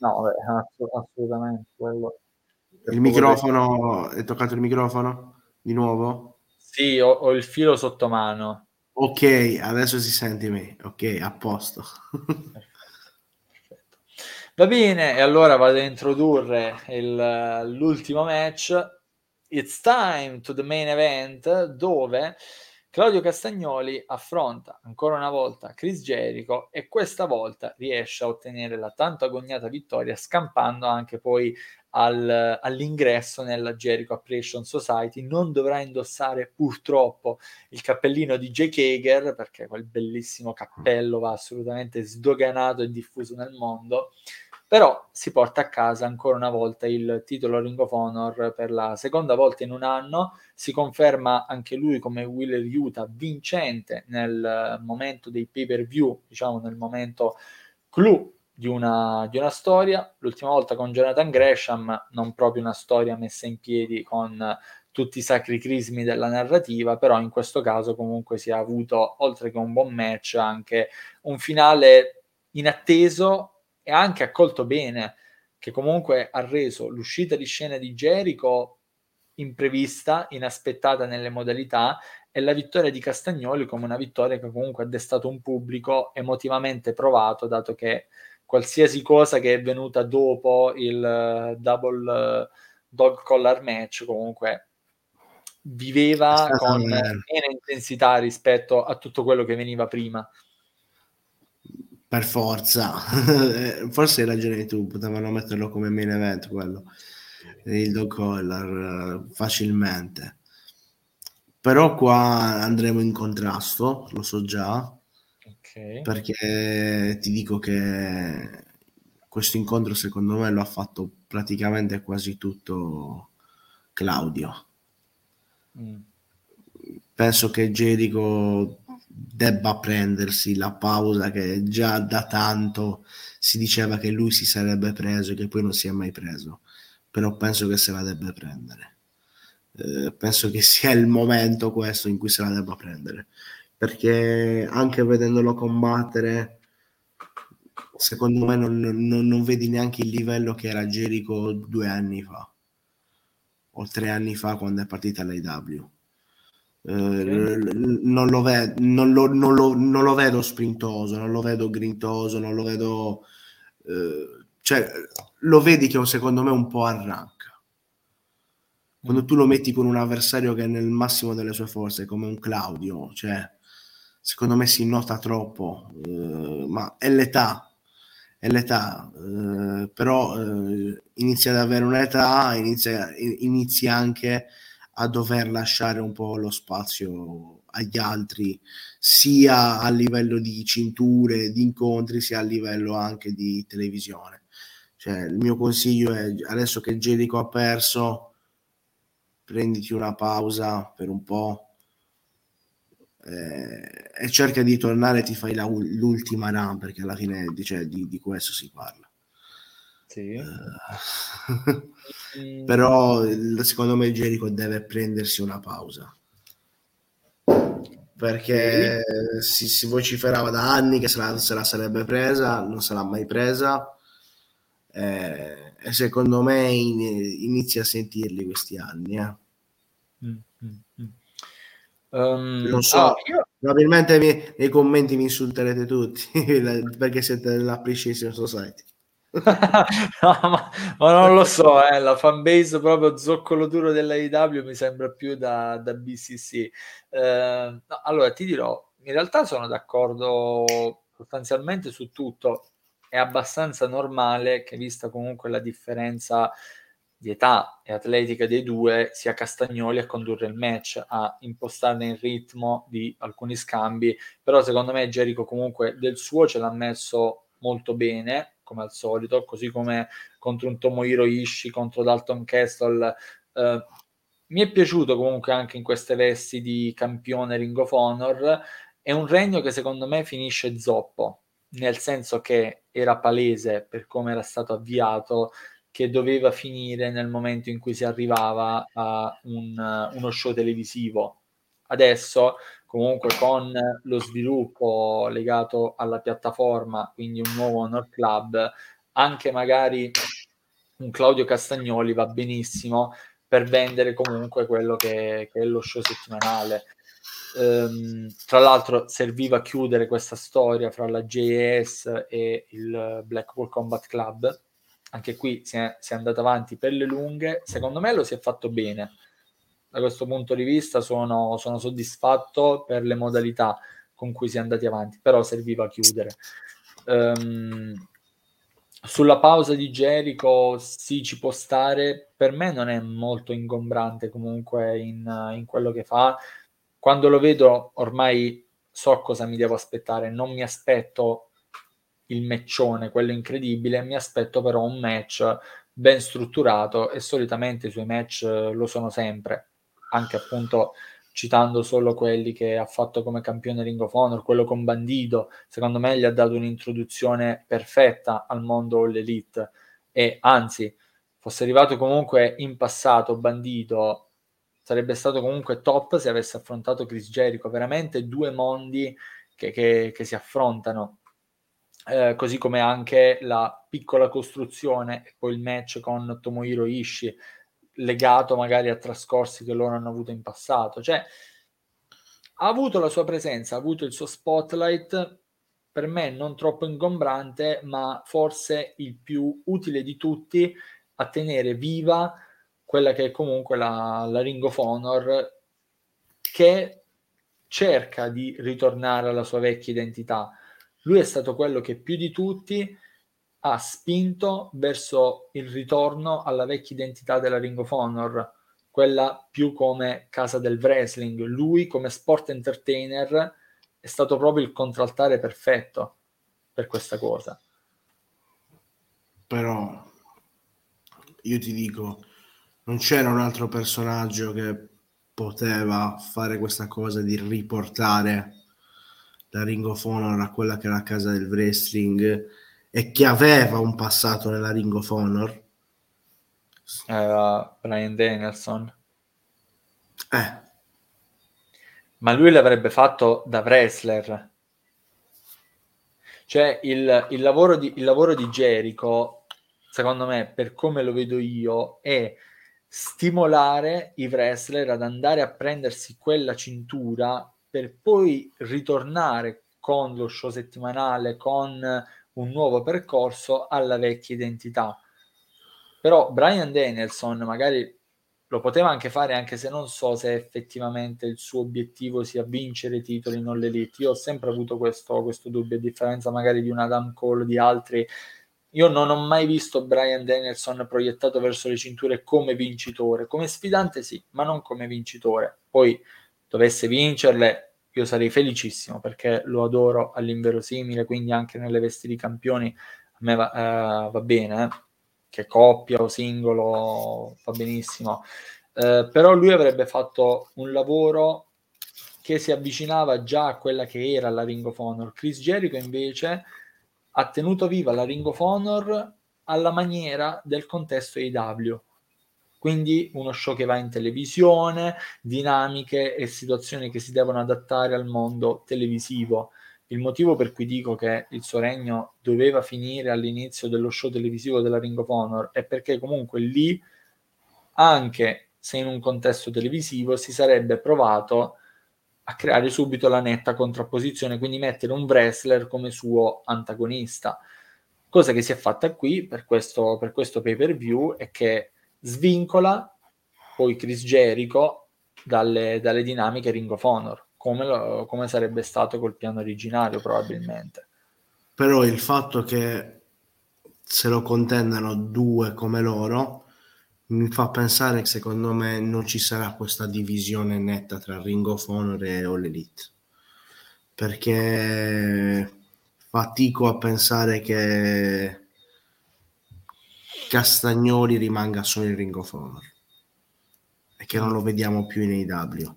No, beh, assolutamente quello. Il microfono, è toccato il microfono di nuovo? Sì, ho, ho, il filo sotto mano. Ok, adesso si sente me. Ok, a posto. Perfetto. Va bene, e allora vado a introdurre il, l'ultimo match. It's time to the main event dove Claudio Castagnoli affronta ancora una volta Chris Jericho e questa volta riesce a ottenere la tanto agognata vittoria scampando anche poi al, all'ingresso nella Jericho Appreciation Society. Non dovrà indossare purtroppo il cappellino di Jake Hager perché quel bellissimo cappello va assolutamente sdoganato e diffuso nel mondo però si porta a casa ancora una volta il titolo Ring of Honor per la seconda volta in un anno, si conferma anche lui come Wheeler Utah vincente nel momento dei pay per view, diciamo nel momento clou di una, di una storia, l'ultima volta con Jonathan Gresham, non proprio una storia messa in piedi con tutti i sacri crismi della narrativa, però in questo caso comunque si è avuto, oltre che un buon match, anche un finale inatteso e anche accolto bene, che comunque ha reso l'uscita di scena di Jericho imprevista, inaspettata nelle modalità, e la vittoria di Castagnoli come una vittoria che comunque ha destato un pubblico emotivamente provato, dato che qualsiasi cosa che è venuta dopo il double dog collar match comunque viveva con meno intensità rispetto a tutto quello che veniva prima. Per forza, forse hai ragione tu, potevano metterlo come main event quello, il dog collar facilmente. Però qua andremo in contrasto, lo so già, okay. perché ti dico che questo incontro secondo me lo ha fatto praticamente quasi tutto Claudio. Mm. Penso che Jericho debba prendersi la pausa che già da tanto si diceva che lui si sarebbe preso e che poi non si è mai preso. Però penso che se la debba prendere. Eh, penso che sia il momento questo in cui se la debba prendere. Perché anche vedendolo combattere secondo me non, non, non vedi neanche il livello che era Jericho due anni fa o tre anni fa quando è partita l'AW eh, non, lo ve- non, lo, non, lo, non, lo vedo sprintoso, non lo vedo grintoso, non lo vedo... Eh, cioè, lo vedi che secondo me un po' arranca. Quando tu lo metti con un avversario che è nel massimo delle sue forze, come un Claudio, cioè, secondo me si nota troppo, eh, ma è l'età, è l'età, eh, però eh, inizia ad avere un'età, inizia, inizia anche a dover lasciare un po' lo spazio agli altri, sia a livello di cinture, di incontri, sia a livello anche di televisione. Cioè, il mio consiglio è adesso che Jericho ha perso, prenditi una pausa per un po' eh, e cerca di tornare ti fai la, l'ultima run perché alla fine cioè, di, di questo si parla. Sì. Uh, però secondo me Jericho deve prendersi una pausa perché si, si, vociferava da anni che se la, se la, sarebbe presa, non se l'ha mai presa eh, e secondo me in, inizia a sentirli questi anni. Eh. Mm, mm, mm. Um, non so, oh, io... probabilmente mi, nei commenti mi insulterete tutti perché siete dell'Appreciation Society. ma, ma, non lo so, eh, la fanbase proprio zoccolo duro dell'AEW mi sembra più da, da BCC. Eh, no, allora, ti dirò, in realtà sono d'accordo sostanzialmente su tutto. È abbastanza normale che, vista comunque la differenza di età e atletica dei due, sia Castagnoli a condurre il match, a impostarne il ritmo di alcuni scambi. Però, secondo me, Jericho comunque del suo ce l'ha messo molto bene, come al solito, così come contro un Tomohiro Ishii, contro Dalton Castle. Eh, mi è piaciuto comunque anche in queste vesti di campione Ring of Honor è un regno che secondo me finisce zoppo, nel senso che era palese per come era stato avviato che doveva finire nel momento in cui si arrivava a un, uno show televisivo. Adesso, comunque, con lo sviluppo legato alla piattaforma, quindi un nuovo Honor Club, anche magari un Claudio Castagnoli va benissimo per vendere comunque quello che, che è lo show settimanale. Um, tra l'altro serviva a chiudere questa storia fra la JS e il Blackpool Combat Club. Anche qui si è, si è andato avanti per le lunghe. Secondo me lo si è fatto bene. Da questo punto di vista sono, sono soddisfatto per le modalità con cui si è andati avanti, però serviva a chiudere. Um, sulla pausa di Jericho sì, ci può stare. Per me non è molto ingombrante comunque in, in quello che fa quando lo vedo ormai so cosa mi devo aspettare, non mi aspetto il meccione, quello incredibile, mi aspetto però un match ben strutturato e solitamente i suoi match eh, lo sono sempre, anche appunto citando solo quelli che ha fatto come campione Ring of Honor, quello con Bandido, secondo me gli ha dato un'introduzione perfetta al mondo All Elite e anzi fosse arrivato comunque in passato Bandido sarebbe stato comunque top se avesse affrontato Chris Jericho, veramente due mondi che, che, che si affrontano. Eh, così come anche la piccola costruzione e poi il match con Tomohiro Ishii legato magari a trascorsi che loro hanno avuto in passato. Cioè, ha avuto la sua presenza, ha avuto il suo spotlight, per me non troppo ingombrante, ma forse il più utile di tutti a tenere viva quella che è comunque la, la Ring of Honor che cerca di ritornare alla sua vecchia identità. Lui è stato quello che più di tutti ha spinto verso il ritorno alla vecchia identità della Ring of Honor, quella più come casa del wrestling. Lui come sport entertainer è stato proprio il contraltare perfetto per questa cosa. Però io ti dico, non c'era un altro personaggio che poteva fare questa cosa di riportare la Ring of Honor a quella che era la casa del wrestling e che aveva un passato nella Ring of Honor? Era Brian Danielson. Eh. ma lui l'avrebbe fatto da wrestler. Cioè il, il, lavoro, di, il lavoro di Jericho secondo me per come lo vedo io è stimolare i wrestler ad andare a prendersi quella cintura per poi ritornare con lo show settimanale, con un nuovo percorso alla vecchia identità. Però Brian Danielson magari lo poteva anche fare anche se non so se effettivamente il suo obiettivo sia vincere i titoli non l'elite. Io ho sempre avuto questo, questo dubbio, a differenza magari di un Adam Cole, di altri io non ho mai visto Brian Danielson proiettato verso le cinture come vincitore, come sfidante sì, ma non come vincitore. Poi dovesse vincerle, io sarei felicissimo perché lo adoro all'inverosimile, quindi anche nelle vesti di campioni a me va, eh, va bene, eh? che coppia o singolo va benissimo. Eh, però lui avrebbe fatto un lavoro che si avvicinava già a quella che era la Ring of Honor. Chris Jericho invece ha tenuto viva la Ring of Honor alla maniera del contesto AW. Quindi uno show che va in televisione, dinamiche e situazioni che si devono adattare al mondo televisivo. Il motivo per cui dico che il suo regno doveva finire all'inizio dello show televisivo della Ring of Honor è perché comunque lì, anche se in un contesto televisivo, si sarebbe provato a creare subito la netta contrapposizione, quindi mettere un wrestler come suo antagonista. Cosa che si è fatta qui per questo, per questo pay per view è che svincola poi Chris Jericho dalle, dalle dinamiche Ring of Honor, come, lo, come sarebbe stato col piano originario probabilmente. Però il fatto che se lo contendano due come loro mi fa pensare che secondo me non ci sarà questa divisione netta tra Ring of Honor e All Elite perché fatico a pensare che Castagnoli rimanga solo in Ring of Honor e che non lo vediamo più in AW.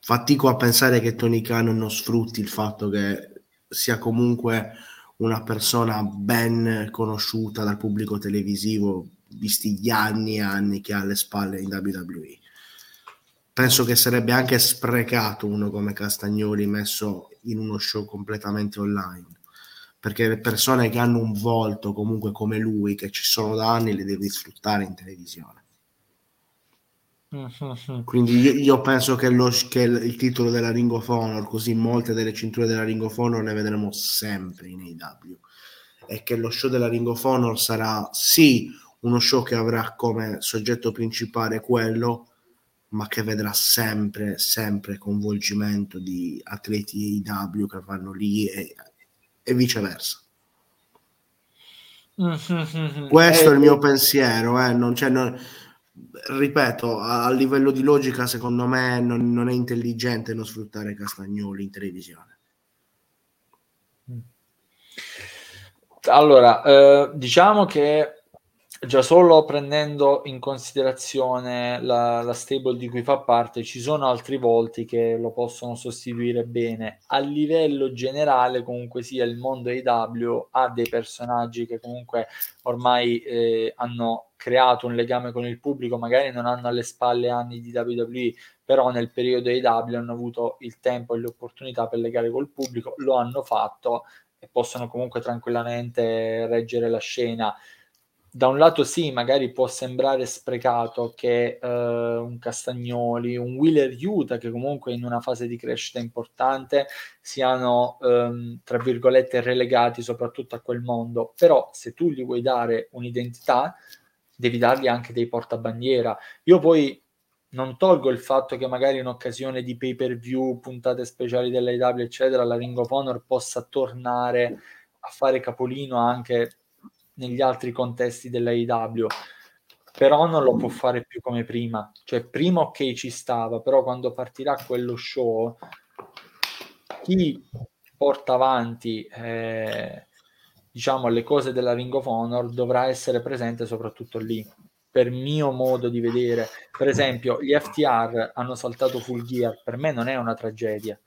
Fatico a pensare che Tony Khan non sfrutti il fatto che sia comunque una persona ben conosciuta dal pubblico televisivo, visti gli anni e anni che ha alle spalle in WWE. Penso che sarebbe anche sprecato uno come Castagnoli messo in uno show completamente online, perché le persone che hanno un volto comunque come lui, che ci sono da anni, le devi sfruttare in televisione. Mm-hmm. Quindi io, io penso che, lo, che, il titolo della Ring of Honor, così molte delle cinture della Ring of Honor ne vedremo sempre in AW e che lo show della Ring of Honor sarà sì uno show che avrà come soggetto principale quello, ma che vedrà sempre, sempre coinvolgimento di atleti AW che vanno lì e, e viceversa. Mm-hmm. Questo è il mio pensiero, eh? non, cioè, non, ripeto, a, a, livello di logica, secondo me non, non, è intelligente non sfruttare Castagnoli in televisione. Allora, eh, diciamo che già solo prendendo in considerazione la, la, stable di cui fa parte, ci sono altri volti che lo possono sostituire bene. A livello generale, comunque sia il mondo AW ha dei personaggi che comunque ormai eh, hanno creato un legame con il pubblico, magari non hanno alle spalle anni di WWE, però nel periodo AW hanno avuto il tempo e l'opportunità per legare col pubblico, lo hanno fatto e possono comunque tranquillamente reggere la scena da un lato sì, magari può sembrare sprecato che uh, un Castagnoli, un Wheeler Utah, che comunque in una fase di crescita importante, siano, um, tra virgolette, relegati soprattutto a quel mondo. Però se tu gli vuoi dare un'identità, devi dargli anche dei portabandiera. Io poi non tolgo il fatto che magari in occasione di pay per view, puntate speciali dell'AW, eccetera, la Ring of Honor possa tornare a fare capolino anche negli altri contesti dell'AEW, però non lo può fare più come prima. Cioè, prima ok ci stava, però quando partirà quello show, chi porta avanti eh, diciamo le cose della Ring of Honor dovrà essere presente soprattutto lì per mio modo di vedere per esempio gli FTR hanno saltato full gear per me non è una tragedia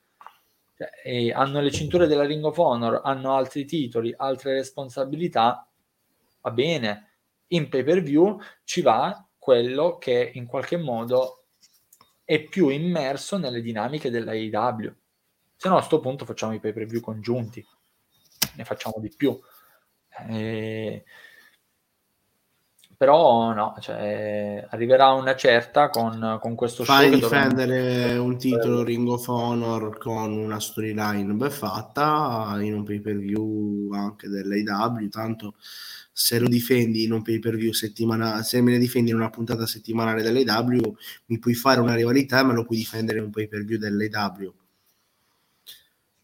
cioè, hanno le cinture della Ring of Honor hanno altri titoli altre responsabilità va bene, in pay per view ci va quello che in qualche modo è più immerso nelle dinamiche della AEW. Se no a questo punto facciamo i pay per view congiunti, ne facciamo di più. Eh, però no, cioè, arriverà una certa con, con questo Fai show. Fai difendere dovrà... un titolo Ring of Honor con una storyline ben fatta in un pay per view anche dell'AW, tanto se lo difendi in un pay per view settimanale, se me ne difendi in una puntata settimanale dell'AW, mi puoi fare una rivalità, ma lo puoi difendere in un pay per view dell'AW.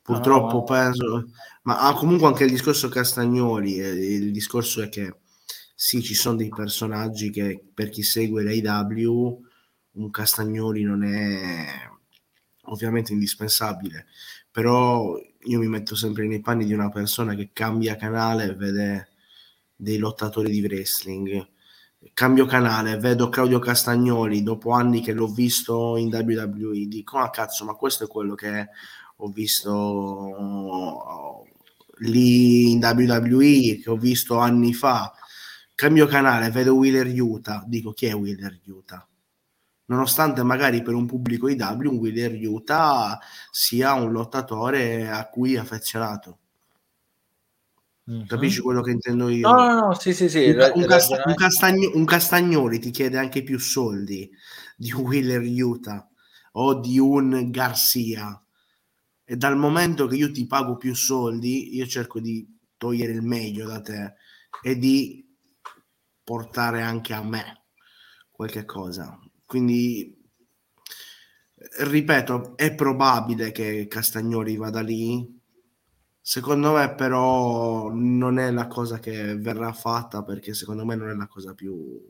Purtroppo no. penso, ma ah, comunque anche il discorso Castagnoli, eh, il discorso è che sì, ci sono dei personaggi che per chi segue l'AW, un Castagnoli non è ovviamente indispensabile, però io mi metto sempre nei panni di una persona che cambia canale e vede dei lottatori di wrestling. Cambio canale, vedo Claudio Castagnoli dopo anni che l'ho visto in WWE. Dico, ah cazzo, ma questo è quello che ho visto lì in WWE, che ho visto anni fa. Cambio canale, vedo Wheeler Utah. Dico, chi è Wheeler Utah? Nonostante magari per un pubblico IW un Wheeler Utah sia un lottatore a cui è affezionato Mm-hmm. Capisci quello che intendo io? No, no, no, sì, sì, sì. Un, un, casta- un, castagno- un, Castagnoli ti chiede anche più soldi di un Wheeler Utah o di un Garcia. E dal momento che io ti pago più soldi, io cerco di togliere il meglio da te e di portare anche a me qualche cosa. Quindi, ripeto, è probabile che Castagnoli vada lì. Secondo me, però, non è la cosa che verrà fatta perché secondo me non è la cosa più,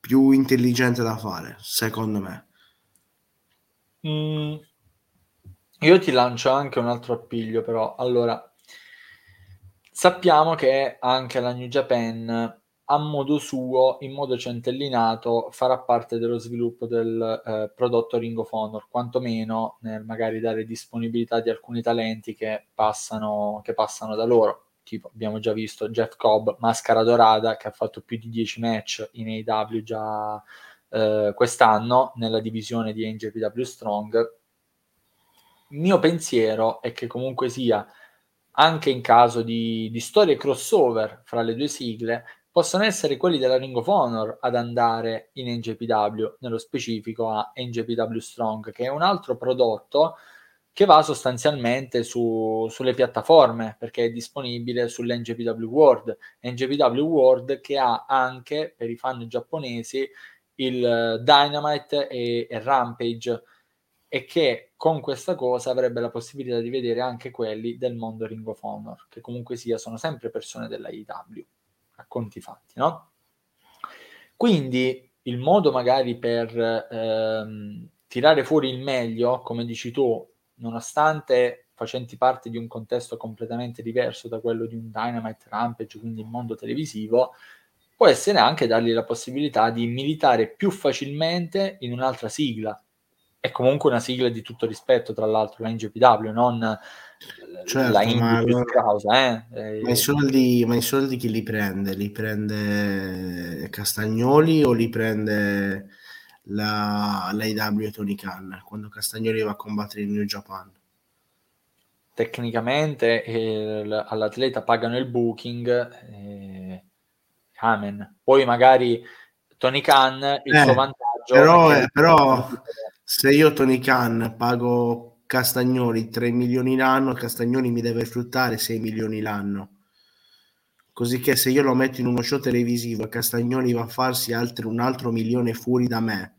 più intelligente da fare. Secondo me. Mm, io ti lancio anche un altro appiglio, però. Allora, sappiamo che anche la New Japan a modo suo, in modo centellinato, farà parte dello sviluppo del eh, prodotto Ring of Honor, quantomeno nel magari dare disponibilità di alcuni talenti che passano, che passano da loro. Tipo, abbiamo già visto Jeff Cobb, Mascara Dorada, che ha fatto più di 10 match in AW già eh, quest'anno nella divisione di NJPW Strong. Il mio pensiero è che comunque sia anche in caso di, di storie crossover fra le due sigle, possono essere quelli della Ring of Honor ad andare in NJPW, nello specifico a NJPW Strong, che è un altro prodotto che va sostanzialmente su, sulle piattaforme perché è disponibile sull'NJPW World. NJPW World che ha anche per i fan giapponesi il Dynamite e, e Rampage e che con questa cosa avrebbe la possibilità di vedere anche quelli del mondo Ring of Honor, che comunque sia sono sempre persone della IW a conti fatti, no? Quindi il modo magari per ehm, tirare fuori il meglio, come dici tu, nonostante facenti parte di un contesto completamente diverso da quello di un Dynamite Rampage, quindi il mondo televisivo, può essere anche dargli la possibilità di militare più facilmente in un'altra sigla. È comunque una sigla di tutto rispetto, tra l'altro, la NGPW, non certo, la ma, causa, eh? ma, i soldi, ma i soldi chi li prende? Li prende Castagnoli o li prende la, l'AW Tony Khan quando Castagnoli va a combattere in New Japan? Tecnicamente eh, all'atleta pagano il booking, eh, amen. Poi magari Tony Khan il eh, suo vantaggio. Però, è... però se io Tony Khan pago Castagnoli 3 milioni l'anno, Castagnoli mi deve fruttare 6 milioni l'anno. Così che se io lo metto in uno show televisivo e Castagnoli va a farsi altri, un altro milione fuori da me,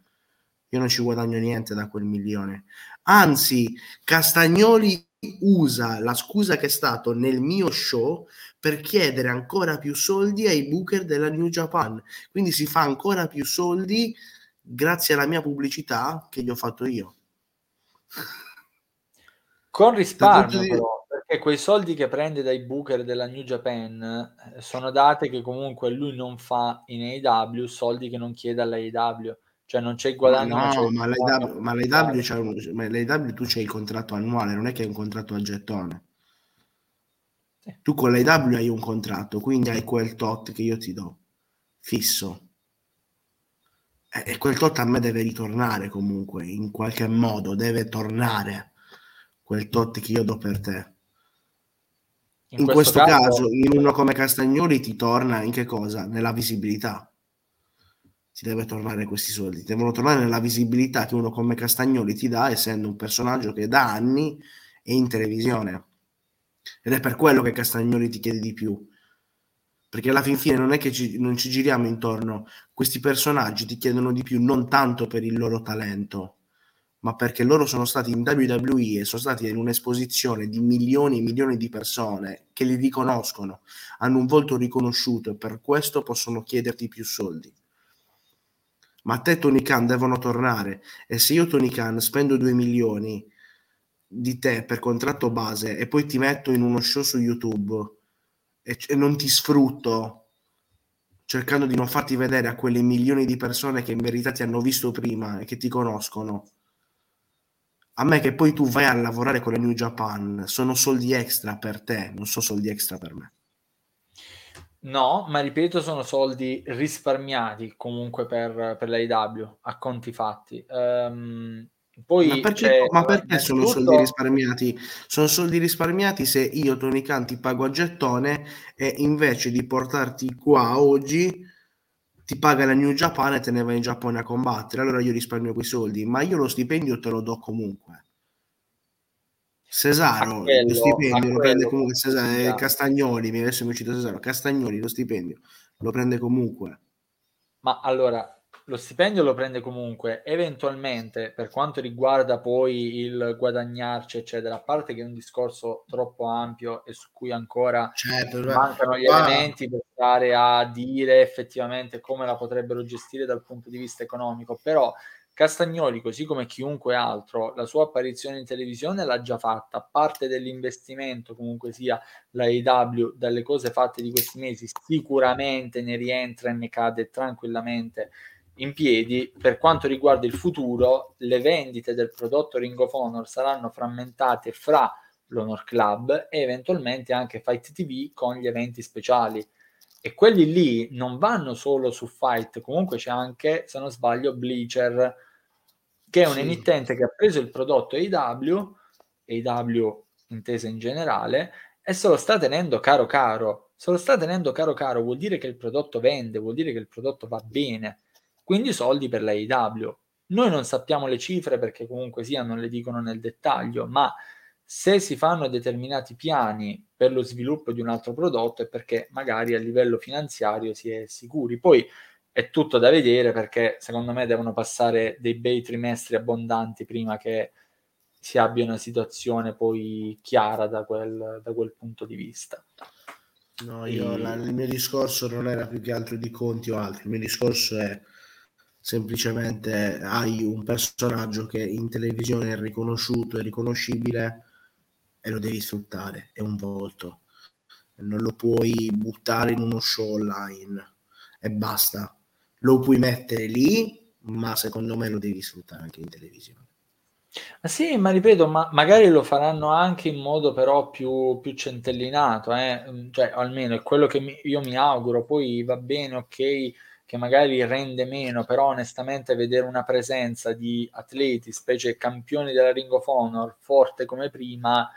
io non ci guadagno niente da quel milione. Anzi, Castagnoli usa la scusa che è stato nel mio show per chiedere ancora più soldi ai booker della New Japan. Quindi si fa ancora più soldi grazie alla mia pubblicità che gli ho fatto io. Con risparmio però, perché quei soldi che prende dai booker della New Japan eh, sono date che comunque lui non fa in AEW, soldi che non chiede alla AEW. Cioè non c'è il guadagno. No, c'è ma, l'AEW, ma l'AEW, c'è un, ma l'AEW tu c'hai il contratto annuale, non è che hai un contratto a gettone. Sì. Tu con l'AEW hai un contratto, quindi hai quel tot che io ti do, fisso. E quel tot a me deve ritornare comunque, in qualche modo, deve tornare quel tot che io do per te. In, in questo, questo caso, caso, in uno come Castagnoli ti torna in che cosa? Nella visibilità. Ti deve tornare questi soldi, devono tornare nella visibilità che uno come Castagnoli ti dà, essendo un personaggio che da anni è in televisione. Ed è per quello che Castagnoli ti chiede di più. Perché alla fin fine non è che ci, non ci giriamo intorno, questi personaggi ti chiedono di più non tanto per il loro talento, ma perché loro sono stati in WWE e sono stati in un'esposizione di milioni e milioni di persone che li riconoscono, hanno un volto riconosciuto e per questo possono chiederti più soldi. Ma a te Tony Khan devono tornare e se io Tony Khan spendo 2 milioni di te per contratto base e poi ti metto in uno show su YouTube e, e non ti sfrutto cercando di non farti vedere a quelle milioni di persone che in verità ti hanno visto prima e che ti conoscono a me che poi tu vai a lavorare con la New Japan sono soldi extra per te, non sono soldi extra per me. No, ma ripeto, sono soldi risparmiati comunque per, per l'AIW a conti fatti. Um, poi ma perché, ma perché sono tutto... soldi risparmiati? Sono soldi risparmiati se io, Tony Khan, ti pago a gettone e invece di portarti qua oggi ti paga la New Japan e te ne vai in Giappone a combattere, allora io risparmio quei soldi, ma io lo stipendio te lo do comunque. Cesaro, quello, lo stipendio lo prende comunque Cesaro, eh, Castagnoli, adesso mi cito Cesaro, Castagnoli lo stipendio lo prende comunque. Ma allora, lo stipendio lo prende comunque, eventualmente per quanto riguarda poi il guadagnarci, eccetera, a parte che è un discorso troppo ampio e su cui ancora certo, mancano gli elementi per stare a dire effettivamente come la potrebbero gestire dal punto di vista economico, però Castagnoli, così come chiunque altro, la sua apparizione in televisione l'ha già fatta, parte dell'investimento comunque sia la AW, dalle cose fatte di questi mesi, sicuramente ne rientra e ne cade tranquillamente in piedi. Per quanto riguarda il futuro, le vendite del prodotto Ring of Honor saranno frammentate fra l'Honor Club e eventualmente anche Fight TV con gli eventi speciali e quelli lì non vanno solo su Fight, comunque c'è anche, se non sbaglio, Bleacher che è un sì. emittente che ha preso il prodotto AW, AW intesa in generale, e se lo sta tenendo caro caro. Se lo sta tenendo caro caro vuol dire che il prodotto vende, vuol dire che il prodotto va bene. Quindi soldi per la AW. Noi non sappiamo le cifre perché comunque sia non le dicono nel dettaglio, ma se si fanno determinati piani per lo sviluppo di un altro prodotto è perché magari a livello finanziario si è sicuri. Poi è tutto da vedere perché secondo me devono passare dei bei trimestri abbondanti prima che si abbia una situazione poi chiara da quel, da quel punto di vista. No, io, e... la, il mio discorso non era più che altro di conti o altro, il mio discorso è semplicemente hai un personaggio che in televisione è riconosciuto e riconoscibile e lo devi sfruttare, è un volto, non lo puoi buttare in uno show online e basta lo puoi mettere lì, ma secondo me lo devi sfruttare anche in televisione. Ah, sì, ma ripeto, ma magari lo faranno anche in modo però più, più centellinato, eh? Cioè almeno è quello che mi, io mi auguro, poi va bene, ok, che magari rende meno, però onestamente vedere una presenza di atleti, specie campioni della Ring of Honor, forte come prima,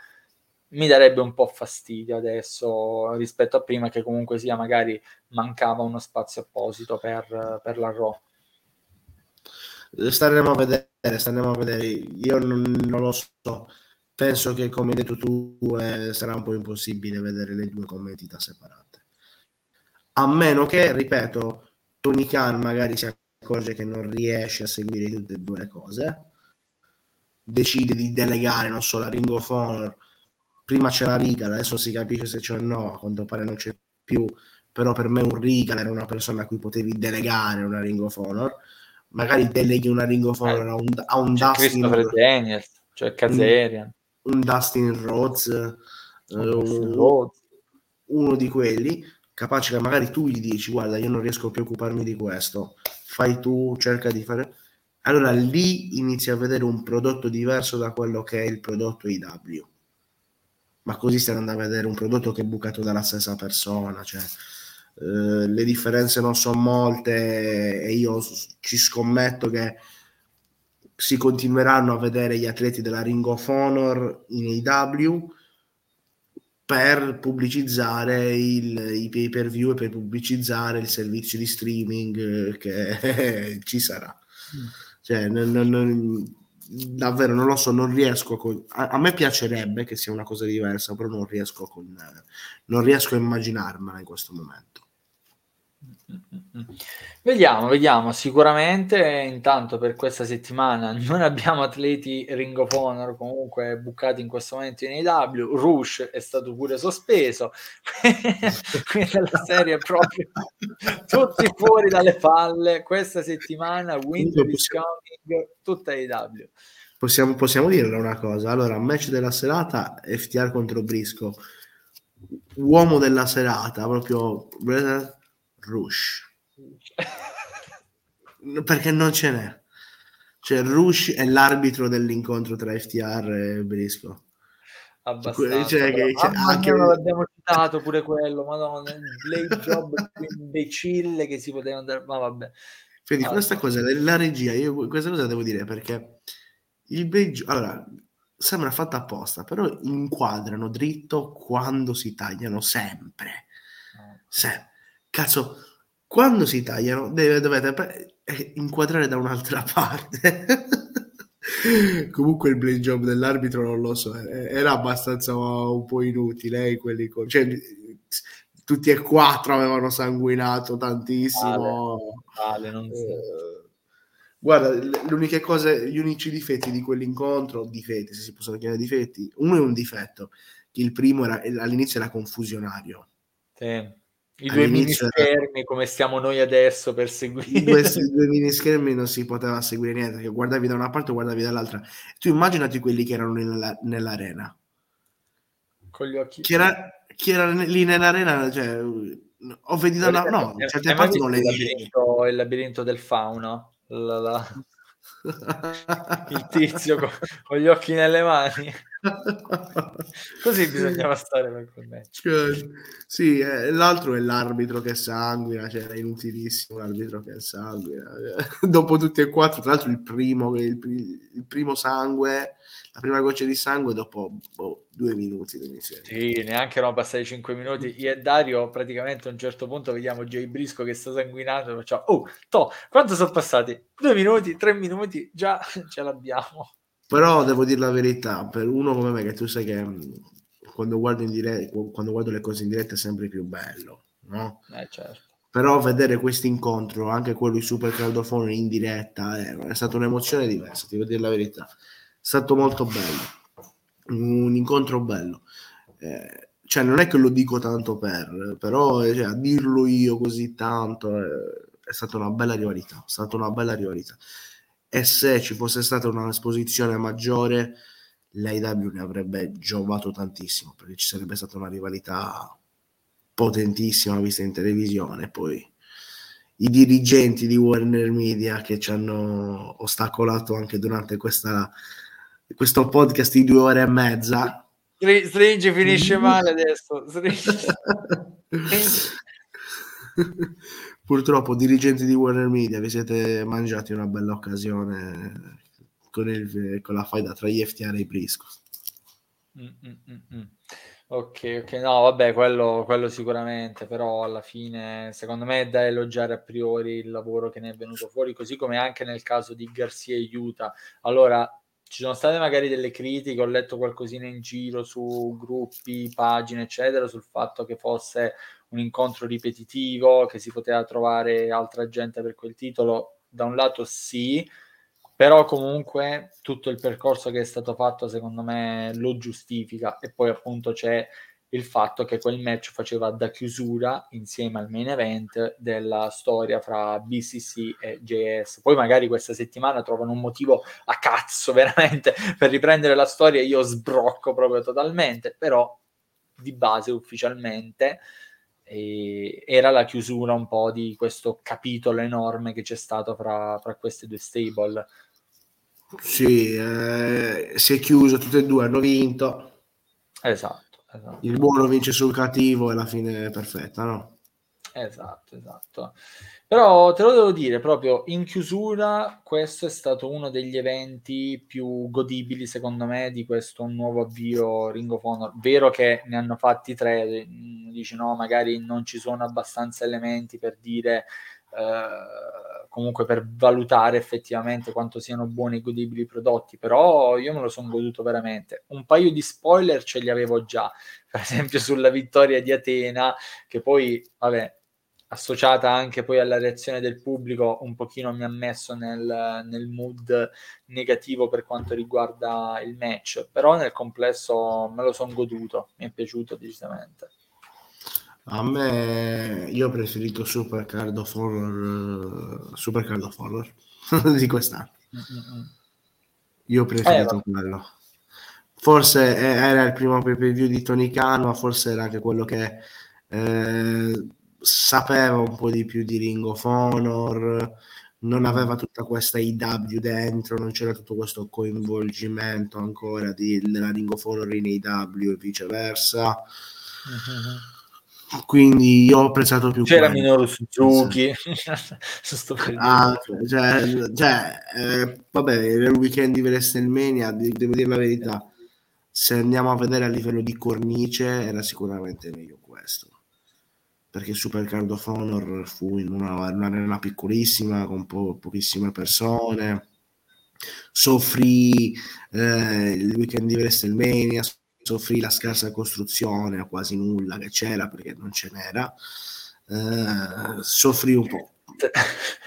mi darebbe un po' fastidio adesso rispetto a prima che comunque sia magari mancava uno spazio apposito per, per la Raw. Staremo a vedere, staremo a vedere. Io non, non lo so. Penso che, come hai detto tu, eh, sarà un po' impossibile vedere le due come entità separate. A meno che, ripeto, Tony Khan magari si accorge che non riesce a seguire tutte e due le cose, decide di delegare, non so, la Ring of Honor. Prima c'era Regal, adesso si capisce se c'è o no, a quanto pare non c'è più, però per me un Regal era una persona a cui potevi delegare una Ring of Honor, magari deleghi una Ring of Honor a un, a un Dustin Daniels, cioè Kazarian. Un, un Dustin Rhodes, uh, un, uno di quelli, capace che magari tu gli dici guarda io non riesco più a occuparmi di questo, fai tu, cerca di fare... Allora lì inizi a vedere un prodotto diverso da quello che è il prodotto IW ma così stai andando a vedere un prodotto che è bucato dalla stessa persona, cioè, eh, le differenze non sono molte e io ci scommetto che si continueranno a vedere gli atleti della Ring of Honor in AW per pubblicizzare il, i pay per view e per pubblicizzare il servizio di streaming che ci sarà. Mm. Cioè, non, non, davvero non lo so, non riesco con... a, a, me piacerebbe che sia una cosa diversa, però non riesco, con, non riesco a immaginarmela in questo momento. Vediamo, vediamo. Sicuramente intanto per questa settimana non abbiamo atleti Ring of Honor comunque bucati in questo momento in AW. Rush è stato pure sospeso. Quindi la serie è proprio tutti fuori dalle palle. Questa settimana Winter is coming, tutta AW. Possiamo, possiamo dirle una cosa. Allora, match della serata FTR contro Brisco. Uomo della serata, proprio Rush. Perché non ce n'è. Cioè, Rush è l'arbitro dell'incontro tra FTR e Brisco. Abbastanza. Cioè, che, cioè, anche... non l'abbiamo citato pure quello, madonna, blade job imbecille che si poteva andare, ma vabbè. Quindi allora. questa cosa, la regia, io questa cosa devo dire perché il blade allora, sembra fatta apposta, però inquadrano dritto quando si tagliano sempre. Sempre Cazzo, quando si tagliano deve, dovete eh, inquadrare da un'altra parte. Comunque il blame job dell'arbitro non lo so, eh, era abbastanza un po' inutile, eh, quelli con... cioè, tutti e quattro avevano sanguinato tantissimo. Vale, vale, so. eh, guarda, l'unica cosa, gli unici difetti di quell'incontro, difetti, se si possono chiamare difetti, uno è un difetto, il primo era, all'inizio era confusionario. Sì. I due mini schermi come stiamo noi adesso per seguire. Questi due mini schermi non si poteva seguire niente, che guardavi da una parte o guardavi dall'altra. Tu immaginati quelli che erano nella, nell'arena. Con gli occhi. Chi era, chi era lì nell'arena, cioè, ho veduto una... No, certe parti non le labirinto, il labirinto del fauno. La, la... il tizio con, con, gli occhi nelle mani. Così bisognava stare per quel match. Cioè, sì, eh, l'altro è l'arbitro che sanguina, cioè è inutilissimo l'arbitro che sanguina. Dopo tutti e quattro, tra l'altro il primo, il, il primo sangue la prima goccia di sangue dopo boh, due minuti. Sì, neanche erano passati cinque minuti. Io e Dario praticamente a un certo punto vediamo Jay Brisco che sta sanguinando facciamo, oh, to, quanto sono passati? Due minuti, tre minuti, già ce l'abbiamo. Però devo dire la verità, per uno come me che tu sai che mm, quando guardo, in diretta, quando guardo le cose in diretta è sempre più bello, no? Eh, certo però vedere questo incontro, anche quello di Super Caldofone in diretta, è, è stata un'emozione diversa, ti devo dire la verità stato molto bello, un incontro bello. Eh, cioè, non è che lo dico tanto per, però cioè, a dirlo io così tanto è, è stata una bella rivalità, è stata una bella rivalità. E se ci fosse stata una esposizione maggiore, l'AIW ne avrebbe giovato tantissimo, perché ci sarebbe stata una rivalità potentissima vista in televisione. Poi i dirigenti di Warner Media che ci hanno ostacolato anche durante questa questo podcast di due ore e mezza. Stringi finisce male adesso. Purtroppo, dirigenti di Warner Media, vi siete mangiati una bella occasione con, il, con la faida tra gli e i Briscos. Mm, mm, mm, ok, ok, no, vabbè, quello, quello, sicuramente, però alla fine secondo me è da elogiare a priori il lavoro che ne è venuto fuori, così come anche nel caso di Garcia e Utah. Allora, ci sono state magari delle critiche, ho letto qualcosina in giro su gruppi, pagine, eccetera, sul fatto che fosse un incontro ripetitivo, che si poteva trovare altra gente per quel titolo. Da un lato sì, però comunque tutto il percorso che è stato fatto secondo me lo giustifica e poi appunto c'è il fatto che quel match faceva da chiusura insieme al main event della storia fra BCC e JS. Poi magari questa settimana trovano un motivo a cazzo veramente per riprendere la storia. Io sbrocco proprio totalmente, però di base ufficialmente era la chiusura un po' di questo capitolo enorme che c'è stato fra, fra queste due stable. Sì, eh, si è chiuso, tutte e due hanno vinto. Esatto. Esatto. Il buono vince sul cattivo e la fine è perfetta, no? Esatto, esatto. Però te lo devo dire, proprio in chiusura, questo è stato uno degli eventi più godibili, secondo me, di questo nuovo avvio Ring of Honor. Vero che ne hanno fatti tre, dici no, magari non ci sono abbastanza elementi per dire... Eh, comunque per valutare effettivamente quanto siano buoni e godibili i prodotti, però io me lo sono goduto veramente. Un paio di spoiler ce li avevo già, per esempio sulla vittoria di Atena, che poi, vabbè, associata anche poi alla reazione del pubblico, un pochino mi ha messo nel, nel mood negativo per quanto riguarda il match, però nel complesso me lo sono goduto, mi è piaciuto decisamente. A me, io ho preferito Super Card of Horror, Super Card of Horror di quest'anno. Io ho preferito eh, quello. Forse era il primo pay per view di Tony Khan, ma forse era anche quello che eh, sapeva un po' di più di Ring of Honor, non aveva tutta questa IW dentro, non c'era tutto questo coinvolgimento ancora di, della Ring of Honor in IW e viceversa. Uh-huh quindi io ho apprezzato più c'era quello. Minoru Suzuki. Ah, cioè, cioè eh, vabbè era il weekend di WrestleMania devo dire la verità. Se andiamo a vedere a livello di cornice era sicuramente meglio questo perché Super Card of Honor fu in una, un'arena piccolissima con po- pochissime persone soffrì eh, il weekend di WrestleMania, soffrì la scarsa costruzione a quasi nulla che c'era perché non ce n'era, eh, soffrì un po'.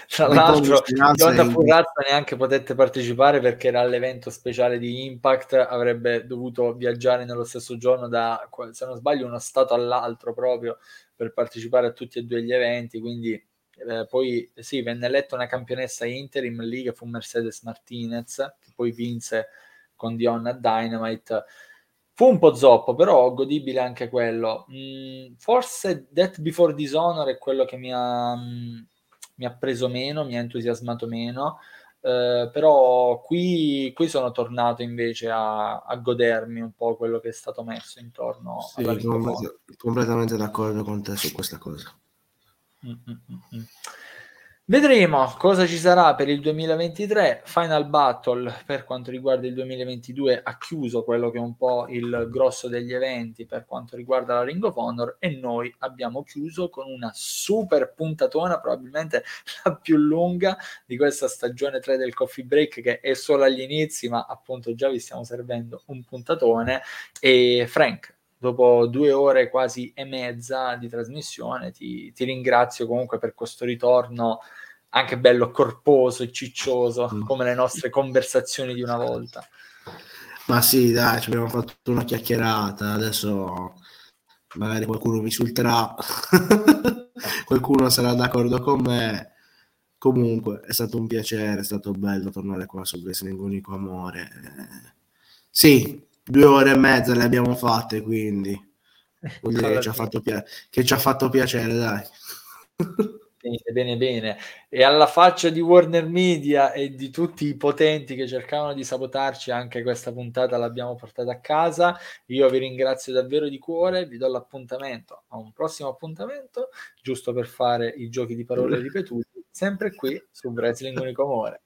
Tra l'altro, Onda Furrazza neanche potette partecipare perché era all'evento speciale di Impact, avrebbe dovuto viaggiare nello stesso giorno da, se non sbaglio, uno stato all'altro proprio per partecipare a tutti e due gli eventi. Quindi eh, poi sì, venne eletta una campionessa interim lì che fu Mercedes Martinez, che poi vinse con Dion a Dynamite. Fu un po' zoppo, però godibile anche quello. Mm, forse Death Before Dishonor è quello che mi ha, mm, mi ha preso meno, mi ha entusiasmato meno. Uh, però qui, qui, sono tornato invece a, a, godermi un po' quello che è stato messo intorno sì, alla completamente, completamente d'accordo con te su questa cosa. Mm-mm-mm. Vedremo cosa ci sarà per il 2023. Final Battle per quanto riguarda il 2022 ha chiuso quello che è un po' il grosso degli eventi per quanto riguarda la Ring of Honor e noi abbiamo chiuso con una super puntatona, probabilmente la più lunga di questa stagione 3 del Coffee Break che è solo agli inizi, ma appunto già vi stiamo servendo un puntatone. E Frank, dopo due ore quasi e mezza di trasmissione. Ti, ti, ringrazio comunque per questo ritorno anche bello corposo e ciccioso, mm. come le nostre conversazioni di una volta. Ma sì, dai, ci abbiamo fatto una chiacchierata, adesso magari qualcuno mi insulterà, qualcuno sarà d'accordo con me. Comunque è stato un piacere, è stato bello tornare qua su Wrestling Unico Amore. Eh, sì, due ore e mezza le abbiamo fatte, quindi vuol dire che ci, ha fatto pia- che ci ha fatto piacere, dai. Bene, bene, bene. E alla faccia di Warner Media e di tutti i potenti che cercavano di sabotarci, anche questa puntata l'abbiamo portata a casa. Io vi ringrazio davvero di cuore, vi do l'appuntamento a un prossimo appuntamento, giusto per fare i giochi di parole ripetuti, sempre qui su Wrestling Unico Amore.